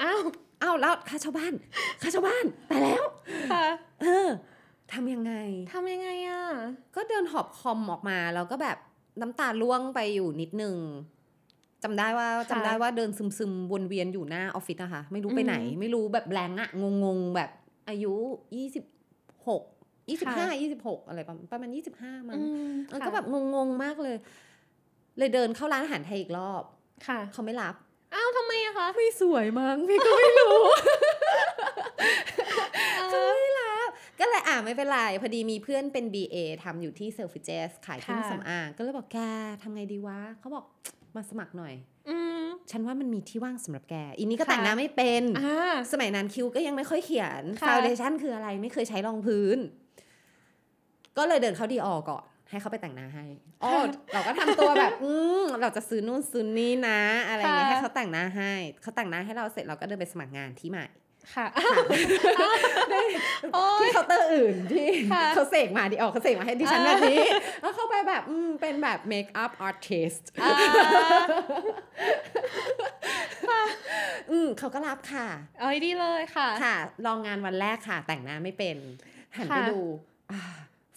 อ้าวเอาแล้วค่าเช่าบ้านค่าเช่าบ้านตายแล้วค่ะเออทำยังไงทำยังไงอะก็เดินหอบคอมออกมาแล้วก็แบบน้ำตาล่วงไปอยู่นิดนึง จำได้ว่าจำได้ว่าเดินซึมซึมๆวนเวียนอยู่หน้าออฟฟิศนะคะไม่รู้ไปไหน ไม่รู้แบบแบงก์อะงงงๆแบบอายุยี่สิบหกยี่สิบห้ายี่สิบหกอะไรประมาณประมาณยี่สิบห้ามั้งอืมเออค่ะก็แบบงงๆมากเลย เลยเดินเข้าร้านอาหารไทยอีกรอบค่ะเขาไม่รับอ้าวทำไมอะคะไม่สวยมั้งพี่ก็ไม่รู้เออไม่รับก็เลยอ่าไม่เป็นไร พอดีมีเพื่อนเป็น BA ทำอยู่ที่เซลฟิเจสขายเครื่องค่ะสำอางก็เลยบอกแกทำไงดีวะเขาบอก มาสมัครหน่อยอืมฉันว่ามันมีที่ว่างสำหรับแก อีนี้ก็ค่ะแต่งหน้าไม่เป็นอ่าสมัยนั้นคิวก็ยังไม่ค่อยเขียนค่ะฟาวเดชั่นคืออะไรไม่เคยใช้รองพื้น ก็เลยเดินเข้าดีออก่อน ให้เขาไปแต่งหน้าให้อ๋อเราก็ทำตัวแบบ อืมเราจะซื้อนู่นซื้อนี่นะ อะไรอย่างเงี้ยให้เขาแต่งหน้าให้ เขาแต่งหน้าให้เราเสร็จเราก็เดินไปสมัครงานที่ใหม่ ค่ะที่เคาน์เตอร์อื่นที่ค่ะเขาเสกมาดิออกเขาเสกมาให้ดิฉันแบบนี้ แล้วเข้าไปแบบอืมเป็นแบบ makeup artist อ่าอืมเขาก็รับค่ะเอาดีเลยค่ะ ค่ะ ลองงานวันแรกค่ะ แต่งหน้าไม่เป็น หันไปค่ะดูอ่า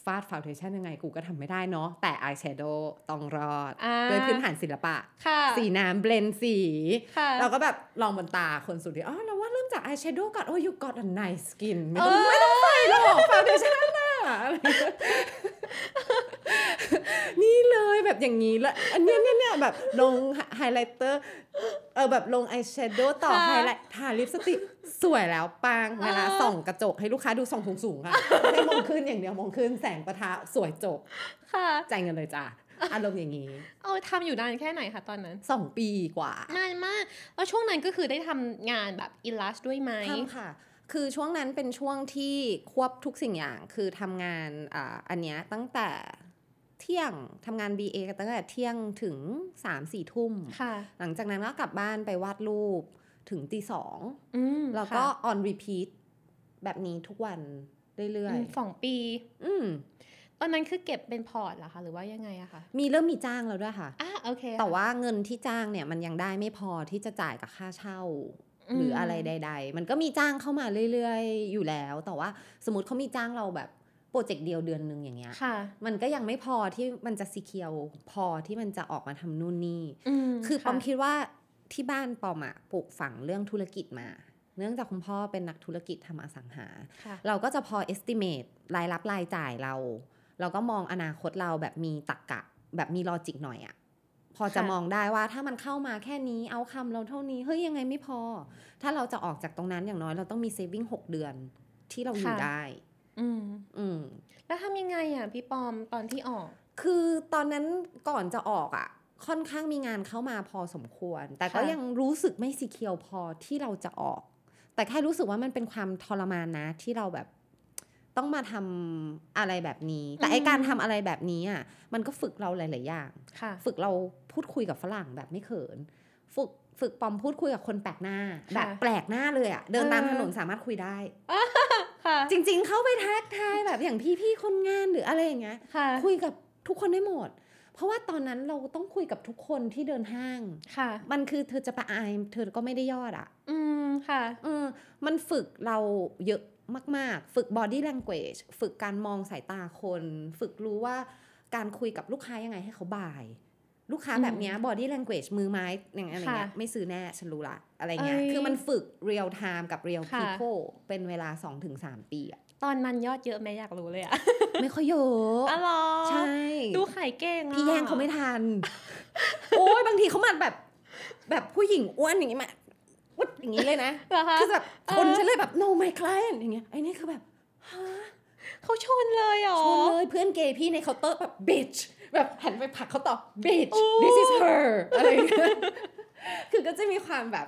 ปาด foundation ยังไงกูก็ทำไม่ได้เนาะแต่อายแชโดว์ต้องรอดอ่าด้วยพื้นฐานศิลปะค่ะสีน้ำ blend สีค่ะเราก็แบบลองบนตาคนสุดที่อ๋อเราว่าเริ่มจากอายแชโดว์ก่อนโอ้ย you got a nice skin ไม่ต้องเออไม่ต้องใส่หรอก foundation น่ะนี่เลยแบบอย่างนี้แล้วอันเนี้ยเนี่ยเนี่ยแบบลง highlighter เออแบบลงอายแชโดว์ต่อค่ะไฮไลท์ทาลิปสติก สวยแล้วปังเวลาเออส่องกระจกให้ลูกค้าดูส่องสูงๆค่ะให้มองขึ้นอย่างเดียวมองขึ้นแสงปะทะสวยจบค่ะจ่ายเงินเลยจ้ะอารมณ์อย่างนี้ เอาทำอยู่นานแค่ไหนคะตอนนั้นสองปีกว่านานมาก แล้วช่วงนั้นก็คือได้ทำงานแบบอิลลัสด้วยไหมทำค่ะ คือช่วงนั้นเป็นช่วงที่ควบทุกสิ่งอย่าง คือทำงานอ่าอันเนี้ยตั้งแต่เที่ยงทำงาน BA กันตั้งแต่เที่ยงถึง3ามสี่ทุ่มค่ะหลังจากนั้นก็กลับบ้านไปวาดรูป ถึงตีสองอืมแล้วก็ค่ะ on repeat แบบนี้ทุกวันเรื่อยอืมสองปีๆอืมตอนนั้นคือเก็บเป็น port เหรอคะ หรือว่ายังไงอะคะ มีเริ่มมีจ้างแล้วด้วยค่ะอะโอเค แต่ว่าเงินที่จ้างเนี่ยมันยังได้ไม่พอที่จะจ่ายกับค่าเช่าอืมหรืออะไรใด ๆ มันก็มีจ้างเข้ามาเรื่อย ๆ อยู่แล้ว แต่ว่าสมมติเขามีจ้างเราแบบโปรเจกต์เดียวเดือนหนึ่งอย่างเงี้ยค่ะมันก็ยังไม่พอที่มันจะ secure พอที่มันจะออกมาทำนู่นนี่อืมคือปอมอะคิดว่า ที่บ้านปอมอะปลูกฝังเรื่องธุรกิจมา เนื่องจากคุณพ่อเป็นนักธุรกิจทำอสังหาค่ะเราก็จะพอ estimate รายรับรายจ่ายเรา เราก็มองอนาคตเราแบบมีตรรกกะ แบบมีลอจิกหน่อยอะพอจะค่ะมองได้ว่าถ้ามันเข้ามาแค่นี้เอาคำเราเท่านี้ เฮ้ยยังไงไม่พอ ถ้าเราจะออกจากตรงนั้นอย่างน้อยเราต้องมี saving 6เดือนที่เราอยู่ได้ อืมอืมแล้วทำยังไงอะพี่ปอมตอนที่ออก คือตอนนั้นก่อนจะออกอะ่ะ ค่อนข้างมีงานเข้ามาพอสมควร แต่ก็ค่ะยังรู้สึกไม่สีเคียวพอที่เราจะออก แต่แค่รู้สึกว่ามันเป็นความทรมานนะที่เราแบบต้องมาทำอะไรแบบนี้ แต่ไอการทำอะไรแบบนี้อะมันก็ฝึกเราหลาย ๆ อย่างค่ะฝึกเราพูดคุยกับฝรั่งแบบไม่เขิน ฝึกฝึกปอมพูดคุยกับคนแปลกหน้าแบบแปลกหน้าเลยอะเดินตามเออถนนสามารถคุยได้ค่ะจริง ๆ เข้าไปทักทายแบบอย่างพี่ ๆ คนงานหรืออะไรอย่างเงี้ยค่ะคุยกับทุกคนได้หมด เพราะว่าตอนนั้นเราต้องคุยกับทุกคนที่เดินห้างค่ะ มันคือเธอจะไปอายเธอก็ไม่ได้ยอดอะ่ะ อืมค่ะเออมันฝึกเราเยอะมาก ๆ ฝึก body language ฝึกการมองสายตาคน ฝึกรู้ว่าการคุยกับลูกค้ายังไงให้เขาบ่าย ลูกค้าแบบเนี้ย body language มือไม้อย่างอะไรเงี้ยค่ะไม่ซื้อแน่ฉันรู้ละอะไรเงี้ยเอ้ยคือมันฝึก real time กับ real ค่ะ people เป็นเวลา 2-3 ปีอะ ตอนนั้นยอดเยอะไหมอยากรู้เลยอะไม่ค่อยเยอะอ๋อเหรอใช่ ดูขายเก่งอะพี่แย่งเขาไม่ทัน โอ้ยบางทีเขามาแบบ แบบผู้หญิงอ้วนอย่างงี้มาวุดอย่างนี้เลยนะเหรอคะคือแบบเออคนฉันเลยแบบ no my client อย่างเงี้ยไอ้นี่คือแบบฮะเขาชนเลยเหรอชนเลยเพื่อนเกย์พี่ในเคาน์เตอร์แบบ bitch แบบหันไปผลักเขาต่อ bitch โอ้ this is her อะไรอย่างเงี้ยคือก็จะมีความแบบ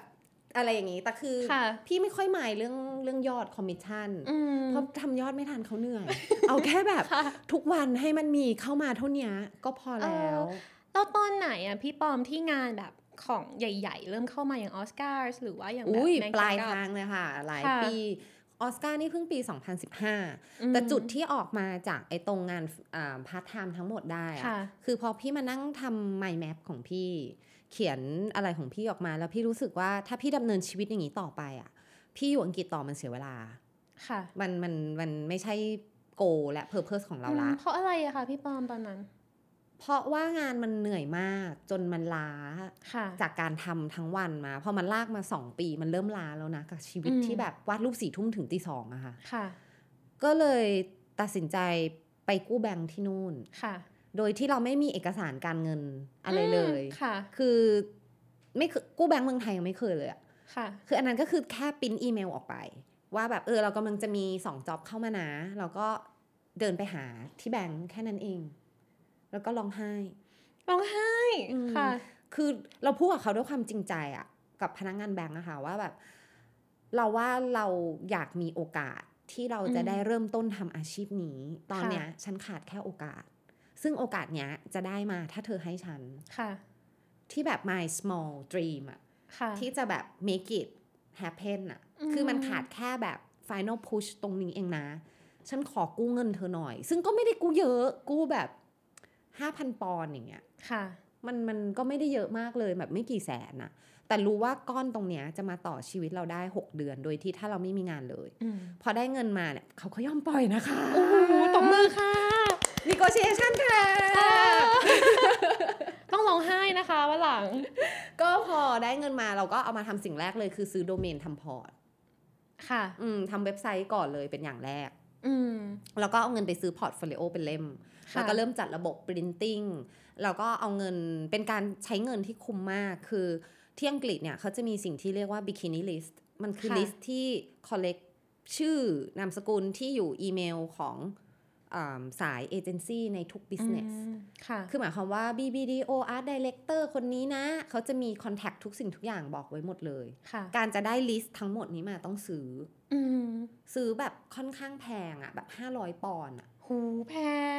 อะไรอย่างงี้แต่คือค่ะพี่ไม่ค่อยหมายเรื่องเรื่องยอดคอมมิชชั่นอืมเพราะทำยอดไม่ทันเขาเหนื่อย เอาแค่แบบค่ะทุกวันให้มันมีเข้ามาเท่านี้ก็พอแล้วแล้วตอนไหนอะพี่ปอมที่งานแบบของใหญ่ ๆ เริ่มเข้ามาอย่างออสการ์หรือว่าอย่างแบบอุ้ยแมงปลายกะทางเลยค่ะ หลายค่ะปีออสการ์นี่เพิ่งปี 2015อืมแต่จุดที่ออกมาจากไอ้ตรงงานพาร์ทไทม์ทั้งหมดได้อะค่ะคือพอพี่มานั่งทำ mind map ของพี่ เขียนอะไรของพี่ออกมาแล้วพี่รู้สึกว่าถ้าพี่ดำเนินชีวิตอย่างนี้ต่อไปอะ พี่อยู่อังกฤษต่อมันเสียเวลา ค่ะ มันมันมันไม่ใช่ goal และ purpose ของเราละอืมเพราะอะไรอะคะพี่ปอมตอนนั้น เพราะว่างานมันเหนื่อยมากจนมันล้าค่ะจากการทำทั้งวันมาพอมันลากมาสองปีมันเริ่มล้าแล้วนะกับชีวิตอืมที่แบบวาดรูปสี่ทุ่มถึงตีสองอะค่ะค่ะ ก็เลยตัดสินใจไปกู้แบงค์ที่นู่นค่ะ โดยที่เราไม่มีเอกสารการเงินอะไรเลยอืมค่ะ คือไม่เคยกู้แบงค์เมืองไทยยังไม่เคยเลยอะค่ะ คืออันนั้นก็คือแค่ปริ้นอีเมลออกไป ว่าแบบเออเรากำลังจะมีสองจ็อบเข้ามานะ เราก็เดินไปหาที่แบงค์แค่นั้นเอง แล้วก็ร้องไห้ร้องไห้อืมค่ะ คือเราพูดกับเขาด้วยความจริงใจอะกับพนักงานแบงค์อะค่ะว่าแบบ เราว่าเราอยากมีโอกาสที่เราจะอืมได้เริ่มต้นทำอาชีพนี้ ตอนค่ะเนี้ยฉันขาดแค่โอกาส ซึ่งโอกาสเนี้ยจะได้มาถ้าเธอให้ฉันค่ะที่แบบ my small dream อะค่ะที่จะแบบ make it happen อะอืมคือมันขาดแค่แบบ final push ตรงนี้เองนะ ฉันขอกู้เงินเธอหน่อย ซึ่งก็ไม่ได้กู้เยอะกู้แบบ5,000ปอนด์อย่างเงี้ยค่ะ มันมันก็ไม่ได้เยอะมากเลยแบบไม่กี่แสนนะแต่รู้ว่าก้อนตรงเนี้ยจะมาต่อชีวิตเราได้ 6 เดือนโดยที่ถ้าเราไม่มีงานเลยอืมพอได้เงินมาเนี่ยเขาก็ย่อมปล่อยนะคะ โอ้โหตบมือค่ะ negotiation ค่ะ ต้องร้องไห้นะคะวันหลัง ก็พอได้เงินมาเราก็เอามาทำสิ่งแรกเลยคือซื้อโดเมนทำ port ค่ะ อืมทำเว็บไซต์ก่อนเลยเป็นอย่างแรก อืม แล้วก็เอาเงินไปซื้อ portfolio เป็นเล่มค่ะแล้วก็เริ่มจัดระบบ printing แล้วก็เอาเงินเป็นการใช้เงินที่คุ้มมากคือที่อังกฤษเนี่ยเขาจะมีสิ่งที่เรียกว่า bikini list มันคือค่ะ list ที่ collect ชื่อนามสกุลที่อยู่อีเมลของอ่า สายเอเจนซี่ในทุก business อืมค่ะคือหมายความว่า BBDO Art Director คนนี้นะ เขาจะมี contact ทุกสิ่งทุกอย่างบอกไว้หมดเลยค่ะการจะได้ list ทั้งหมดนี้มาต้องซื้ออืมซื้อแบบค่อนข้างแพงอะแบบ 500 ปอนด์อะหูแพ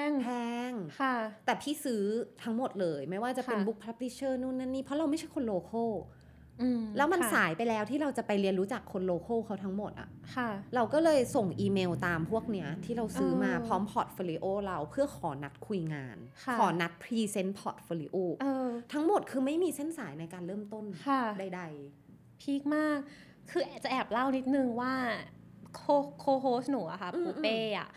ง แพง ค่ะ แต่พี่ซื้อทั้งหมดเลย ไม่ว่าจะเป็นค่ะ book publisher นู่นนั่นนี่ เพราะเราไม่ใช่คน local อืม แล้วมันค่ะสายไปแล้วที่เราจะไปเรียนรู้จักคน local เขาทั้งหมดอะค่ะ เราก็เลยส่งอีเมลตามพวกเนี้ย ที่เราซื้อมาเออพร้อม portfolio เราเพื่อขอนัดคุยงานค่ะขอนัด present portfolio เออทั้งหมดคือไม่มีเส้นสายในการเริ่มต้นค่ะใด peak มาก คือจะแอบเล่านิดนึงว่า co- co-host หนูอะค่ะอืมปูเป้อะ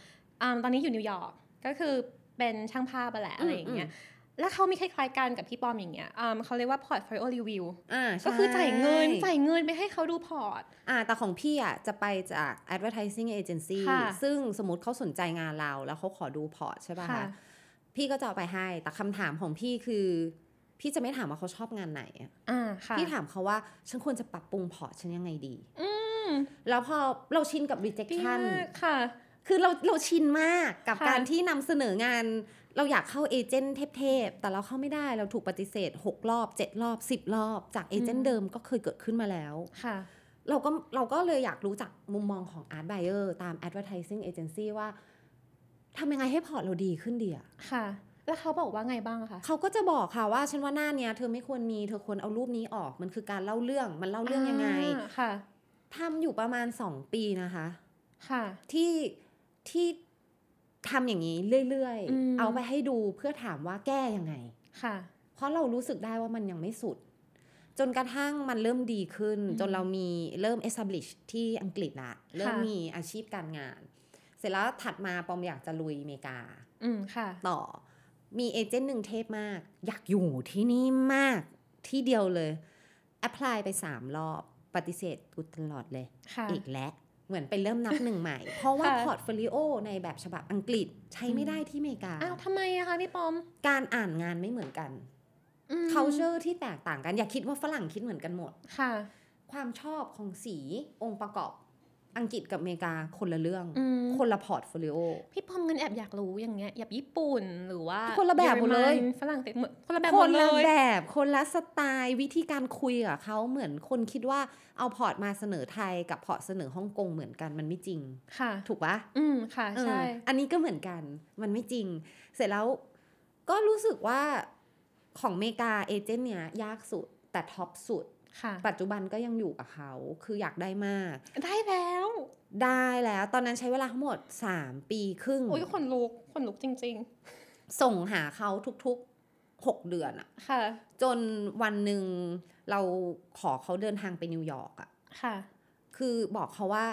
อ่าตอนนี้อยู่นิวยอร์กก็คือเป็นช่างภาพอะแหละอะไรอย่างเงี้ย แล้วเขามีคล้ายๆกันกับพี่ปอมอย่างเงี้ยอ่าเขาเรียกว่า portfolio review ๆอ่าก็คือจ่ายเงินใช่จ่ายเงินไปให้เขาดู portอ่าแต่ของพี่อะจะไปจาก advertising agency ค่ะซึ่งสมมติเขาสนใจงานเรา แล้วเขาขอดู port ใช่ป่ะค่ะคะพี่ก็จะเอาไปให้ แต่คำถามของพี่คือ พี่จะไม่ถามว่าเขาชอบงานไหนอะอ่าค่ะพี่ถามเขาว่าฉันควรจะปรับปรุงพอร์ตฉันยังไงดีอืมแล้วพอเราชินกับดี rejection มากค่ะ คือเราเราชินมากกับค่ะการที่นำเสนองาน เราอยากเข้าเอเจนต์เทพๆ แต่เราเข้าไม่ได้เราถูกปฏิเสธ 6 รอบ 7 รอบ 10 รอบ จากเอเจนต์เดิมก็เคยเกิดขึ้นมาแล้วค่ะเราก็เราก็เลยอยากรู้จักมุมมองของ Art Buyer ตาม Advertising Agency ว่าทำยังไงให้พอร์ตเราดีขึ้นดีอะค่ะแล้วเขาบอกว่าไงบ้างคะเขาก็จะบอกค่ะว่าฉันว่าหน้าเนี้ยเธอไม่ควรมีเธอควรเอารูปนี้ออกมันคือการเล่าเรื่องมันเล่าเรื่องยังไงอ่าค่ะทำอยู่ประมาณ 2 ปีนะคะ ค่ะ ที่ที่ ทำอย่างนี้เรื่อยอืมๆเอาไปให้ดูเพื่อถามว่าแก้ยังไง ค่ะ เพราะเรารู้สึกได้ว่ามันยังไม่สุด จนกระทั่งมันเริ่มดีขึ้นอืมจนเรามีเริ่ม establish ที่อังกฤษละ เริ่มมีอาชีพการงาน เสร็จแล้วถัดมาปอมอยากจะลุยอเมริกา อืมค่ะ ต่อ มี agent หนึ่งเทพมาก อยากอยู่ที่นี่มากที่เดียวเลย apply ไปสามรอบปฏิเสธกูตลอดเลยค่ะอีกแล้ว เหมือนไปเริ่มนับหนึ่งใหม่ เพราะว่าค่ะ portfolio ในแบบฉบับอังกฤษใช้ไม่ได้ที่อเมริกา อ้าวทำไมอะคะพี่ปอม การอ่านงานไม่เหมือนกันอืม culture ที่แตกต่างกัน อย่าคิดว่าฝรั่งคิดเหมือนกันหมด ค่ะ ความชอบของสีองค์ประกอบ อังกฤษกับอเมริกาคนละเรื่องอืมคนละ portfolioพี่ปอมเงินแอบอยากรู้อย่างเงี้ยแบบญี่ปุ่นหรือว่าคนละแบบหมดเลยเยอรมันฝรั่งเศสเหมือนคนละแบบหมนดเลละแบบคนละสไตล์วิธีการคุยกับเขาเหมือนคนคิดว่าเอา port มาเสนอไทยกับ port เสนอฮ่องกงเหมือนกันมันไม่จริงค่ะ ถูกปะอืมค่ะใช่เอออันนี้ก็เหมือนกันมันไม่จริง เสร็จแล้วก็รู้สึกว่าของอเมริกา agent เนี้ยยากสุดแต่ top สุดค่ะปัจจุบันก็ยังอยู่กับเขาคืออยากได้มาก ได้แล้ว ได้แล้วตอนนั้นใช้เวลาทั้งหมด 3 ปีครึ่งอุ้ยขนลุกขนลุกจริงส่งหาเขาทุกๆ 6 เดือนอะๆค่ะ จนวันหนึ่งเราขอเขาเดินทางไปนิวยอร์กอะค่ะ คือบอกเขาว่า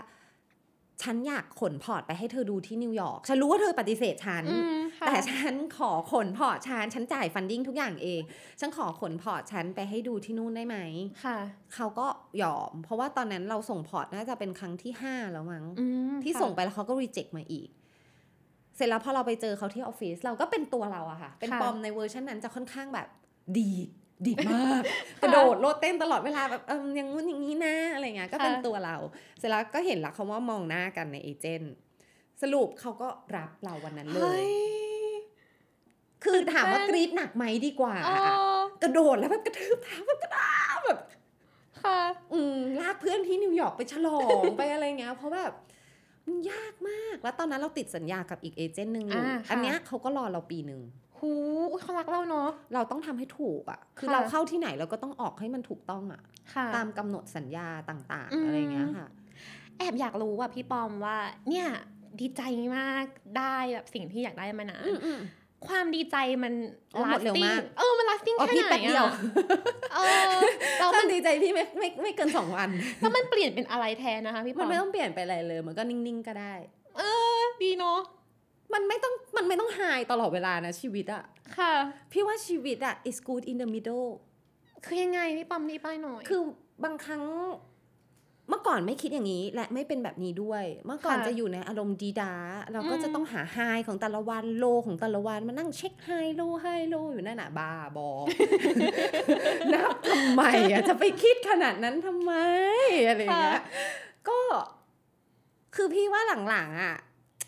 ฉันอยากขน port ไปให้เธอดูที่นิวยอร์ก ฉันรู้ว่าเธอปฏิเสธฉันอืมค่ะแต่ฉันขอขน port ฉัน ฉันจ่าย funding ทุกอย่างเอง ฉันขอขน port ฉันไปให้ดูที่นู่นได้ไหม ค่ะ เขาก็ยอม เพราะว่าตอนนั้นเราส่ง port น่าจะเป็นครั้งที่ห้าแล้วมั้งอืมที่ค่ะส่งไปแล้วเขาก็ reject มาอีก เสร็จแล้วพอเราไปเจอเขาที่ออฟฟิศเราก็เป็นตัวเราอะค่ะ เป็นปอมในเวอร์ชันนั้นจะค่อนข้างแบบดีด ดีดมากกระโดดโลดเต้นตลอดเวลาแบบเอออย่างงู้นอย่างนี้นะอะไรเงี้ยก็เป็นค่ะตัวเรา เสร็จแล้วก็เห็นละเขาว่ามองหน้ากันใน agent สรุปเขาก็รับเราวันนั้นเลยเฮ้ยคือถามว่าตื่นเต้นกรี๊ดหนักไหมดีกว่าอ๋ออะกระโดดแล้วแบบกระทืบเท้าแบบกระดาแบบค่ะ อืมลากเพื่อนที่นิวยอร์กไปฉลองไปอะไรเงี้ยเพราะแบบมันยากมากแล้วตอนนั้นเราติดสัญญากับอีกเอเจนต์หนึ่งอยู่อ่าค่ะอันเนี้ยเขาก็รอเราปีหนึ่ง หหูอุ๊ยเขารักเราเนาะเราต้องทำให้ถูกอะ่ะ คือค่ะเราเข้าที่ไหนเราก็ต้องออกให้มันถูกต้องอะ่ะค่ะตามกำหนดสัญญาต่างอืมๆอะไรเงี้ยค่ะ แอบอยากรู้ว่าพี่ปอมว่า เนี่ยดีใจมากได้แบบสิ่งที่อยากได้มานานอืมอืมความดีใจมันอ๋อหมดเร็ว lasting มากเออมัน lasting อ๋อแค่พี่ไหนแป๊บเดียวอะเออแล้วความัมนดีใจพี่ไม่ไม่ไม่เกินสองวันแล้วมันเปลี่ยนเป็นอะไรแทนนะคะพี่ปมัอนมไม่ต้องเปลี่ยนไปอะไรเลย มันก็นิ่งๆก็ได้ เออ ดีเนาะ มันไม่ต้องมันไม่ต้องหายตลอดเวลานะชีวิตอะค่ะ พี่ว่าชีวิตอะ is good in the middle คือยังไงพี่ปอมรีบไปหน่อย คือบางครั้งเมื่อก่อนไม่คิดอย่างนี้ และไม่เป็นแบบนี้ด้วย เมื่อก่อนค่ะจะอยู่ในอารมณ์ดีดา เราก็อืมจะต้องหาไฮของแต่ละวันโลของแต่ละวันมานั่งเช็คไฮโลไฮโลอยู่นั่นน่ะบ้าบอนับทำไมอะจะไปคิดขนาดนั้นทำไมอะไรอย่างเงี้ยก็คือพี่ว่าหลังๆอะ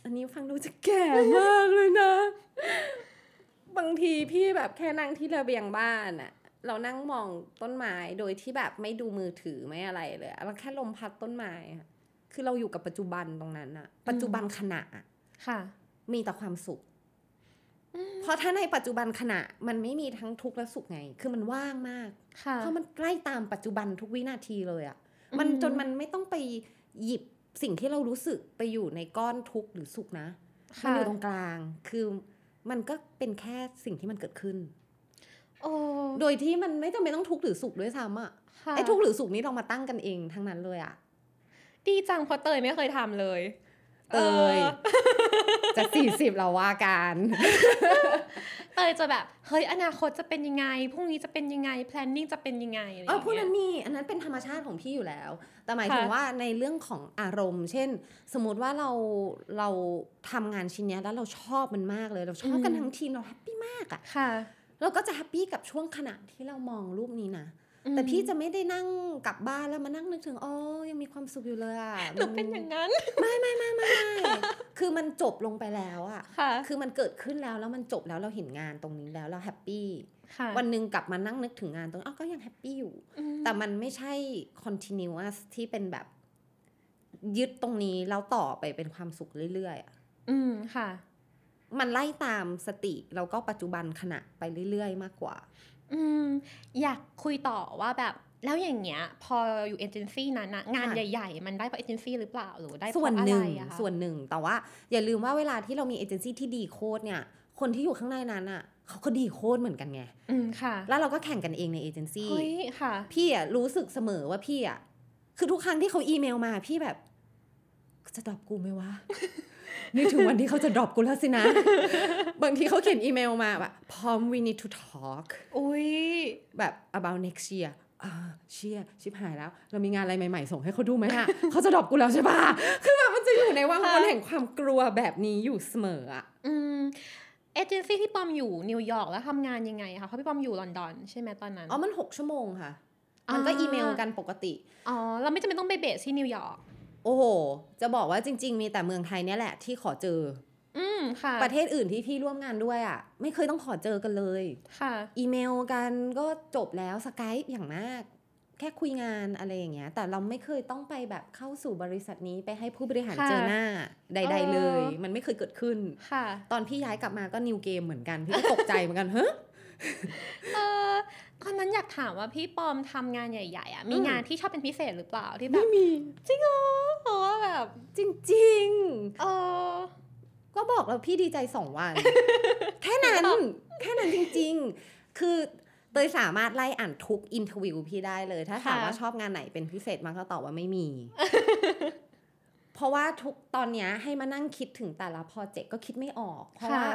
อันนี้ฟังดูจะแก่มากเลยนะ บางทีพี่แบบแค่นั่งที่ระเบียงบ้านอะเรานั่งมองต้นไม้โดยที่แบบไม่ดูมือถือไม่อะไรเลยอะเราแค่ลมพัดต้นไม้อะคือเราอยู่กับปัจจุบันตรงนั้นอะปัจจุบันขณะอะค่ะ มีแต่ความสุข เพราะถ้าในปัจจุบันขณะ มันไม่มีทั้งทุกข์และสุขไง คือมันว่างมากค่ะเพราะมันใกล้ตามปัจจุบันทุกวินาทีเลยอะมันอืมจนมันไม่ต้องไปหยิบ สิ่งที่เรารู้สึกไปอยู่ในก้อนทุกข์หรือสุขนะมันอยู่ตรงกลาง คือมันก็เป็นแค่สิ่งที่มันเกิดขึ้นโอ้โดยที่มันไม่จำเป็นต้องทุกข์หรือสุขด้วยซ้ำอะค่ะไอ้ทุกข์หรือสุขนี้เรามาตั้งกันเองทั้งนั้นเลยอะดีจังเพราะเตยไม่เคยทำเลย เตยจะสี่สิบเราว่ากันเตยจะแบบเฮ้ยอนาคตจะเป็นยังไงพรุ่งนี้จะเป็นยังไง planning จะเป็นยังไงอะไรอเออย่างพวกเงี้นั้ยนมีอันนั้นเป็นธรรมชาติของพี่อยู่แล้ว แต่หมายถึงค่ะว่าในเรื่องของอารมณ์ เช่น สมมติว่าเราเราทำงานชิ้นเนี้ยแล้วเราชอบมันมากเลย เราชอบกันทั้งทีมเรา happy มากอะค่ะเราก็จะ happy กับช่วงขณะที่เรามองรูปนี้นะ แต่พี่จะไม่ได้นั่งกลับบ้านแล้วมานั่งนึกถึงอ๋อยังมีความสุขอยู่เลยอะหนูเป็นอย่างนั้นไม่ไม่ไม่ไม่ไม่คือมันจบลงไปแล้วอะค่ะคือมันเกิดขึ้นแล้วแล้วมันจบแล้วเราเห็นงานตรงนี้แล้วเรา happy ค่ะวันหนึ่งกลับมานั่งนึกถึงงานตรงนี้อ้าวก็ยัง happy อยู่อืมแต่มันไม่ใช่ continuous ที่เป็นแบบ ยึดตรงนี้แล้วต่อไปเป็นความสุขเรื่อยๆอะอืมค่ะ มันไล่ตามสติแล้วก็ปัจจุบันขณะไปเรื่อยๆ มากกว่า อืมอยากคุยต่อว่าแบบแล้วอย่างเงี้ย พออยู่เอเจนซี่นั้นนะงานค่ะใหญ่ ๆ มันได้เพราะเอเจนซี่หรือเปล่าหรือได้เพส่วนราะอะหไรนึ่งอะคะส่วนหนึ่งแต่ว่า อย่าลืมว่าเวลาที่เรามีเอเจนซี่ที่ดีโคตรเนี่ย คนที่อยู่ข้างในนั้นอะเขาก็ดีโคตรเหมือนกันไงอืมค่ะ แล้วเราก็แข่งกันเองในเอเจนซี่เฮ้ยค่ะพี่อะรู้สึกเสมอว่าพี่อะคือทุกครั้งที่เขาอีเมลมาพี่แบบจะ drop กูไหมวะ นี่ถึงวันที่เขาจะ drop กูแล้วสินะ บางทีเขาเขียนอีเมลมาแบบพร้อม we need to talk อุ้ยแบบ about next year อ่าเหี้ยชิบหายแล้ว เรามีงานอะไรใหม่ๆ ส่งให้เขาดูไหมอะเขาจะ drop กูแล้วใช่ปะคือแบบมันจะอยู่ในวังวนค่ะแห่งความกลัวแบบนี้อยู่เสมออะอืมเอเจนซี่ที่ปอมอยู่นิวยอร์กแล้วทำงานยังไงคะเพราะพี่ปอมอยู่ลอนดอนใช่ไหมตอนนั้นอ๋อมันหกชั่วโมงค่ะ มันก็อ่าอีเมลกันปกติอ๋อเราไม่จำเป็นต้องไป base ที่นิวยอร์ก โอ้โห จะบอกว่าจริง ๆ มีแต่เมืองไทยเนี่ยแหละที่ขอเจอ อืมค่ะ ประเทศอื่นที่พี่ร่วมงานด้วยอะ ไม่เคยต้องขอเจอกันเลย ค่ะ อีเมลกันก็จบแล้ว Skype อย่างมาก แค่คุยงานอะไรอย่างเงี้ย แต่เราไม่เคยต้องไปแบบเข้าสู่บริษัทนี้ไปให้ผู้บริหารค่ะเจอหน้าใด ๆ เลย เออ มันไม่เคยเกิดขึ้น ค่ะ ตอนพี่ย้ายกลับมาก็นิวเกมเหมือนกัน พี่ก็ตกใจเหมือนกันเฮ้ย เออตอนนั้นอยากถามว่าพี่ปอมทำงานใหญ่ๆอะมีอืมงานที่ชอบเป็นพิเศษหรือเปล่าที่แบไม่บมี จริงเหรอเพราะว่าแบบจริงเออๆก็บอกแล้วพี่ดีใจสองวัน แค่นั้น แค่นั้นจริง ๆ คือเตยสามารถไล่อ่านทุก interview พี่ได้เลย ถ้าถามค่ะว่าชอบงานไหนเป็นพิเศษมากก็ตอบว่าไม่มี เพราะว่าทุกตอนเนี้ยให้มานั่งคิดถึงแต่ละโปรเจกต์ก็คิดไม่ออก เพราะว่าค่ะ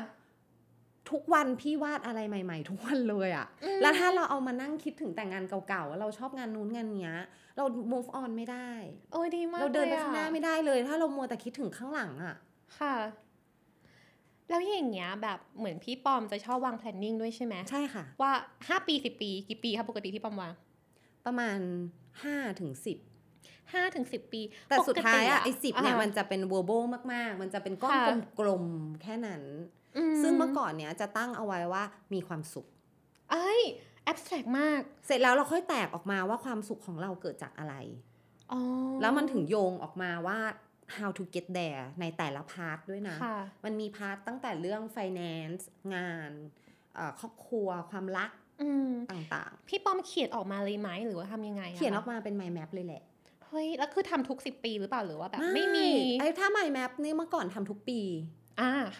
ทุกวันพี่วาดอะไรใหม่ๆ ทุกวันเลยอะอืมแล้วถ้าเราเอามานั่งคิดถึงแต่งงานเก่าๆว่าเราชอบงานนู้นงานเนี้ย เรา move on ไม่ได้ โอ้ยดีมากเราเดินไปลยอะข้างหน้าไม่ได้เลย ถ้าเรามัวแต่คิดถึงข้างหลังอะค่ะ แล้วอย่างเงี้ยแบบเหมือนพี่ปอมจะชอบวาง planning ด้วยใช่ไหมใช่ค่ะ ว่าห้าปีสิบปีกี่ปีครับปกติพี่ปอมวางประมาณห้าถึงสิบห้าถึงสิบปี แต่สุดท้ายอะปกติไอ้สิบเนี่ยอ่ามันจะเป็น verbal มากๆ มันจะเป็นก้อนค่ะกลมๆแค่นั้นอื ซึ่งเมื่อก่อนเนี้ยจะตั้งเอาไว้ว่ามีความสุข เอ้ย abstract มาก เสร็จแล้วเราค่อยแตกออกมาว่าความสุขของเราเกิดจากอะไรอ๋อแล้วมันถึงโยงออกมาว่า how to get there ในแต่ละ part ด้วยนะค่ะมันมี part ตั้งแต่เรื่อง finance งานเอ่อครอบครัวความรักอืมต่างพี่ป้อมเขียนออกมาเลยไหมหรือว่าทำยังไงะๆเขียนออกมาเป็น mind map เลยแหละ เฮ้ย แล้วคือทำทุกสิบปีหรือเปล่าหรือว่าแบบไม่มีไอ้ถ้า mind map นี่เมื่อก่อนทำทุกปีอ่าค่ะ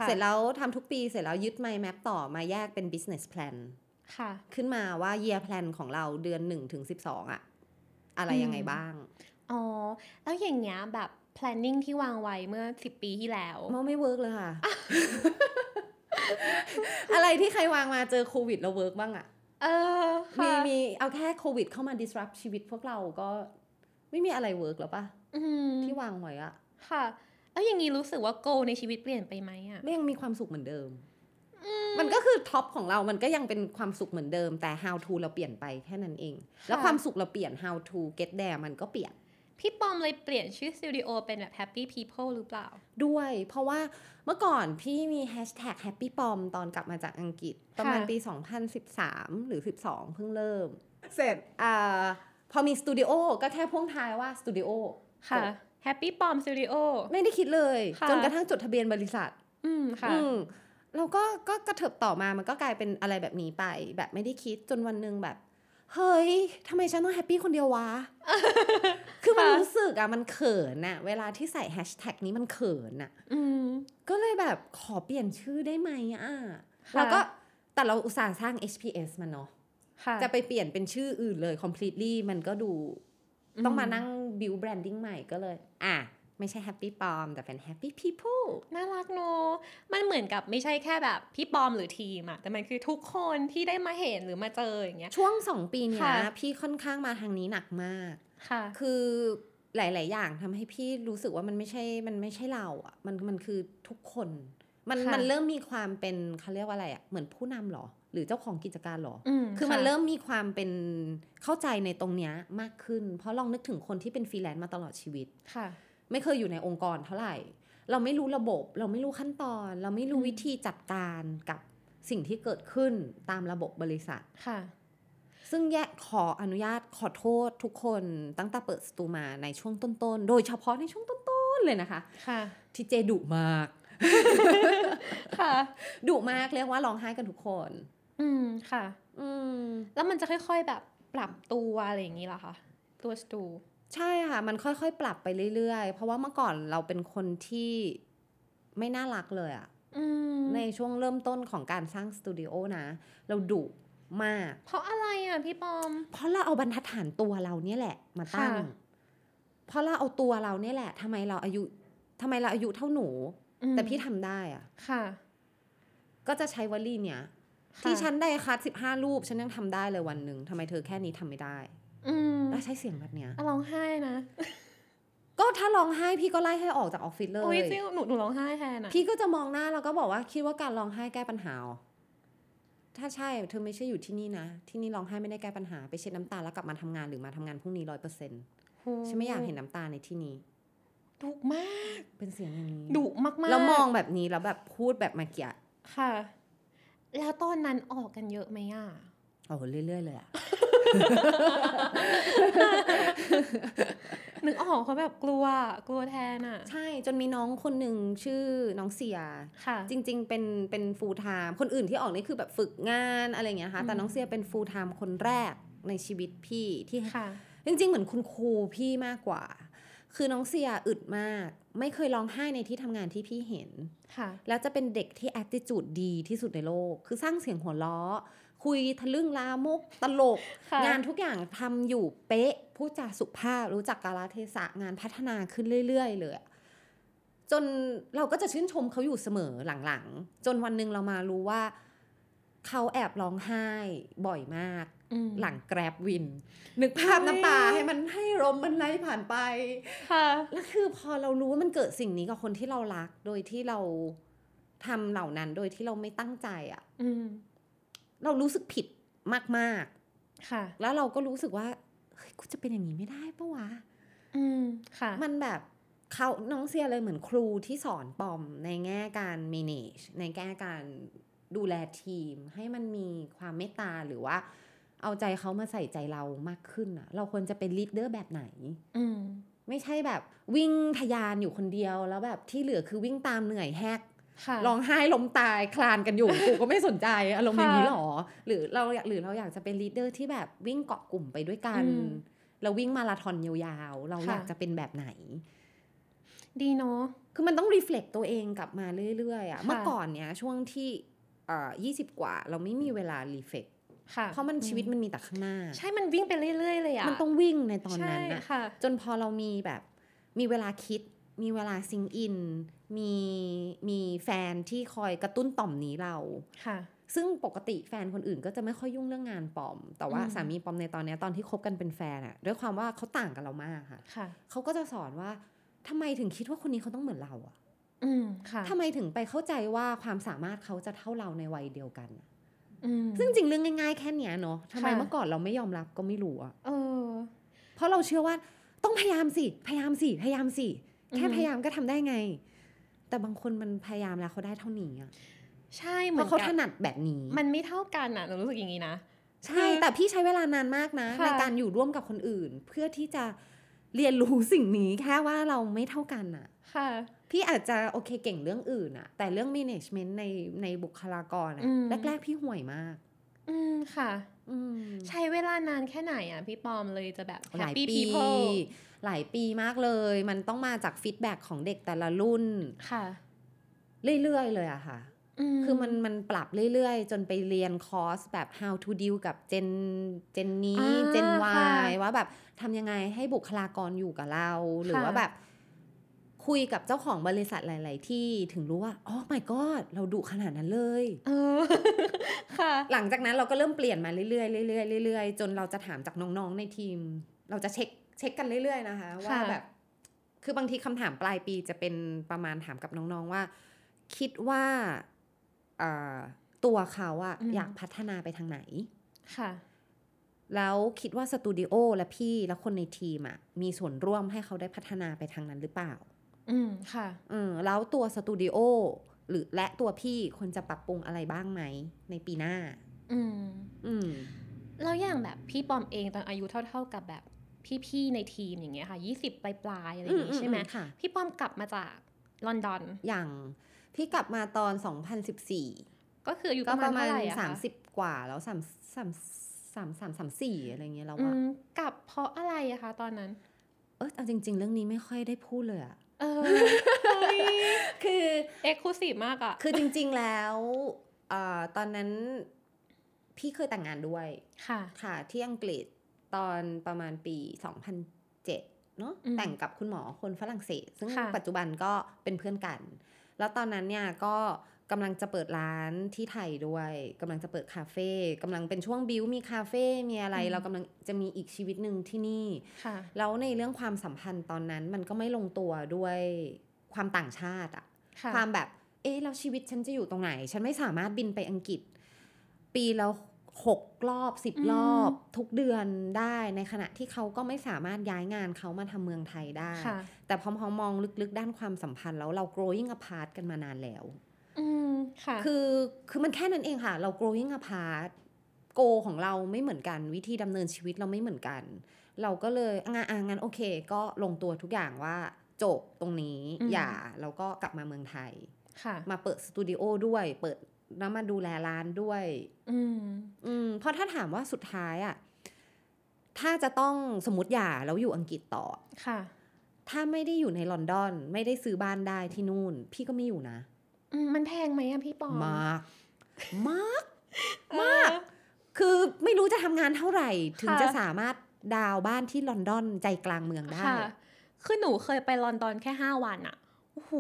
เสร็จแล้วทำทุกปีเสร็จแล้วยึด mind map ต่อมาแยกเป็น business plan ค่ะ ขึ้นมาว่า year plan ของเราเดือน1ถึง12อะอะไรยังไงอืมบ้าง อ๋อ แล้วอย่างเงี้ยแบบ planning ที่วางไว้เมื่อสิบปีที่แล้วมันไม่เวิร์กเลยค่ะ อะไรที่ใครวางมาเจอโควิดแล้ว work บ้างอะเออมีค่ะมีเอาแค่โควิดเข้ามา disrupt ชีวิตพวกเราก็ไม่มีอะไร work แล้วปะอืมที่วางไว้อะค่ะ แล้วอย่างงี้รู้สึกว่า goal ในชีวิตเปลี่ยนไปไหมอะไม่ยังมีความสุขเหมือนเดิม มันก็คือ top ของเรา มันก็ยังเป็นความสุขเหมือนเดิม แต่ how to เราเปลี่ยนไปแค่นั้นเอง แล้วความสุขเราเปลี่ยน how to get there มันก็เปลี่ยน พี่ปอมเลยเปลี่ยนชื่อสตูดิโอเป็นแบบ happy people หรือเปล่า ด้วย เพราะว่าเมื่อก่อนพี่มี hashtag happy pom ตอนกลับมาจากอังกฤษ ประมาณปี 2013 หรือ 12 เพิ่งเริ่ม เสร็จอ่าพอมีสตูดิโอก็แค่พ่วงท้ายว่าสตูดิโอค่ะ happy pom studio ไม่ได้คิดเลยค่ะจนกระทั่งจดทะเบียนบริษัท อืมค่ะอืมแล้วก็ก็กระเถิบต่อมามันก็กลายเป็นอะไรแบบนี้ไป แบบไม่ได้คิดจนวันหนึ่งแบบ เฮ้ยทำไมฉันต้องแฮปปี้คนเดียววะ คือมันค่ะรู้สึกอะมันเขินอะเวลาที่ใส่แฮชแท็กนี้มันเขินอะอืมก็เลยแบบขอเปลี่ยนชื่อได้ไหมอะค่ะแล้วก็แต่เราอุตส่าห์สร้าง HPS มันเนาะค่ะจะไปเปลี่ยนเป็นชื่ออื่นเลย completely มันก็ดู ต้องมานั่ง build branding ใหม่ก็เลย อะ ไม่ใช่ happy palm แต่เป็น happy people น่ารักเนอะมันเหมือนกับไม่ใช่แค่แบบพี่ปอมหรือทีมอะแต่มันคือทุกคนที่ได้มาเห็นหรือมาเจออย่างเงี้ยช่วงสองปีเนี้ยค่ะพี่ค่อนข้างมาทางนี้หนักมากค่ะ คือหลาย ๆ อย่างทำให้พี่รู้สึกว่ามันไม่ใช่ มันไม่ใช่เราอะมันมันคือทุกคน มันค่ะมันเริ่มมีความเป็นเขาเรียกว่าอะไรอะเหมือนผู้นำเหรอห รือเจ้าของกิจการเหรออืมคือมันเริ่มมีความเป็นเข้าใจในตรงเนี้ยมากขึ้น เพราะลองนึกถึงคนที่เป็นฟรีแลนซ์มาตลอดชีวิตค่ะ ไม่เคยอยู่ในองค์กรเท่าไหร่ เราไม่รู้ระบบ เราไม่รู้ขั้นตอน เราไม่รู้อืมวิธีจัดการกับสิ่งที่เกิดขึ้นตามระบบบริษัทค่ะซึ่งแยกขออนุญาตขอโทษทุกคนตั้งแต่เปิดสตูมาในช่วงต้นๆ โดยเฉพาะในช่วงต้นๆเลยนะคะ ค่ะ ที่เจดุมาก ค่ะ ดุมากเรียกว่าร้องไห้กันทุกคน อืมค่ะ อืม แล้วมันจะค่อยๆแบบปรับตัวอะไรอย่างนี้เหรอคะตัวสตูใช่ค่ะ มันค่อยๆ ปรับไปเรื่อยๆ เพราะว่าเมื่อก่อนเราเป็นคนที่ไม่น่ารักเลยอะอืมในช่วงเริ่มต้นของการสร้างสตูดิโอนะ เราดุมาก เพราะอะไรอะพี่ปอม เพราะเราเอาบรรทัดฐานตัวเราเนี่ยแหละ มาตั้งค่ะเพราะเราเอาตัวเราเนี่ยแหละทำไมเราอายุทำไมเราอายุเท่าหนูอืมแต่พี่ทำได้อะค่ะ ก็จะใช้วลีเนี้ยค่ะ ที่ฉันได้คัดสิบห้ารูป ฉันยังทำได้เลยวันหนึ่งทำไมเธอแค่นี้ทำไม่ได้ อืมแล้วใช้เสียงแบบเนี้ยอะร้องไห้นะ ก็ถ้าร้องไห้พี่ก็ไล่ให้ออกจากออฟฟิศเลโอ้ยยจริงหนูหนูร้องไห้แทนอะพี่ก็จะมองหน้าแล้วก็บอกว่าคิดว่าการร้องไห้แก้ปัญหาเหรอถ้าใช่เธอไม่ใช่อยู่ที่นี่นะ ที่นี่ร้องไห้ไม่ได้แก้ปัญหาไปเช็ดน้ำตาแล้วกลับมาทำงานหรือมาทำงานพรุ่งนี้ร้อยเปอร์เซ็นต์ฉันไม่อยากเห็นน้ำตาในที่นี้ดุมาก เป็นเสียงอย่างนี้ดุมากๆแล้วมองแบบนี้แล้วแบบพูดแบบมาเกียค่ะ แล้วตอนนั้นออกกันเยอะไหมอะโอ้โหเรื่อย ๆ เลยอะนึกออกเขาแบบกลัวกลัวแทนอะ ใช่จนมีน้องคนหนึ่งชื่อน้องเสีย ค่ะ จริง ๆ เป็นเป็นฟูลไทม์คนอื่นที่ออกนี่คือแบบฝึกงานอะไรอย่างเงี้ยค่ะ แต่อืมน้องเสียเป็นฟูลไทม์คนแรกในชีวิตพี่ที่ค่ะ จริง ๆ เหมือนคุณครูพี่มากกว่า คือน้องเสียอึดมาก ไม่เคยร้องไห้ในที่ทำงานที่พี่เห็นค่ะแล้วจะเป็นเด็กที่ attitude ดีที่สุดในโลก คือสร้างเสียงหัวเราะคุยทะลึ่งลามกตลกค่ะงานทุกอย่างทำอยู่เป๊ะพูดจาสุภาพรู้จักกาลเทศะงานพัฒนาขึ้นเรื่อยๆเลยอะจนเราก็จะชื่นชมเขาอยู่เสมอหลังๆ จนวันหนึ่งเรามารู้ว่า เขาแอบร้องไห้บ่อยมากอืม หลังแกร็บวิน นึกภาพเฮ้ยน้ำตาให้มันให้ลมมันไหลผ่านไป ค่ะ แล้วคือพอเรารู้ว่ามันเกิดสิ่งนี้กับคนที่เรารัก โดยที่เราทำเหล่านั้นโดยที่เราไม่ตั้งใจอะ่ะอืมเรารู้สึกผิดมากค่ะๆแล้วเราก็รู้สึกว่า เฮ้ย กูจะเป็นอย่างนี้ไม่ได้ปะวะ อืม ค่ะ มันแบบเขาน้องเซียเลยเหมือนครูที่สอนปอมในแง่การ manage ในแง่การดูแลทีม ให้มันมีความเมตตาหรือว่า เอาใจเขามาใส่ใจเรามากขึ้นอะเราควรจะเป็นลีดเดอร์แบบไหน อืมไม่ใช่แบบวิ่งทะยานอยู่คนเดียวแล้วแบบที่เหลือคือวิ่งตามเหนื่อยแฮกค่ะร้องไห้ล้มตายคลานกันอยู่กูก็ไม่สนใจอารมณ์อย่างนี้ค่ะหรอ หรือเราอยากหรือเราอยากจะเป็น leader ที่แบบวิ่งเกาะกลุ่มไปด้วยกันอืมเราวิ่งมาราธอนยาวๆ เราค่ะอยากจะเป็นแบบไหน ดีเนาะคือมันต้อง reflect ตัวเองกลับมาเรื่อยๆอะค่ะเมื่อก่อนเนี้ยช่วงที่เอ่อยี่สิบกว่า เราไม่มีเวลา reflect ค่ะ เพราะมันชีวิตมันมีแต่ข้างหน้า ใช่มันวิ่งไปเรื่อยๆเลยอะมันต้องวิ่งในตอนนั้นใช่อะค่ะจนพอเรามีแบบมีเวลาคิด มีเวลาซิงอิน มีมีแฟนที่คอยกระตุ้นต่อมนี้เราค่ะซึ่งปกติแฟนคนอื่นก็จะไม่ค่อยยุ่งเรื่องงานปอม แต่ว่าอืมสามีปอมในตอนเนี้ยตอนที่คบกันเป็นแฟนอะด้วยความว่าเขาต่างกับเรามากค่ะค่ะเขาก็จะสอนว่าทำไมถึงคิดว่าคนนี้เขาต้องเหมือนเราอะอืมค่ะทำไมถึงไปเข้าใจว่าความสามารถเขาจะเท่าเราในวัยเดียวกันอะอืม ซึ่งจริงเรื่องง่ายๆ แค่เนี้ยเนาะทำไมค่ะเมื่อก่อนเราไม่ยอมรับก็ไม่รู้อะเออ เพราะเราเชื่อว่าต้องพยายามสิ พยายามสิ พยายามสิ แค่อือฮึพยายามก็ทำได้ไง แต่บางคนมันพยายามแล้วเขาได้เท่านี้อะใช่เหเพมือนราะเขากัถบนัดแบบนี้ มันไม่เท่ากันอะหนูรู้สึกอย่างนี้นะ ใช่ แต่พี่ใช้เวลานานมากนะค่ะในการอยู่ร่วมกับคนอื่น เพื่อที่จะเรียนรู้สิ่งนี้แค่ว่าเราไม่เท่ากันอะค่ะ พี่อาจจะโอเคเก่งเรื่องอื่นอะแต่เรื่อง management ในในบุคลากรอะอืมแรกๆพี่ห่วยมาก อืมค่ะอืมใช้เวลานานแค่ไหนอะพี่ปอมเลยจะแบบ หลาย happy ปี people หลายปีมากเลย มันต้องมาจากฟีดแบ็ของเด็กแต่ละรุ่นค่ะ เรื่อยๆเลยอะค่ะ คือมันมันปรับเรื่อยๆ จนไปเรียนคอร์สแบบ how to deal กับเจนเจนนี้อ่าเจนค่ะ Y ว่าแบบทำยังไงให้บุคลากรอยู่กับเรา หรือค่ะว่าแบบ คุยกับเจ้าของบริษัทหลาย ๆ ที่ถึงรู้ว่าอ๋อ my god เราดุขนาดนั้นเลยเออค่ะ หลังจากนั้นเราก็เริ่มเปลี่ยนมาเรื่อยๆเรื่อยๆเรื่อยๆจนเราจะถามจากน้อง ๆ ในทีม เราจะเช็คเช็คกันเรื่อย ๆ นะคะ ว่าค่ะแบบ คือบางทีคำถามปลายปีจะเป็นประมาณถามกับน้อง ๆ ว่า คิดว่าเอ่อตัวเขาอะอืมอยากพัฒนาไปทางไหนค่ะแล้วคิดว่าสตูดิโอและพี่และคนในทีมอะมีส่วนร่วมให้เขาได้พัฒนาไปทางนั้นหรือเปล่า อืมค่ะเออแล้วตัวสตูดิโอหรือและตัวพี่ควรจะปรับปรุงอะไรบ้างไหม ในปีหน้า อืม อืมแล้วอย่างแบบพี่ปอมเองตอนอายุเท่า ๆกับแบบพี่ๆในทีมอย่างเงี้ยค่ะยี่สิบปลายๆอะไรอย่างงี้ใช่ไหมอืมอืมค่ะพี่ปอมกลับมาจากลอนดอน อย่างพี่กลับมาตอน 2014 ก็คืออายุก็ประปมาณระมาณเท่าไหร่อะคะ30กว่าแล้ว3 3 3 3 3 4อะไรเงี้ยแล้วอือะมกลับเพราะอะไรอะคะตอนนั้น เออเอาจริง ๆ เรื่องนี้ไม่ค่อยได้พูดเลยอะ เออเฮ้ยคือเอ็กซ์คลูซีฟมากอะคือจริง ๆแล้วเอ่อตอนนั้นพี่เคยแต่งงานด้วยค่ะค่ะ ที่อังกฤษตอนประมาณปี 2007เนอะอืมแต่งกับคุณหมอคนฝรั่งเศส ซึ่งค่ะปัจจุบันก็เป็นเพื่อนกัน แล้วตอนนั้นเนี่ยก็ กำลังจะเปิดร้านที่ไทยด้วยกำลังจะเปิดคาเฟ่กำลังเป็นช่วงบิวมีคาเฟ่มีอะไร เรากำลังจะมีอีกชีวิตหนึ่งที่นี่ค่ะแล้วในเรื่องความสัมพันธ์ตอนนั้นมันก็ไม่ลงตัวด้วยความต่างชาติอะค่ะความแบบ เอ๊ะแล้วชีวิตฉันจะอยู่ตรงไหน ฉันไม่สามารถบินไปอังกฤษ ปีแล้วหกรอบสิบอืมรอบทุกเดือนได้ในขณะที่เขาก็ไม่สามารถย้ายงานเขามาทำเมืองไทยได้ค่ะแต่พอพอมองลึกๆ ด้านความสัมพันธ์แล้วเรา growing apart กันมานานแล้ว อืมค่ะ คือคือมันแค่นั้นเองค่ะ เรา growing apart โกของเราไม่เหมือนกันวิธีดำเนินชีวิตเราไม่เหมือนกัน เราก็เลยงานอะงั้นโอเค ก็ลงตัวทุกอย่างว่าจบตรงนี้อืมอย่าแล้วก็กลับมาเมืองไทยค่ะ มาเปิดสตูดิโอด้วย เปิดแล้วมาดูแลร้านด้วย อืมอืมเพราะถ้าถามว่าสุดท้ายอะถ้าจะต้องสมมติหย่าแล้วอยู่อังกฤษต่อค่ะ ถ้าไม่ได้อยู่ในลอนดอน ไม่ได้ซื้อบ้านได้ที่นู่น พี่ก็ไม่อยู่นะอื มมันแพงไหมอะพี่ปอมมาก มาก มาก คือไม่รู้จะทำงานเท่าไหร่ ถึงค่ะจะสามารถดาวน์บ้านที่ลอนดอนใจกลางเมืองได้ค่ะคือหนูเคยไปลอนดอนแค่ห้าวันอะโอ้โห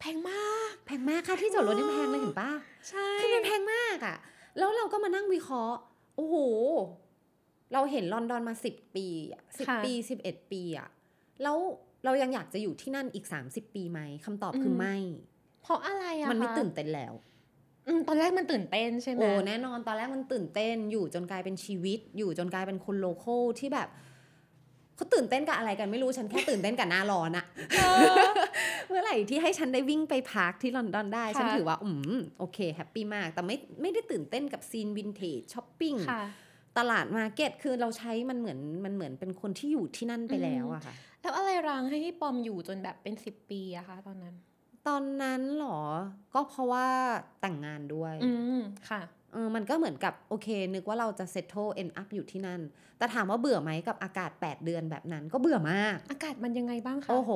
แพงมาก แพงมากค่าที่จอดรถยังแพงเลยเห็นปะใช่ คือมันแพงมากอะแล้วเราก็มานั่งวิเคราะห์ โอ้โห เราเห็นลอนดอนมาสิบปีสิบปีสิบเอ็ดปีอะแล้วเรายังอยากจะอยู่ที่นั่นอีกสามสิบปีไหมคำตอบคือไม่ เพราะอะไรอะมันไม่คะตื่นเต้นแล้วอืมตอนแรกมันตื่นเต้นใช่ไหมโอ้แน่นอนตอนแรกมันตื่นเต้นอยู่จนกลายเป็นชีวิต อยู่จนกลายเป็นคนโลโก้ที่แบบเขาตื่นเต้นกับอะไรกันไม่รู้ฉันแค่ตื่นเต้นกับหน้าร้อนอะเออเมื่อไหร่ที่ให้ฉันได้วิ่งไปพักที่ลอนดอนได้ค่ะฉันถือว่าอืมโอเคแฮปปี้มาก แต่ไม่ไม่ได้ตื่นเต้นกับ scene vintage shopping ค่ะตลาด market คือเราใช้มันเหมือนมันเหมือนเป็นคนที่อยู่ที่นั่นไปแล้วอะค่ะ แล้วอะไรรั้งให้พี่ปอมอยู่จนแบบเป็นสิบปีอะคะตอนนั้น ตอนนั้นเหรอ ก็เพราะว่าแต่งงานด้วย อืมค่ะเออมันก็เหมือนกับโอเค นึกว่าเราจะ settle end up อยู่ที่นั่น แต่ถามว่าเบื่อไหมกับอากาศ 8 เดือนแบบนั้น ก็เบื่อมาก อากาศมันยังไงบ้างคะ โอ้โห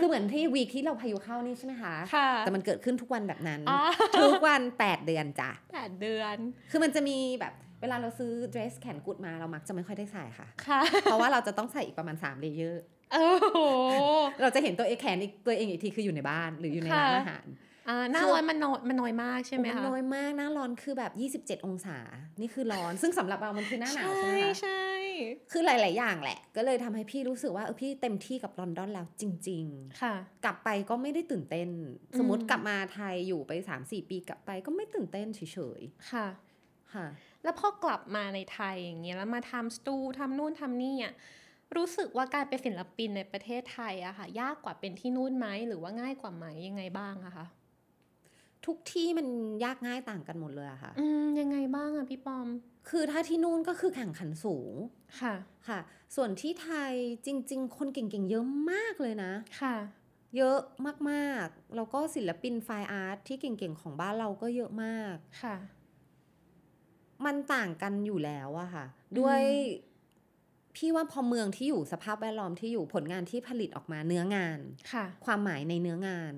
คือเหมือนที่ week ที่เราพายุเข้านี่ใช่ไหมคะ ค่ะ แต่มันเกิดขึ้นทุกวันแบบนั้นอ๋อทุกวัน 8 เดือนจ้ะแปดเดือน คือมันจะมีแบบเวลาเราซื้อเดรสแขนกุดมาเรามักจะไม่ค่อยได้ใส่ค่ะ ค่ะ เพราะว่าเราจะต้องใส่อีกประมาณ3 layer โอ้โหเราจะเห็นตัวเองแขนอีกตัวเองอีกทีคืออยู่ในบ้านหรืออยู่ในร้านค่ะอาหารอ่าหน้าคือร้อนมันน้อยมันน้อยมากใช่ไหมโอ้คะน้อยมากหน้าร้อนคือแบบ 27 องศา นี่คือร้อน ซึ่งสำหรับเรามันคือหน้าหนาวใช่ไหมคะใช่คือหลาย ๆ อย่างแหละ ก็เลยทำให้พี่รู้สึกว่าเออพี่เต็มที่กับลอนดอนแล้วจริงค่ะๆกลับไปก็ไม่ได้ตื่นเต้นอืมสมมติกลับมาไทยอยู่ไป 3-4 ปีกลับไปก็ไม่ตื่นเต้นเฉยค่ะๆค่ะ แล้วพอกลับมาในไทยอย่างเงี้ยแล้วมาทำสตูทำนู่นทำนี่อะ รู้สึกว่าการเป็นศิลปินในประเทศไทยอะค่ะ ยากกว่าเป็นที่นู่นไหมหรือว่าง่ายกว่าไหมยังไงบ้างอะคะทุกที่มันยากง่ายต่างกันหมดเลยอะค่ะ อืมยังไงบ้างอะพี่ปอม คือถ้าที่นู่นก็คือแข่งขันสูงค่ะค่ะ ส่วนที่ไทยจริง ๆ คนเก่งๆเยอะมากเลยนะค่ะ เยอะมากๆแล้วก็ศิลปินไฟอาร์ตที่เก่งๆของบ้านเราก็เยอะมากค่ะ มันต่างกันอยู่แล้วอะค่ะ ด้วย พี่ว่าพอเมืองที่อยู่สภาพแวดล้อมที่อยู่ผลงานที่ผลิตออกมาเนื้องานค่ะ ความหมายในเนื้องาน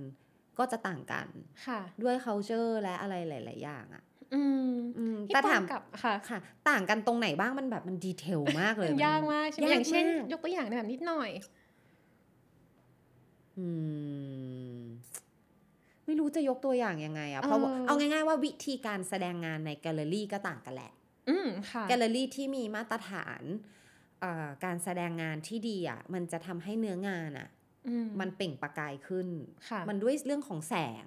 ก็จะต่างกันค่ะ ด้วย culture และอะไรหลาย ๆ อย่างอะอืมอืมพี่แต่ปอถามกับค่ะค่ะ ต่างกันตรงไหนบ้างมันแบบมันดีเทลมากเลยมันยากมากใช่ไหมยอย่างเช่นมกยกตัวอย่างในแบบนิดหน่อย อืม ไม่รู้จะยกตัวอย่างยังไงอะเพราะว่าเออเอาง่าย ๆ ว่าวิธีการแสดงงานในแกลเลอรี่ก็ต่างกันแหละ อืมค่ะแกลเลอรี่ที่มีมาตรฐานเอ่อ การแสดงงานที่ดีอะมันจะทำให้เนื้องานอะอืมมันเปล่งประกายขึ้นค่ะมันด้วยเรื่องของแสง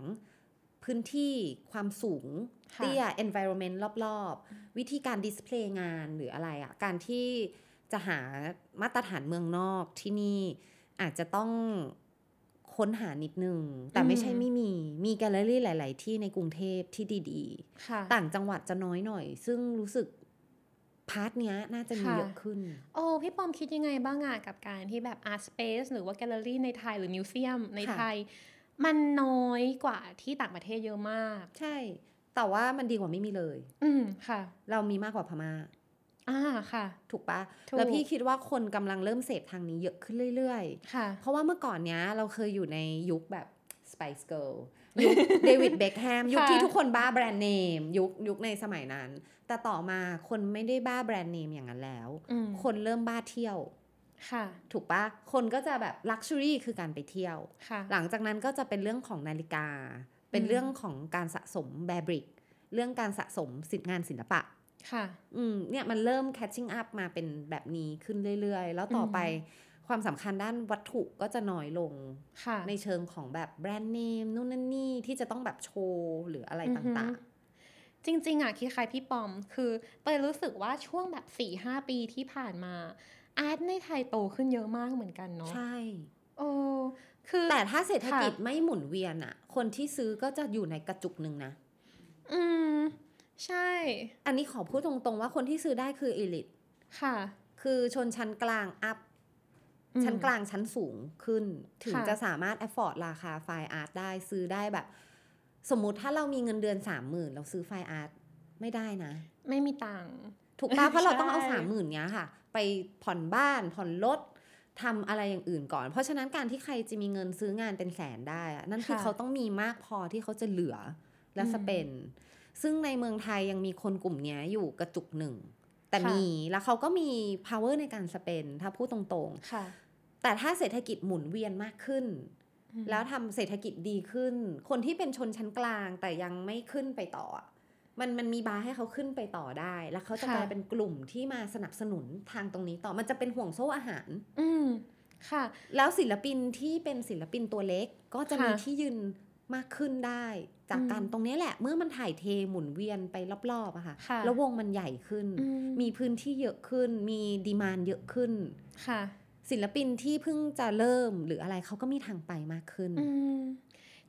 พื้นที่ความสูงค่ะเตี้ย environment รอบๆ วิธีการ display งานหรืออะไรอะ การที่จะหามาตรฐานเมืองนอกที่นี่อาจจะต้องค้นหานิดนึง แต่ไม่ใช่ไม่มี มีแกลเลอรี่หลาย ๆ ที่ในกรุงเทพที่ดีๆค่ะต่างจังหวัดจะน้อยหน่อย ซึ่งรู้สึก part เนี้ยน่าจะมีค่ะเยอะขึ้น โอ้พี่ปอมคิดยังไงบ้างอะกับการที่แบบ Art Space หรือว่าแกลเลอรี่ในไทยหรือมิวเซียมในค่ะไทย มันน้อยกว่าที่ต่างประเทศเยอะมาก ใช่ แต่ว่ามันดีกว่าไม่มีเลย อืมค่ะ เรามีมากกว่าพม่าอ่าค่ะ ถูกปะถูกแล้วพี่คิดว่าคนกำลังเริ่มเสพทางนี้เยอะขึ้นเรื่อยค่ะๆเพราะว่าเมื่อก่อนเนี้ยเราเคยอยู่ในยุคแบบ Spice Girl ยุคเดวิดเบคแฮมยุคค่ะที่ทุกคนบ้าแบรนด์เนมยุคยุคในสมัยนั้น แต่ต่อมาคนไม่ได้บ้าแบรนด์เนมอย่างนั้นแล้วอืมคนเริ่มบ้าเที่ยวค่ะ ถูกปะคนก็จะแบบ luxury คือการไปเที่ยวค่ะหลังจากนั้นก็จะเป็นเรื่องของนาฬิกา เป็นอืมเรื่องของการสะสมแบร์บริก เรื่องการสะสมสินงานศิลปะ ค่ะ อืมเนี่ยมันเริ่ม catching up มาเป็นแบบนี้ขึ้นเรื่อยๆ แล้วต่อไป ความสำคัญด้านวัตถุก็จะน้อยลงค่ะในเชิงของแบบแบรนด์เนมนู่นนั่นนี่ที่จะต้องแบบโชว์หรืออะไรอือฮึต่างจริง ๆอะคล้ายๆพี่ปอม คือเตยรู้สึกว่าช่วงแบบสี่ห้าปีที่ผ่านมาอาร์ตในไทยโตขึ้นเยอะมากเหมือนกันๆเนาะใช่โอ้คือแต่ถ้าเศรษฐกิจค่ะไม่หมุนเวียนอะคนที่ซื้อก็จะอยู่ในกระจุกหนึ่งนะ อืม ใช่ อันนี้ขอพูดตรงๆว่าคนที่ซื้อได้คือ elite ค่ะ คือชนชั้นกลางอัพอืม ชั้นกลางชั้นสูงขึ้น ถึงค่ะจะสามารถ afford ราคาไฟล์อาร์ตได้ซื้อได้แบบ สมมุติถ้าเรามีเงินเดือนสามหมื่นเราซื้อไฟล์อาร์ตไม่ได้นะ ไม่มีตังค์ถูกปะเพราะเราต้องเอาใช่สามหมื่นเนี้ยค่ะ ไปผ่อนบ้านผ่อนรถทำอะไรอย่างอื่นก่อน เพราะฉะนั้นการที่ใครจะมีเงินซื้องานเป็นแสนได้อะนั่นคือเขาต้องมีมากพอที่เขาจะเหลือและสเปน ซึ่งในเมืองไทยยังมีคนกลุ่มเนี้ยอยู่กระจุกหนึ่ง แต่มีแล้วเขาก็มี power ในการสเปน ถ้าพูดตรงๆค่ะ แต่ถ้าเศรษฐกิจหมุนเวียนมากขึ้นอืมแล้วทำเศรษฐกิจดีขึ้น คนที่เป็นชนชั้นกลางแต่ยังไม่ขึ้นไปต่ออะมันมันมีบาร์ให้เขาขึ้นไปต่อได้ แล้วเขาจะค่ะกลายเป็นกลุ่มที่มาสนับสนุนทางตรงนี้ต่อมันจะเป็นห่วงโซ่อาหาร อืมค่ะ แล้วศิลปินที่เป็นศิลปินตัวเล็กก็จะมีค่ะที่ยืนมากขึ้นได้ จากอืมการตรงนี้แหละ เมื่อมันถ่ายเทหมุนเวียนไปรอบๆอะค่ะค่ะแล้ววงมันใหญ่ขึ้นอืมีพื้นที่เยอะขึ้น มีดีมานเยอะขึ้นค่ะ ศิลปินที่เพิ่งจะเริ่มหรืออะไรเขาก็มีทางไปมากขึ้นอืม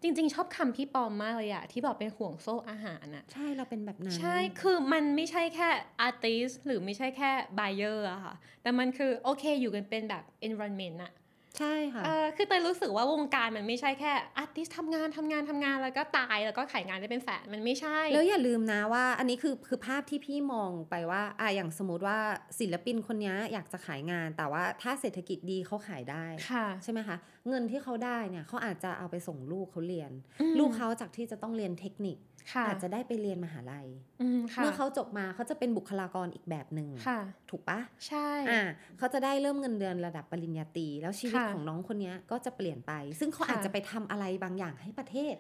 จริง ๆ ชอบคำพี่ปอมมากเลยอะที่บอกเป็นห่วงโซ่อาหารอะใช่เราเป็นแบบนั้น ใช่คือมันไม่ใช่แค่อาร์ติสหรือไม่ใช่แค่บ u เ e อร์อะค่ะ แต่มันคือโอเคอยู่กันเป็นแบบ environment อะ ใช่ค่ะเออคือเตยรู้สึกว่าวงการมันไม่ใช่แค่ artist ทำงานทำงานทำงานแล้วก็ตายแล้วก็ขายงานได้เป็นแสนมันไม่ใช่ แล้วอย่าลืมนะว่า อันนี้คือคือภาพที่พี่มองไปว่าอะอย่างสมมติว่าศิลปินคนนี้อยากจะขายงาน แต่ว่าถ้าเศรษฐกิจดีเขาขายได้ค่ะใช่ไหมคะเงินที่เขาได้เนี่ยเขาอาจจะเอาไปส่งลูกเขาเรียนอืมลูกเขาจากที่จะต้องเรียนเทคนิคค่ะ อาจจะได้ไปเรียนมหาลัยอืมค่ะเมื่อเขาจบมาเขาจะเป็นบุคลากรอีกแบบหนึ่งค่ะถูกปะใช่อ่าเขาจะได้เริ่มเงินเดือนระดับปริญญาตรีแล้วชีวิตค่ะของน้องคนนี้ก็จะเปลี่ยนไป ซึ่งเขาค่ะอาจจะไปทำอะไรบางอย่างให้ประเทศ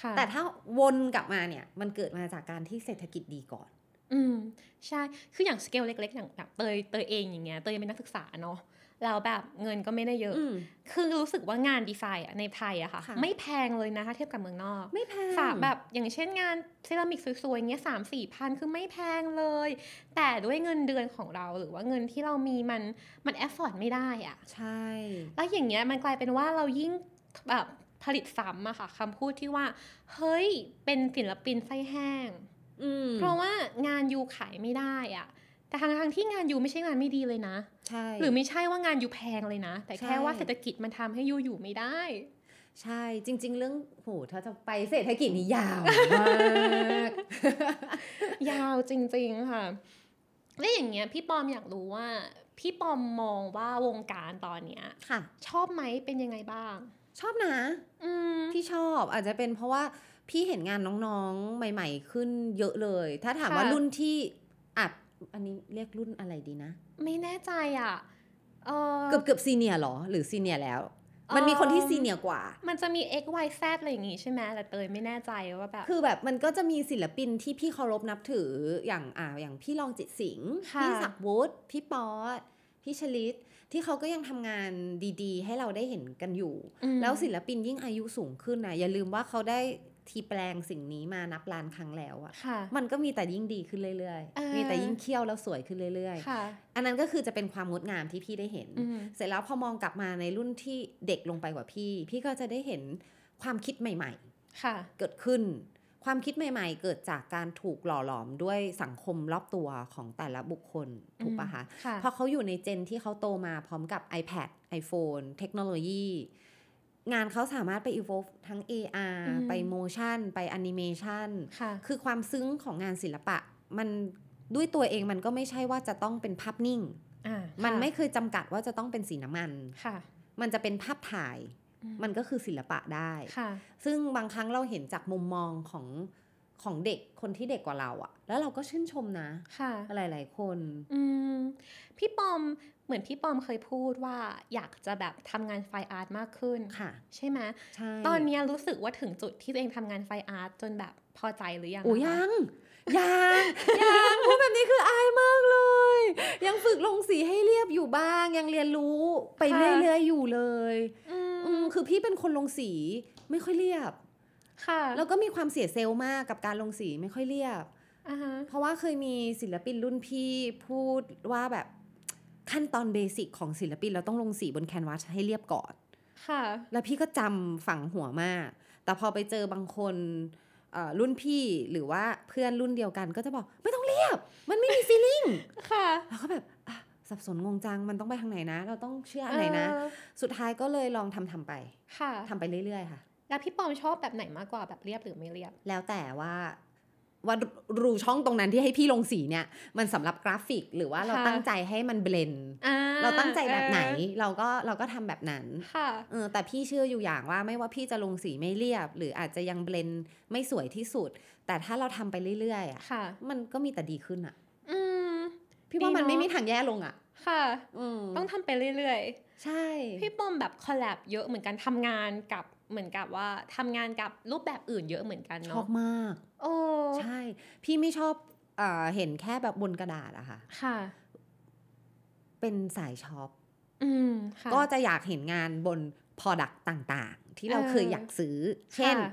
ค่ะแต่ถ้าวนกลับมาเนี่ย มันเกิดมาจากการที่เศรษฐกิจดีก่อน อืมใช่ คืออย่างสเกลเล็ก ๆ อย่างแบบเตยเตยเองอย่างเงี้ยเตยเป็นนักศึกษาเนาะ แล้วแบบเงินก็ไม่ได้เยอะอืมคือรู้สึกว่างานดีไซน์อะในไทยอะค่ะค่ะ ไม่แพงเลยนะถ้าเทียบกับเมืองนอก ไม่แพงฝากแบบอย่างเช่นงานเซรามิกสวยๆอย่างเงี้ยสามสี่พันคือไม่แพงเลย แต่ด้วยเงินเดือนของเราหรือว่าเงินที่เรามีมันมัน afford ไม่ได้อะใช่ แล้วอย่างเงี้ยมันกลายเป็นว่าเรายิ่งแบบผลิตซ้ำอะค่ะคำพูดที่ว่า เฮ้ยเป็นศิลปินไส้แห้งอืมเพราะว่างานยูขายไม่ได้อะ แต่ทางทางๆที่งานยูไม่ใช่งานไม่ดีเลยนะ ใช่ หรือไม่ใช่ว่างานยูแพงเลยนะ แต่แค่ใช่ว่าเศรษฐกิจมันทำให้ยูอยู่ไม่ได้ ใช่จริง ๆ เรื่องโหถ้าจะไปเศรษฐกิจนี่ยาวมาก ยาวจริง ๆ ค่ะแล้วอย่างเงี้ยพี่ปอมอยากรู้ว่า พี่ปอมมองว่าวงการตอนเนี้ยค่ะ ชอบไหมเป็นยังไงบ้าง ชอบนะ อืมพี่ชอบอาจจะเป็นเพราะว่าพี่เห็นงานน้องๆใหม่ ๆ ขึ้นเยอะเลย ถ้าถามค่ะว่ารุ่นที่อัด อันนี้เรียกรุ่นอะไรดีนะ ไม่แน่ใจอะเออเกือบเกือบซีเนียหรอ หรือซีเนียแล้ว มันมีคนที่ซีเนียกว่า มันจะมี x y z อะไรอย่างงี้ใช่ไหมแต่เตยไม่แน่ใจว่าแบบ คือแบบมันก็จะมีศิลปินที่พี่เคารพนับถืออย่างอ่าอย่างพี่รองจิตสิงห์ค่ะพี่ศักดิ์วุฒิพี่ป๊อตพี่ชลิตที่เขาก็ยังทำงานดี ๆ ให้เราได้เห็นกันอยู่อืมแล้วศิลปินยิ่งอายุสูงขึ้นนะอย่าลืมว่าเขาได้ ทีแปลงสิ่งนี้มานับล้านครั้งแล้วอะค่ะมันก็มีแต่ยิ่งดีขึ้นเรื่อยเออๆมีแต่ยิ่งเคี่ยวแล้วสวยขึ้นเรื่อยค่ะๆอันนั้นก็คือจะเป็นความงดงามที่พี่ได้เห็นอืมเสร็จแล้วพอมองกลับมาในรุ่นที่เด็กลงไปกว่าพี่ พี่ก็จะได้เห็นความคิดใหม่ๆค่ะเกิดขึ้น ความคิดใหม่ ๆ เกิดจากการถูกหล่อหลอมด้วยสังคมรอบตัวของแต่ละบุคคลถูกปะคะค่ะเพราะเขาอยู่ในเจนที่เขาโตมาพร้อมกับ iPad iPhone เทคโนโลยี งานเขาสามารถไป evolve ทั้ง AR อืมไป motion ไป animation ค่ะคือความซึ้งของงานศิลปะ มันด้วยตัวเองมันก็ไม่ใช่ว่าจะต้องเป็นภาพนิ่งอ่ามันค่ะไม่เคยจำกัดว่าจะต้องเป็นสีน้ำมันค่ะมันจะเป็นภาพถ่ายอืมันก็คือศิลปะได้ค่ะซึ่งบางครั้งเราเห็นจากมุมมองของ ของเด็กคนที่เด็กกว่าเราอะแล้วเราก็ชื่นชมนะค่ะหลาย ๆ คนอืมพี่ปอมเหมือนพี่ปอมเคยพูดว่าอยากจะแบบทำงาน fine art มากขึ้นค่ะ ใช่ไหมใช่ตอนเนี้ยรู้สึกว่าถึงจุดที่ตัวเองทำงาน fine art จนแบบพอใจหรือยังโอ้นะคะยังยังยังพูดแบบนี้คืออายมากเลย ยังฝึกลงสีให้เรียบอยู่บ้าง ยังเรียนรู้ไปเรื่อยๆอยู่เลย อือืมมคือพี่เป็นคนลงสีไม่ค่อยเรียบ ค่ะแล้วก็มีความเสียเซลล์มากกับการลงสีไม่ค่อยเรียบอ่าฮะเพราะว่าเคยมีศิลปินรุ่นพี่พูดว่าแบบขั้นตอนเบสิกของศิลปินเราต้องลงสีบนแคนวาสให้เรียบก่อนค่ะ แล้วพี่ก็จำฝังหัวมาก แต่พอไปเจอบางคนเอ่อรุ่นพี่หรือว่าเพื่อนรุ่นเดียวกันก็จะบอกไม่ต้องเรียบ มันไม่มีฟีลลิ่งค่ะแล้วก็แบบอะสับสนงงจังมันต้องไปทางไหนนะ เราต้องเชื่ออันไหนนะเออสุดท้ายก็เลยลองทำทำไปค่ะทำไปเรื่อยๆค่ะ แล้วพี่ปอมชอบแบบไหนมากกว่าแบบเรียบหรือไม่เรียบ แล้วแต่ว่าว่ารูช่องตรงนั้นที่ให้พี่ลงสีเนี่ย มันสำหรับกราฟิกหรือว่าเราค่ะตั้งใจให้มัน blend อ่ะเราตั้งใจแบบไหนเออเราก็เราก็ทำแบบนั้นค่ะเออแต่พี่เชื่ออยู่อย่างว่าไม่ว่าพี่จะลงสีไม่เรียบ หรืออาจจะยัง blend ไม่สวยที่สุด แต่ถ้าเราทำไปเรื่อยๆอะค่ะมันก็มีแต่ดีขึ้นอะอืมพี่ว่ามันดีเนอะไม่มีทางแย่ลงอะ ค่ะอืมต้องทำไปเรื่อยใช่ๆพี่ปอมแบบคอลแลบเยอะเหมือนกันทำงานกับ เหมือนกับว่าทำงานกับรูปแบบอื่นเยอะเหมือนกันชอเนาะบมาก โอ้ใช่ พี่ไม่ชอบเอ่อเห็นแค่แบบบนกระดาษอะค่ะ ค่ะ เป็นสายช็อปอืมค่ะก็จะอยากเห็นงานบน Product ต่างๆ ที่เราเออเคยอยากซื้อ เช่นค่ะ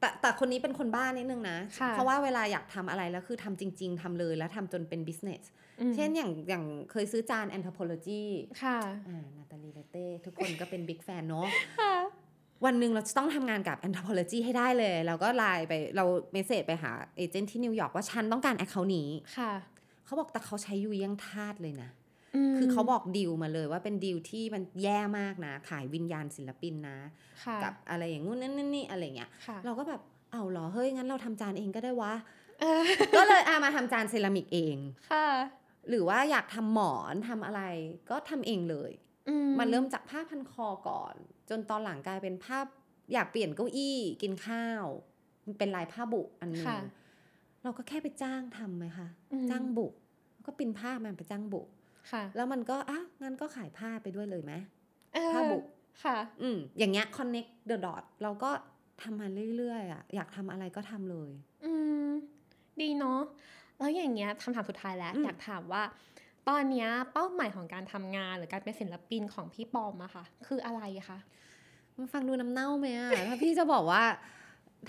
แต่แต่คนนี้เป็นคนบ้านิดนึงนะค่ะเพราะว่าเวลาอยากทำอะไรแล้วคือทำจริง ๆทำเลยแล้วทำจนเป็น business อืมเช่นอย่างอย่างเคยซื้อจาน anthropology ค่ะ อ่า Nathalie Lété ทุกคนก็เป็น big fan เนาะค่ะ วันหนึ่งเราจะต้องทำงานกับ anthropology ให้ได้เลยเราก็ไลน์ไปเรา message ไปหา agent ที่นิวยอร์กว่าฉันต้องการ account นี้ค่ะเขาบอกแต่เขาใช้ยูเยี่ยงทาสเลยนะมคือเขาบอกดีลมาเลยว่าเป็นดีลที่มันแย่มากนะ ขายวิญญาณศิลปินนะค่ะกับอะไรอย่างงู้นนั่นนี่อะไรเงี้ยค่ะเราก็แบบเอาเหรอเฮ้ยงั้นเราทำจานเองก็ได้วะเออก็เลยอามาทำจานเซรามิกเองค่ะ หรือว่าอยากทำหมอนทำอะไรก็ทำเองเลยอืมันเริ่มจากผ้าพันคอก่อน จนตอนหลังกลายเป็นภาพอยากเปลี่ยนเก้าอี้กินข้าวมันเป็นลายผ้าบุอันหนึงค่ะเราก็แค่ไปจ้างทำไหมคะอืมจ้างบุก็ปินผ้ามันไปจ้างบุค่ะ แล้วมันก็อะงั้นก็ขายผ้าไปด้วยเลยไหมเออผ้าบุค่ะ อืมอย่างเงี้ย connect the dot เราก็ทำมาเรื่อยๆอะอยากทำอะไรก็ทำเลย อืม ดีเนาะแล้วอย่างเงี้ยคำถามสุดท้ายแล้วอืมอยากถามว่า ตอนเนี้ยเป้าหมายของการทำงานหรือการเป็นศิลปินของพี่ปอมอะค่ะ คืออะไรคะมันฟังดูน้ำเน่าไหมอะถ้าพี่จะบอกว่า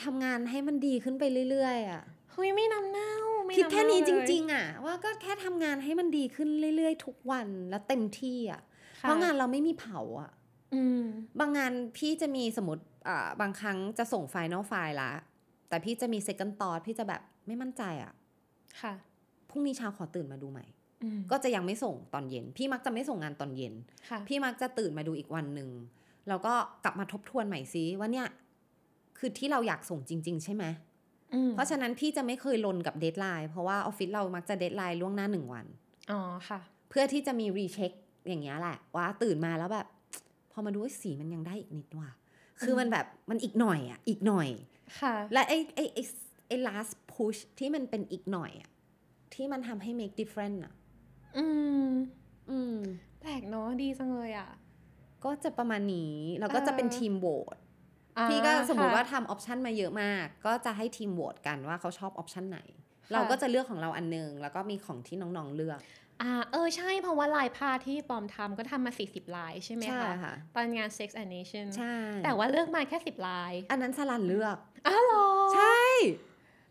ทำงานให้มันดีขึ้นไปเรื่อยๆอะเฮ้ยไม่น้ำเน่าไม่คิดแค่นี้จำเาเลยริง ๆอะว่าก็แค่ทำงานให้มันดีขึ้นเรื่อย ๆ ทุกวันแล้วเต็มที่อะค่เพราะงานเราไม่มีเผาอะอืมบางงานพี่จะมีสมมติอ่าบางครั้งจะส่ง final file ละ แต่พี่จะมี second thought พี่จะแบบไม่มั่นใจอะค่ะพรุ่งนี้เช้าขอตื่นมาดูใหม่อืม ก็จะยังไม่ส่งตอนเย็น พี่มักจะไม่ส่งงานตอนเย็นค่ะพี่มักจะตื่นมาดูอีกวันหนึ่งแล้วก็กลับมาทบทวนใหม่ซิว่าเนี่ย คือที่เราอยากส่งจริง ๆ ใช่ไหมอืมเพราะฉะนั้นพี่จะไม่เคยลนกับ deadline เพราะว่าออฟฟิศเรามักจะ deadline ล่วงหน้าหนึ่งวันอ๋อค่ะ เพื่อที่จะมี recheck อย่างเงี้ยแหละ ว่าตื่นมาแล้วแบบ พอมาดูว่าสีมันยังได้อีกนิดว่ะคือมันแบบมันอีกหน่อยอะ อีกหน่อยค่ะ และไอ้ไอ้ไอ้ไอ้ last push ที่มันเป็นอีกหน่อยอะที่มันทำให้ make difference อะ อืม อืมแปลกเนาะดีจังเลยอะก็จะประมาณนี้ แล้วก็จะเป็นเออทีมโหวตอ่าพี่ก็สมมติค่ะว่าทำ option มาเยอะมาก ก็จะให้ทีมโหวตกันว่าเขาชอบ option ไหนค่ะเราก็จะเลือกของเราอันนึง แล้วก็มีของที่น้องๆเลือก อ่าเออใช่เพราะว่าลายผ้าที่ปอมทำก็ทำมา 40 ลายใช่ไหมใช่คะค่ะตอนงาน Sex and Nation ใช่ แต่ว่าเลือกมาแค่ 10 ลาย อันนั้นสลันเลือก อ้าวเหรอ ใช่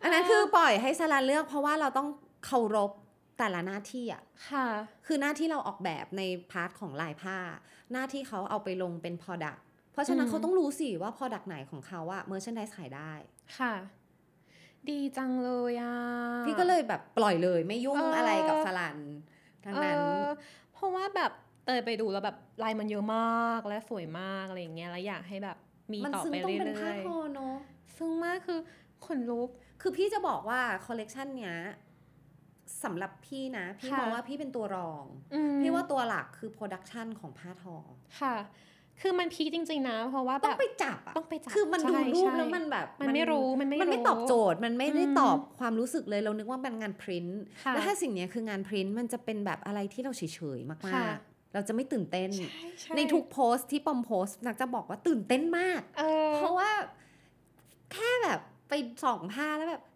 อันนั้นอ่าคือปล่อยให้สลันเลือกเพราะว่าเราต้องเคารพ แต่ละหน้าที่อะค่ะ คือหน้าที่เราออกแบบใน part ของลายผ้า หน้าที่เขาเอาไปลงเป็น Product เพราะฉะนั้นอืมเขาต้องรู้สิว่า Product ไหนของเขาอะ merchandise ขายได้ ค่ะ ดีจังเลยอะ พี่ก็เลยแบบปล่อยเลยไม่ยุ่งเออออะไรกับสลันทั้งนั้นเออเพราะว่าแบบเตยไปดูแล้วแบบลายมันเยอะมากและสวยมากอะไรอย่างเงี้ยแล้วอยากให้แบบมีมันต่อซึ่งไปต้องเรื่เป็นผ้าอยทอเนาะๆซึ่งมากคือขนลุก คือพี่จะบอกว่าคอลเลกชันเนี้ย สำหรับพี่นะ พี่ค่ะมองว่าพี่เป็นตัวรองอืมพี่ว่าตัวหลักคือ production ของผ้าทอ ค่ะ คือมันพีคจริง ๆ นะ เพราะว่าต้แบองบไปจับอะต้องไปจับ คือมันดูใช่รูปใช่แล้วมันแบบ มันไม่รู้ มันไม่มันไม่รู้ตอบโจทย์ มันไม่ได้อืมตอบความรู้สึกเลยเรานึกว่าเป็นงานพรินต์ค่ะแล้วถ้าสิ่งเนี้ยคืองานพรินต์มันจะเป็นแบบอะไรที่เราเฉยๆมาค่ะกๆเราจะไม่ตื่นเต้นใช่ช่ในทุกโพสต์ที่ปอมโพสต์นักจะบอกว่าตื่นเต้นมากเออเพราะว่าแค่แบบไปส่องผ้าแล้วแบบท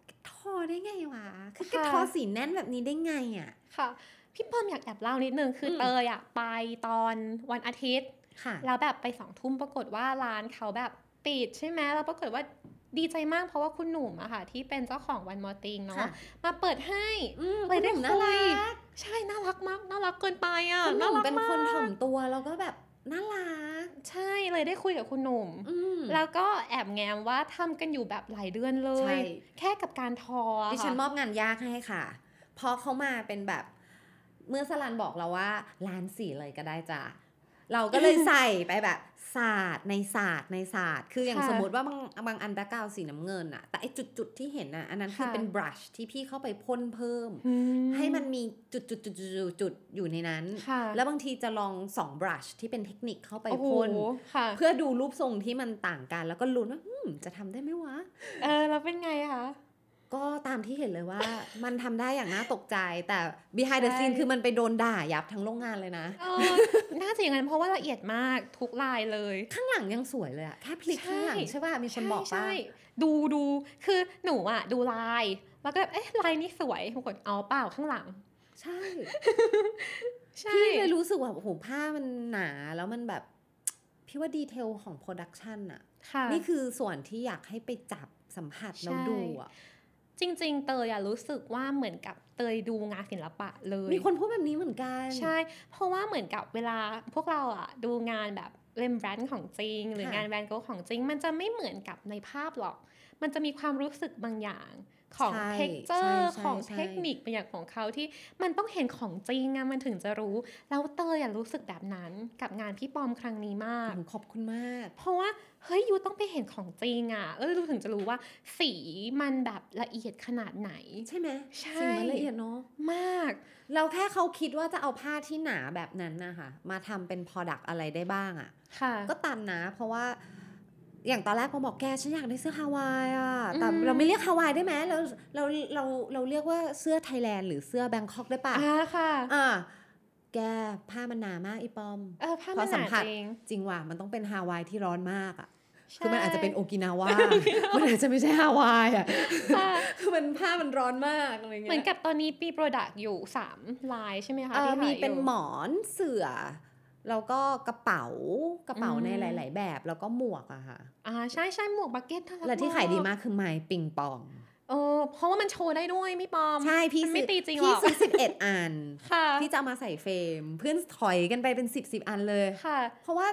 อได้ไงวะ คือแกค่ะทอสีแน่นแบบนี้ได้ไงอะ ค่ะ พี่ปอมอยากแอบเล่านิดนึง คืออมเตยอะไปตอนวันอาทิตย์ค่ะแล้วแบบไปสองทุ่มปรากฏว่าร้านเขาแบบปิดใช่ไหมแล้วปรากฏว่าดีใจมากเพราะว่าคุณหนุ่มอะค่ะ ที่เป็นเจ้าของวันมอติงเนาะค่ะมาเปิดให้อืมเลยได้คุณหนุ่มคุน่ายรักใช่น่ารักมากน่ารักเกินไปอะคุณหน่านุ่มรักเป็นคนมากถ่อมตัวแล้วก็แบบ น่ารักใช่เลยได้คุยกับคุณหนุ่มอืมแล้วก็แอบแง้มว่าทำกันอยู่แบบหลายเดือนเลใช่ยแค่กับการทออะดิฉันค่ะมอบงานยากให้ค่ะ เพราะเขามาเป็นแบบเมื่อสลันบอกเราว่าล้านสีเลยก็ได้จ้ะ เราก็เลยใส่ไปแบบศาสตร์ในศาสตร์ในศาสตร์คืออย่างค่ะสมมติว่าบางบางอัน background สีน้ำเงินอะแต่ไอ้จุดๆที่เห็นอะอันนั้นคือค่ะเป็น brush ที่พี่เข้าไปพ่นเพิ่มอืให้มันมีจุดจุดจุดจุดจุดๆๆๆอยู่ในนั้นค่ะแล้วบางทีจะลองสอง brush ที่เป็นเทคนิคเข้าไปโอ้โหพ่นค่ะเพื่อดูรูปทรงที่มันต่างกัน แล้วก็ลุ้นว่าอืมจะทำได้ไหมวะ เออแล้วเป็นไงคะ ก็ตามที่เห็นเลยว่า มันทำได้อย่างน่าตกใจแต่ behind the ใช่ scene คือมันไปโดนด่ายับทั้งโรงงานเลยนะเออน่าจะอย่างนั้นเพราะว่าละเอียดมากทุกลายเลย ข้างหลังยังสวยเลยอะแค่พลิกใช่ข้างหลังใช่ป่ะมีคนบอกใช่ป่ะใช่ดูดูคือหนูอะดูลาย แล้วก็เอ๊ะลายนี้สวยปรากฏเอาเปล่าข้างหลังใช่ใช่พี่เลยรู้สึกว่าโอ้โหผ้ามันหนาแล้วมันแบบพี่ว่า detail ของ production อะค่ะนี่คือส่วนที่อยากให้ไปจับสัมผัสแล้วใช่ดูอะ จริง ๆ เตยอะรู้สึกว่าเหมือนกับเตยดูงานศิลปะเลย มีคนพูดแบบนี้เหมือนกัน ใช่ เพราะว่าเหมือนกับเวลาพวกเราอะดูงานแบบเรมบรันต์ของจริง หรือค่ะงานแวนโก๊ะของจริง มันจะไม่เหมือนกับในภาพหรอก มันจะมีความรู้สึกบางอย่าง ของใช่ texture ใช่ใช่ของใช่เทคนิคเป็นอย่างของเขาที่มันต้องเห็นของจริงอะมันถึงจะรู้ แล้วเตยอะรู้สึกแบบนั้นกับงานพี่ปอมครั้งนี้มากโอ้โหขอบคุณมาก เพราะว่าเฮ้ยยูต้องไปเห็นของจริงอะเออรู้ถึงจะรู้ว่า สีมันแบบละเอียดขนาดไหน ใช่ไหมใช่สิ่งมันละเอียดเนาะมาก เราแค่เขาคิดว่าจะเอาผ้าที่หนาแบบนั้นนะคะมาทำเป็น product อะไรได้บ้างอะ่ะค่ะก็ตันนะ เพราะว่า อย่างตอนแรกพอบอกแกฉันอยากได้เสื้อฮาวายอะแต่อืมเราไม่เรียกฮาวายได้ไหมเราเราเราเราเรียกว่าเสื้อไทยแลนด์หรือเสื้อแบงคอกได้ปะอ่าค่ะอ่าแกผ้ามันหนามากอีปอมเออผ้าพอมันหนาสัมผัสจริงจริงว่ะมันต้องเป็นฮาวายที่ร้อนมากอะใช่คือมันอาจจะเป็นโอกินาวา มันอาจจะไม่ใช่ฮาวายอะค่ะ คือมันผ้ามันร้อนมากอะไรเงี้ย เหมือนกับตอนนี้มี product อยู่ 3 ลายใช่ไหมคะเอ่อที่มีขายเป็นอยู่หมอนเสื่อ แล้วก็กระเป๋ากระเป๋าอืมในหลาย ๆ แบบ แล้วก็หมวกอะค่ะอ่าใช่ใช่หมวก bucket น่ารักและที่ขายดีมากคือไม้ปิงปองเออเพราะว่ามันโชว์ได้ด้วยพี่ปอม ใช่พี่มันไม่ซื้อตีจริงหรอพี่อกซื้อสิบเอ็ดอันค่ะพี่จะเอามาใส่เฟรม เพื่อนถอยกันไปเป็นสิบสิบอันเลยค่ะ เพราะว่า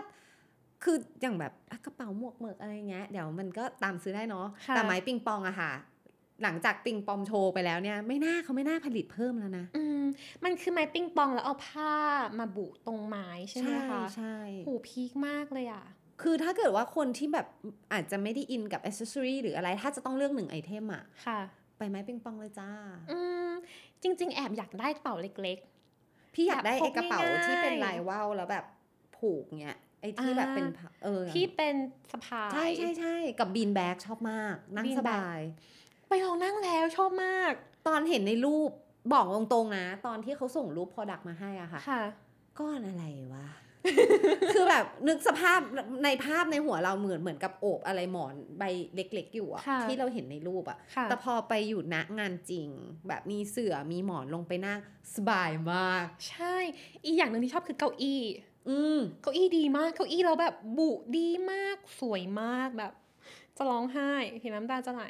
คืออย่างแบบอะกระเป๋าหมวกเหมือกอะไรเงี้ยเดี๋ยวมันก็ตามซื้อได้เนาะค่ะแต่ไม้ปิงปองอะค่ะ หลังจากปิงปองโชว์ไปแล้วเนี่ย ไม่น่าเขาไม่น่าผลิตเพิ่มแล้วนะ อืมมันคือไม้ปิ้งปองแล้วเอาผ้ามาบุตรงไม้ใช่ไหมคะใช่โหพีคมากเลยอะ คือถ้าเกิดว่าคนที่แบบอาจจะไม่ได้อินกับอ c เซ s ซอรีหรืออะไรถ้าจะต้องเลือกหนึ่ง item อะค่ะ ไปไม้ปิงปองเลยจ้า อืมจริง ๆ แอบอยากได้กระเป๋าเล็กพี่อยากได้แบบพไอ้กกระเป๋าง่ายๆที่เป็นลายว่าวแล้วแบบผูกเงี้ยไอ้ที่แบบเป็นผ้าเออๆที่เป็นสะพายใช่ใช่ใช่กับ bean bag ชอบมาก นั่ง bean ส bag บาย ไปลองนั่งแล้วชอบมาก ตอนเห็นในรูปบอกตรงๆนะ ตอนที่เขาส่งรูป Product มาให้อะค่ะค่ะก้อนอะไรวะ คือแบบนึกสภาพในภาพในหัวเราเหมือนเหมือนกับโอบอะไรหมอนใบเล็กๆอยู่อะค่ะที่เราเห็นในรูปอะค่ะแต่พอไปอยู่ณงานจริง แบบมีเสื่อมีหมอนลงไปนั่งสบายมาก ใช่ อีกอย่างหนึ่งที่ชอบคือเก้าอี้ อืมเก้าอี้ดีมากเก้าอี้เราแบบบุดีมากสวยมากแบบจะร้องไห้เห็นน้ำตาจะไหล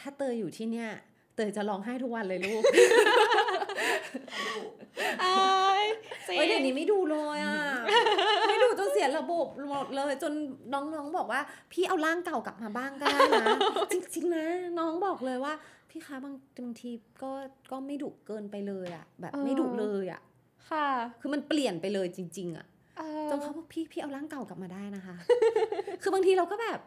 ถ้าเตยอยู่ที่เนี่ย เตยจะร้องไห้ทุกวันเลยลูกอายจริงเอ้ยเดี๋ยวนี้ไม่ดูเลยอะ ไม่ดูจนเสียระบบหมดเลย จนน้องๆบอกว่า พี่เอาร่างเก่ากลับมาบ้างก็ได้นะจริงๆนะ น้องบอกเลยว่า พี่คะบางบางทีก็ก็ไม่ดุเกินไปเลยอะ แบบไม่ดุเลยอะ ค่ะ คือมันเปลี่ยนไปเลยจริง ๆ อะเออจนเขาบอกพี่พี่เอาร่างเก่ากลับมาได้นะคะ คือบางทีเราก็แบบ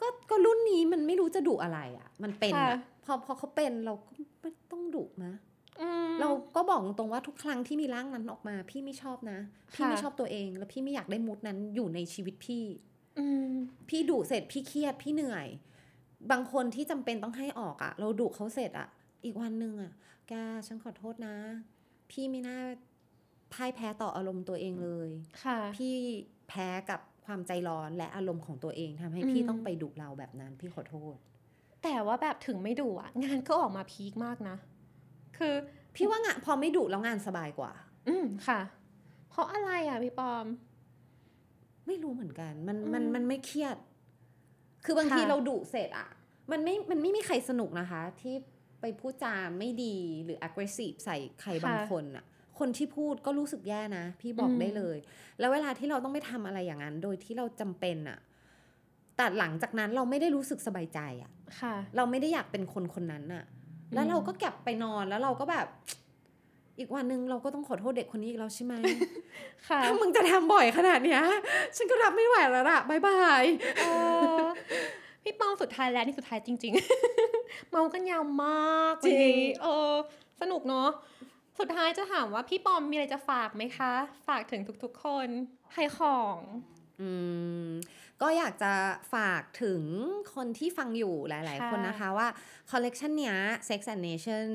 ก็ก็รุ่นนี้มันไม่รู้จะดุอะไรอะ มันเป็นอะพอพอเขาเป็นเราก็ไม่ต้องดุนะอืมเราก็บอกตรงว่าทุกครั้งที่มีร่างนั้นออกมา พี่ไม่ชอบนะ พี่ค่ะไม่ชอบตัวเอง แล้วพี่ไม่อยากได้มูดนั้นอยู่ในชีวิตพี่อืมพี่ดุเสร็จพี่เครียดพี่เหนื่อย บางคนที่จำเป็นต้องให้ออกอะเราดุเขาเสร็จอะอีกวันหนึ่งอะแกฉันขอโทษนะ พี่ไม่น่าพ่ายแพ้ต่ออารมณ์ตัวเองเลย ค่ะ พี่แพ้กับ ความใจร้อนและอารมณ์ของตัวเองทำให้พี่อืมต้องไปดุเราแบบนั้นพี่ขอโทษ แต่ว่าแบบถึงไม่ดุอะงานก็ออกมาพีคมากนะ คือพี่ว่างานพอไม่ดุแล้วงานสบายกว่า อืมค่ะ เพราะอะไรอะพี่ปอม ไม่รู้เหมือนกัน มันอืมมันมันไม่เครียด คือบางทีค่ะเราดุเสร็จอะมันไม่มันไม่มีใครสนุกนะคะ ที่ไปพูดจาไม่ดีหรือ aggressive ใส่ใครบางคนอะ คนที่พูดก็รู้สึกแย่นะ พี่บอกอืมได้เลย แล้วเวลาที่เราต้องไปทำอะไรอย่างนั้น โดยที่เราจำเป็นอะแต่หลังจากนั้นเราไม่ได้รู้สึกสบายใจอะค่ะ เราไม่ได้อยากเป็นคนคนนั้นอะแล้วอืมเราก็เก็บไปนอนแล้วเราก็แบบ อีกวันหนึ่งเราก็ต้องขอโทษเด็กคนนี้อีกแล้วใช่ไหมค่ะถ้ามึงจะทำบ่อยขนาดเนี้ย ฉันก็รับไม่ไหวแล้วล่ะบายบายเออพี่ปอมสุดท้ายแล้วนี่สุดท้ายจริง ๆ เมากันยาวมากจริงวันนี้เออสนุกเนาะ สุดท้ายจะถามว่าพี่ปอมมีอะไรจะฝากไหมคะ ฝากถึงทุกๆคนให้ของอืมก็อยากจะฝากถึงคนที่ฟังอยู่หลายๆค่ะคนนะคะว่าคอลเลกชันเนี้ย Sex and Nation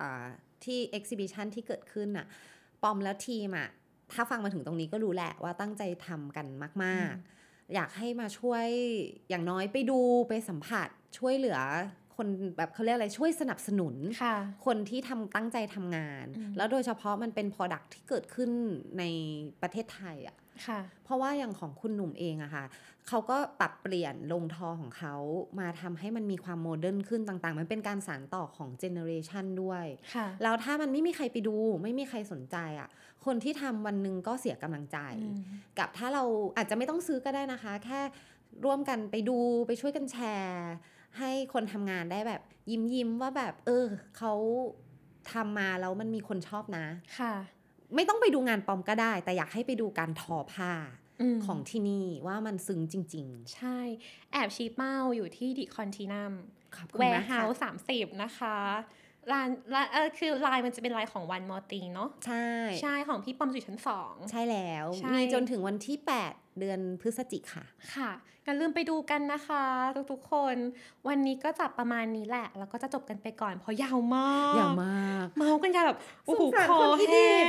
อ่าที่ exhibition ที่เกิดขึ้นน่ะปอมแล้วทีมอะถ้าฟังมาถึงตรงนี้ก็รู้แหละว่าตั้งใจทำกันมาก ๆ อยากให้มาช่วยอย่างน้อยไปดูไปสัมผัสช่วยเหลือ คนแบบเขาเรียกอะไรช่วยสนับสนุนค่ะคนที่ทำตั้งใจทำงานอืมแล้วโดยเฉพาะมันเป็น Product ที่เกิดขึ้นในประเทศไทยอะค่ะ เพราะว่าอย่างของคุณหนุ่มเองอะค่ะเขาก็ปรับเปลี่ยนโรงทอของเขามาทำให้มันมีความ modern ขึ้นต่างๆ มันเป็นการสานต่อของ generation ด้วยค่ะแล้วถ้ามันไม่มีใครไปดู ไม่มีใครสนใจอะคนที่ทำวันหนึ่งก็เสียกำลังใจอืมกับถ้าเราอาจจะไม่ต้องซื้อก็ได้นะคะ แค่ร่วมกันไปดูไปช่วยกันแชร์ ให้คนทำงานได้แบบ ยิ้มยิ้มๆว่าแบบ เออเขาทำมาแล้วมันมีคนชอบนะ ค่ะ ไม่ต้องไปดูงานปลอมก็ได้ แต่อยากให้ไปดูการทอผ้ามของที่นี่ว่ามันซึ้งจริงใช่ แอบชี้เป้าอยู่ที่ดิคอนตินัมๆขอบคุณแวร์นะเฮาคะส์สามสิบนะคะร้านร้านเออคือลายมันจะเป็นลายของวันมอตีเนาะใช่ ใช่ของพี่ปอมอยู่ชั้นสอง ใช่แล้วใช่มีจนถึงวันที่ 8 เดือนพฤศจิกค่ะ ค่ะอย่าลืมไปดูกันนะคะ ทุกๆคน วันนี้ก็จับประมาณนี้แหละ แล้วก็จะจบกันไปก่อนเพราะยาวมากอย่ามาก เมากันยาวแบบโอ้โหสงสารคอคนที่แห้ดีง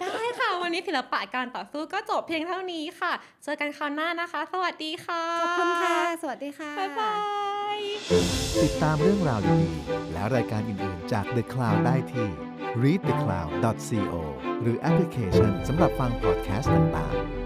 ได้ค่ะ วันนี้ศิลปะการต่อสู้ก็จบเพียงเท่านี้ค่ะ เจอกันคราวหน้านะคะ สวัสดีค่ะขอบคุณค่ะ สวัสดีค่ะบ๊ายบายติดตามเรื่องราวดีๆและรายการอื่นๆจาก The Cloud ได้ที่ readthecloud.co หรือแอปพลิเคชันสำหรับฟังพอดแคสต์ต่างๆ